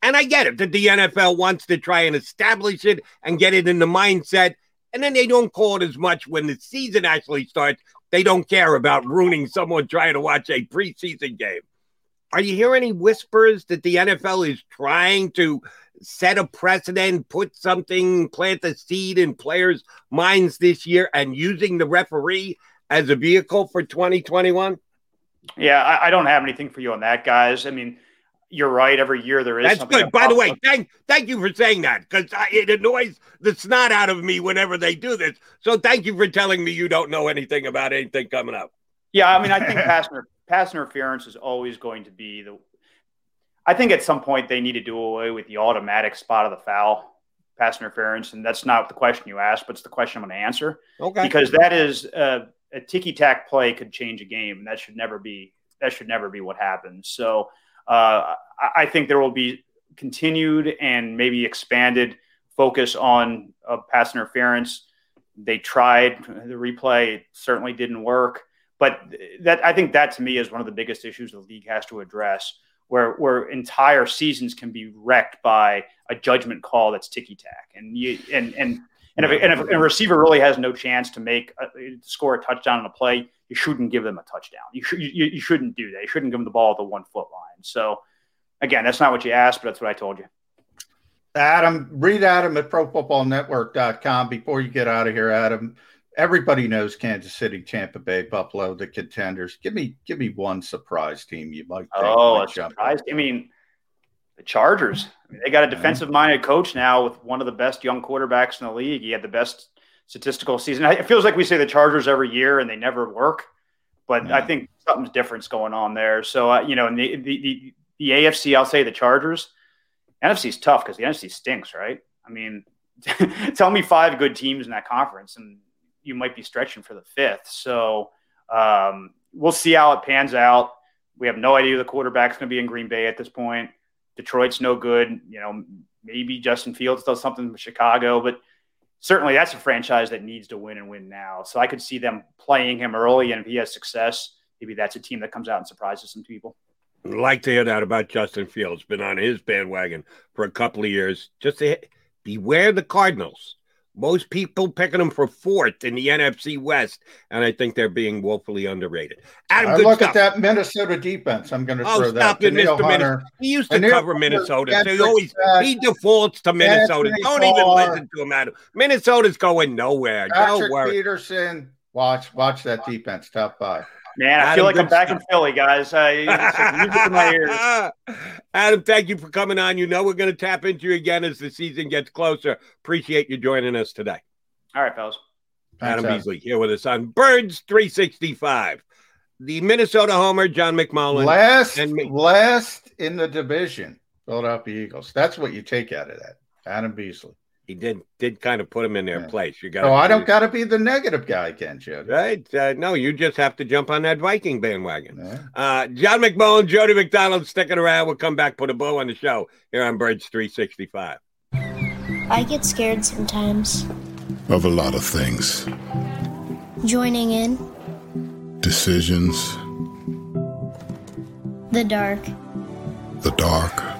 And I get it that the NFL wants to try and establish it and get it in the mindset and then they don't call it as much when the season actually starts. They don't care about ruining someone trying to watch a preseason game. Are you hearing any whispers that the NFL is trying to set a precedent, put something, plant a seed in players' minds this year, and using the referee as a vehicle for 2021? Yeah, I, I don't have anything for you on that, guys. I mean, you're right. Every year there is. That's good. By the way, thank thank you for saying that because it annoys the snot out of me whenever they do this. So thank you for telling me you don't know anything about anything coming up. Yeah, I mean, I think [LAUGHS] pass, pass interference is always going to be the. I think at some point they need to do away with the automatic spot of the foul pass interference, and that's not the question you asked, but it's the question I'm going to answer. Okay. Because that is uh, a ticky tack play could change a game, and that should never be that should never be what happens. So uh, I think there will be continued and maybe expanded focus on uh, pass interference. They tried the replay; it certainly didn't work. But that I think that to me is one of the biggest issues the league has to address, where where entire seasons can be wrecked by a judgment call that's ticky tack, and you and and and if, and if, a receiver really has no chance to make a, score a touchdown on a play, you shouldn't give them a touchdown. You, sh- you, you shouldn't do that. You shouldn't give them the ball at the one foot line. So, again, that's not what you asked, but that's what I told you. Adam, read Adam at profootballnetwork.com before you get out of here, Adam. Everybody knows Kansas City, Tampa Bay, Buffalo, the contenders. Give me give me one surprise team you might think oh, might surprise. I mean, The Chargers. I mean, they got a defensive minded coach now with one of the best young quarterbacks in the league. He had the best statistical season. It feels like we say the Chargers every year and they never work, but yeah. I think something's different going on there. So, uh, you know, in the, the, the, the AFC, I'll say the Chargers. NFC is tough because the NFC stinks, right? I mean, [LAUGHS] tell me five good teams in that conference, and you might be stretching for the fifth. So um, we'll see how it pans out. We have no idea the quarterback's going to be in Green Bay at this point. Detroit's no good. You know, maybe Justin Fields does something with Chicago, but certainly that's a franchise that needs to win and win now. So I could see them playing him early, and if he has success, maybe that's a team that comes out and surprises some people. Like to hear that about Justin Fields. Been on his bandwagon for a couple of years. Just to beware the Cardinals. Most people picking them for fourth in the NFC West, and I think they're being woefully underrated. Adam, I look stuff. at that Minnesota defense. I'm going to oh, throw that. It, Mr. Minnesota. He used to cover Minnesota, so he always he defaults to Minnesota. Don't even listen to him, Adam. Minnesota's going nowhere. Patrick Don't worry. Peterson. Watch, watch that defense. Top five. Man, I Adam, feel like I'm back stuff. in Philly, guys. Uh, music in my ears. [LAUGHS] Adam, thank you for coming on. You know we're going to tap into you again as the season gets closer. Appreciate you joining us today. All right, fellas. Adam Thanks, Beasley here with us on Birds 365. The Minnesota Homer, John McMullen. Last, and last in the division, Philadelphia Eagles. That's what you take out of that. Adam Beasley he did did kind of put him in their yeah. place. You got. Oh, I don't got to be the negative guy, again, You? Right? Uh, no, you just have to jump on that Viking bandwagon. Yeah. Uh, John McMullen, Jody McDonald, sticking around. We'll come back, put a bow on the show here on Birds 365. I get scared sometimes. Of a lot of things. Joining in. Decisions. The dark. The dark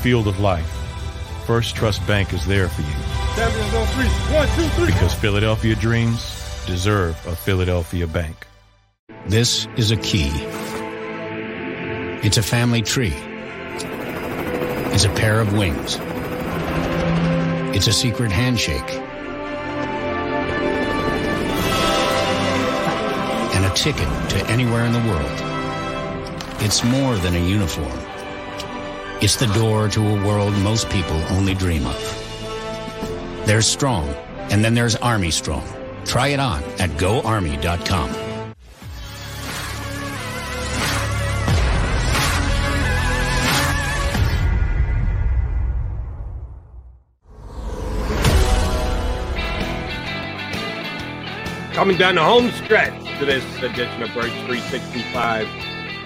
field of life, Firstrust Bank is there for you. One, two, three. Because Philadelphia dreams deserve a Philadelphia bank. This is a key. It's a family tree. It's a pair of wings. It's a secret handshake. And a ticket to anywhere in the world. It's more than a uniform. It's the door to a world most people only dream of. There's Strong, and then there's Army Strong. Try it on at goarmy.com. coming down the home stretch to this edition of Birds 365.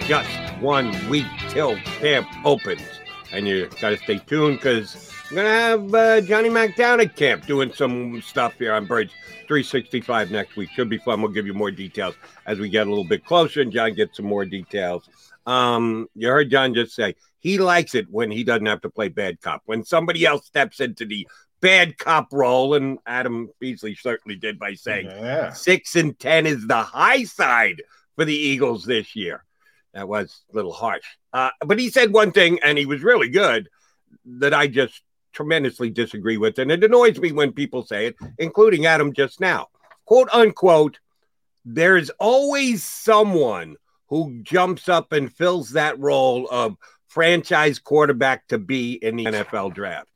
Just one week till camp opens. And you got to stay tuned because we're going to have uh, Johnny Mac down at camp doing some stuff here on Birds 365 next week. Should be fun. We'll give you more details as we get a little bit closer and John gets some more details. Um, you heard John just say he likes it when he doesn't have to play bad cop. When somebody else steps into the bad cop role, and Adam Beasley certainly did by saying yeah. six and ten is the high side for the Eagles this year. That was a little harsh. Uh, but he said one thing, and he was really good, that I just tremendously disagree with. And it annoys me when people say it, including Adam just now. Quote unquote, there's always someone who jumps up and fills that role of franchise quarterback to be in the NFL draft.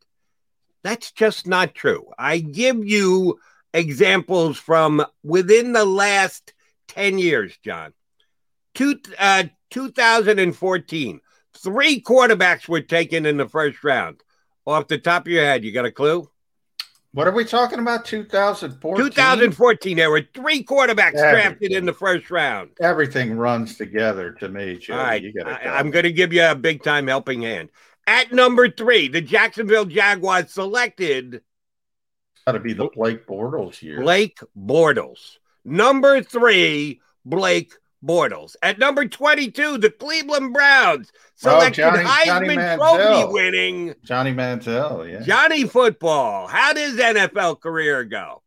That's just not true. I give you examples from within the last 10 years, John. Two, uh, 2014, three quarterbacks were taken in the first round. Off the top of your head, you got a clue? What are we talking about? 2014? 2014. There were three quarterbacks Everything. drafted in the first round. Everything runs together to me, Joe. All right. I, am going to give you a big time helping hand. At number three, the Jacksonville Jaguars selected. Got to be the Blake Bortles year. Blake Bortles. Number three, Blake Bortles. At number 22, the Cleveland Browns selected oh, Johnny, Heisman Johnny Trophy winning Johnny Manziel. Yeah. Johnny Football. How does NFL career go?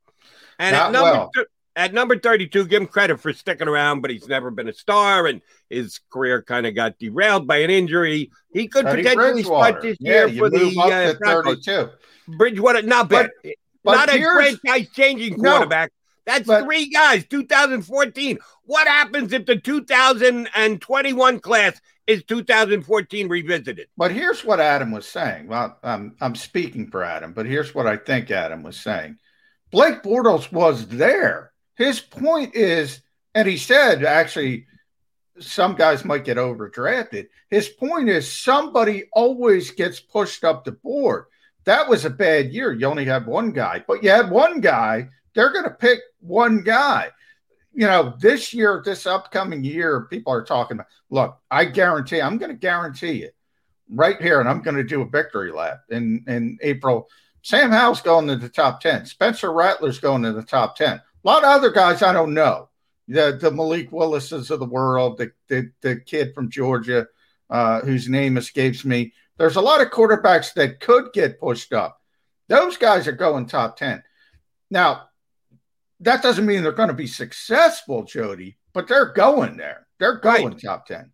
And Not at number well. th- at number 32, give him credit for sticking around, but he's never been a star, and his career kind of got derailed by an injury. He could Teddy potentially start this yeah, year for the uh, 32. Bridgewater, not bad. But, but not a franchise changing quarterback. That's but, three guys, 2014. What happens if the 2021 class is 2014 revisited? But here's what Adam was saying. Well, I'm, I'm speaking for Adam, but here's what I think Adam was saying. Blake Bortles was there his point is, and he said actually, some guys might get overdrafted. His point is somebody always gets pushed up the board. That was a bad year. You only had one guy, but you had one guy. They're going to pick one guy. You know, this year, this upcoming year, people are talking about. Look, I guarantee, I'm going to guarantee it right here, and I'm going to do a victory lap in in April. Sam Howell's going to the top ten. Spencer Rattler's going to the top ten. A lot of other guys I don't know. The the Malik Willises of the world, the the, the kid from Georgia, uh, whose name escapes me. There's a lot of quarterbacks that could get pushed up. Those guys are going top 10. Now, that doesn't mean they're going to be successful, Jody, but they're going there. They're going right. top 10.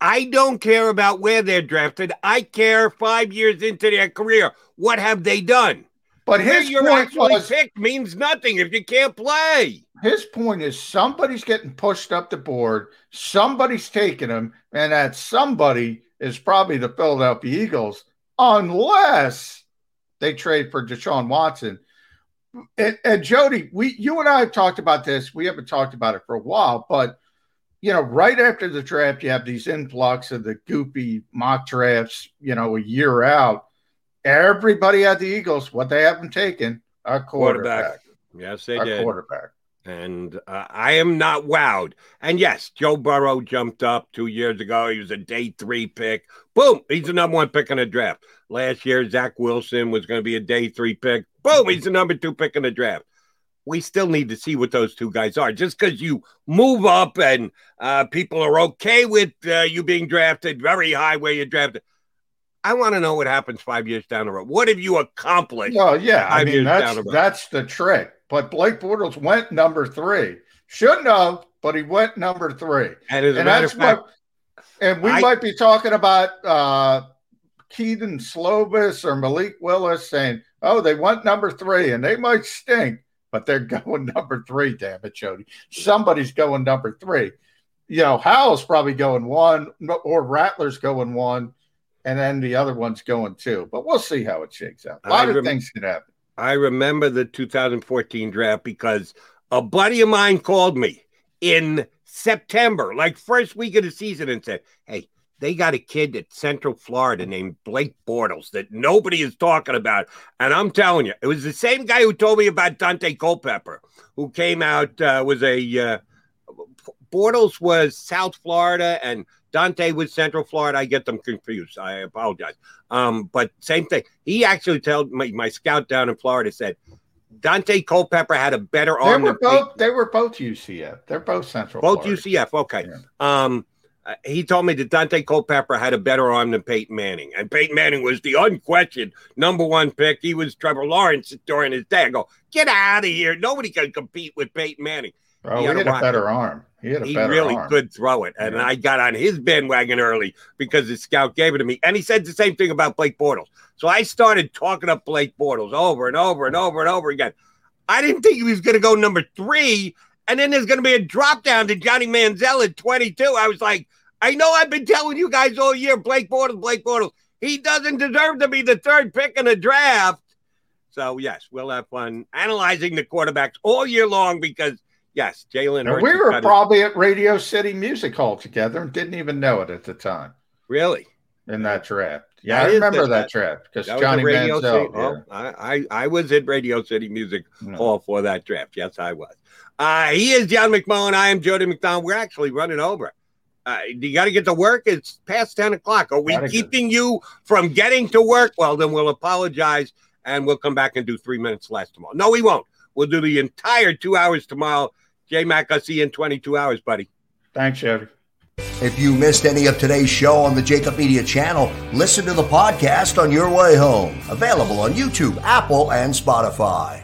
I don't care about where they're drafted. I care five years into their career. What have they done? But his your point was pick means nothing if you can't play. His point is somebody's getting pushed up the board, somebody's taking him, and that somebody is probably the Philadelphia Eagles, unless they trade for Deshaun Watson. And, and Jody, we you and I have talked about this. We haven't talked about it for a while, but you know, right after the draft, you have these influx of the goopy mock drafts, you know, a year out Everybody had the Eagles. What they haven't taken a quarterback. quarterback. Yes, they a did. Quarterback. And uh, I am not wowed. And yes, Joe Burrow jumped up two years ago. He was a day three pick. Boom, he's the number one pick in the draft. Last year, Zach Wilson was going to be a day three pick. Boom, he's the number two pick in the draft. We still need to see what those two guys are. Just because you move up and uh, people are okay with uh, you being drafted very high where you're drafted, I want to know what happens five years down the road. What have you accomplished? Well, yeah, I mean that's the that's the trick. But Blake Bortles went number three. Shouldn't have, but he went number three. And as a and matter of fact, what, and we I, might be talking about uh, Kedon Slovis or Malik Willis saying, "Oh, they want number three, and they might stink, but they're [LAUGHS] going number three. Damn it, Jody! Somebody's going number three. You know, Howell's probably going one, or Rattler's going one and then the other one's going too. But we'll see how it shakes out. A lot rem- of things can happen. I remember the 2014 draft because a buddy of mine called me in September, like first week of the season, and said, "Hey, they got a kid at Central Florida named Blake Bortles that nobody is talking about. And I'm telling you, it was the same guy who told me about Daunte Culpepper, who came out, uh, was a, uh, Bortles was South Florida and Daunte was Central Florida. I get them confused. I apologize. Um, but same thing. He actually told my, my scout down in Florida said Daunte Culpepper had a better arm. They were both. They were both UCF. They're both Central. Both Florida. UCF. Okay. Yeah. Um, uh, he told me that Daunte Culpepper had a better arm than Peyton Manning, and Peyton Manning was the unquestioned number one pick. He was Trevor Lawrence during his day. I go, get out of here! Nobody can compete with Peyton Manning. Oh, he had, he had a, better arm. He had a he better really arm. could throw it, and yeah. I got on his bandwagon early because the scout gave it to me, and he said the same thing about Blake Bortles. So I started talking up Blake Bortles over and over and over and over again. I didn't think he was going to go number three, and then there's going to be a drop down to Johnny Manziel at 22. I was like, I know I've been telling you guys all year, Blake Bortles, Blake Bortles. He doesn't deserve to be the third pick in the draft. So yes, we'll have fun analyzing the quarterbacks all year long because yes, Jalen. We were probably at Radio City Music Hall together and didn't even know it at the time. Really? In that draft. Yeah, that I remember that draft because Johnny Radio Manziel. City, yeah. oh, I, I, I was at Radio City Music no. Hall for that draft. Yes, I was. Uh, he is John McMullen. I am Jody McDonald. We're actually running over. Uh, you got to get to work. It's past 10 o'clock. Are we keeping you from getting to work? Well, then we'll apologize and we'll come back and do three minutes less tomorrow. No, we won't. We'll do the entire two hours tomorrow. J Mac, I'll see you in 22 hours, buddy. Thanks, Chevy. If you missed any of today's show on the JAKIB Media channel, listen to the podcast on your way home. Available on YouTube, Apple, and Spotify.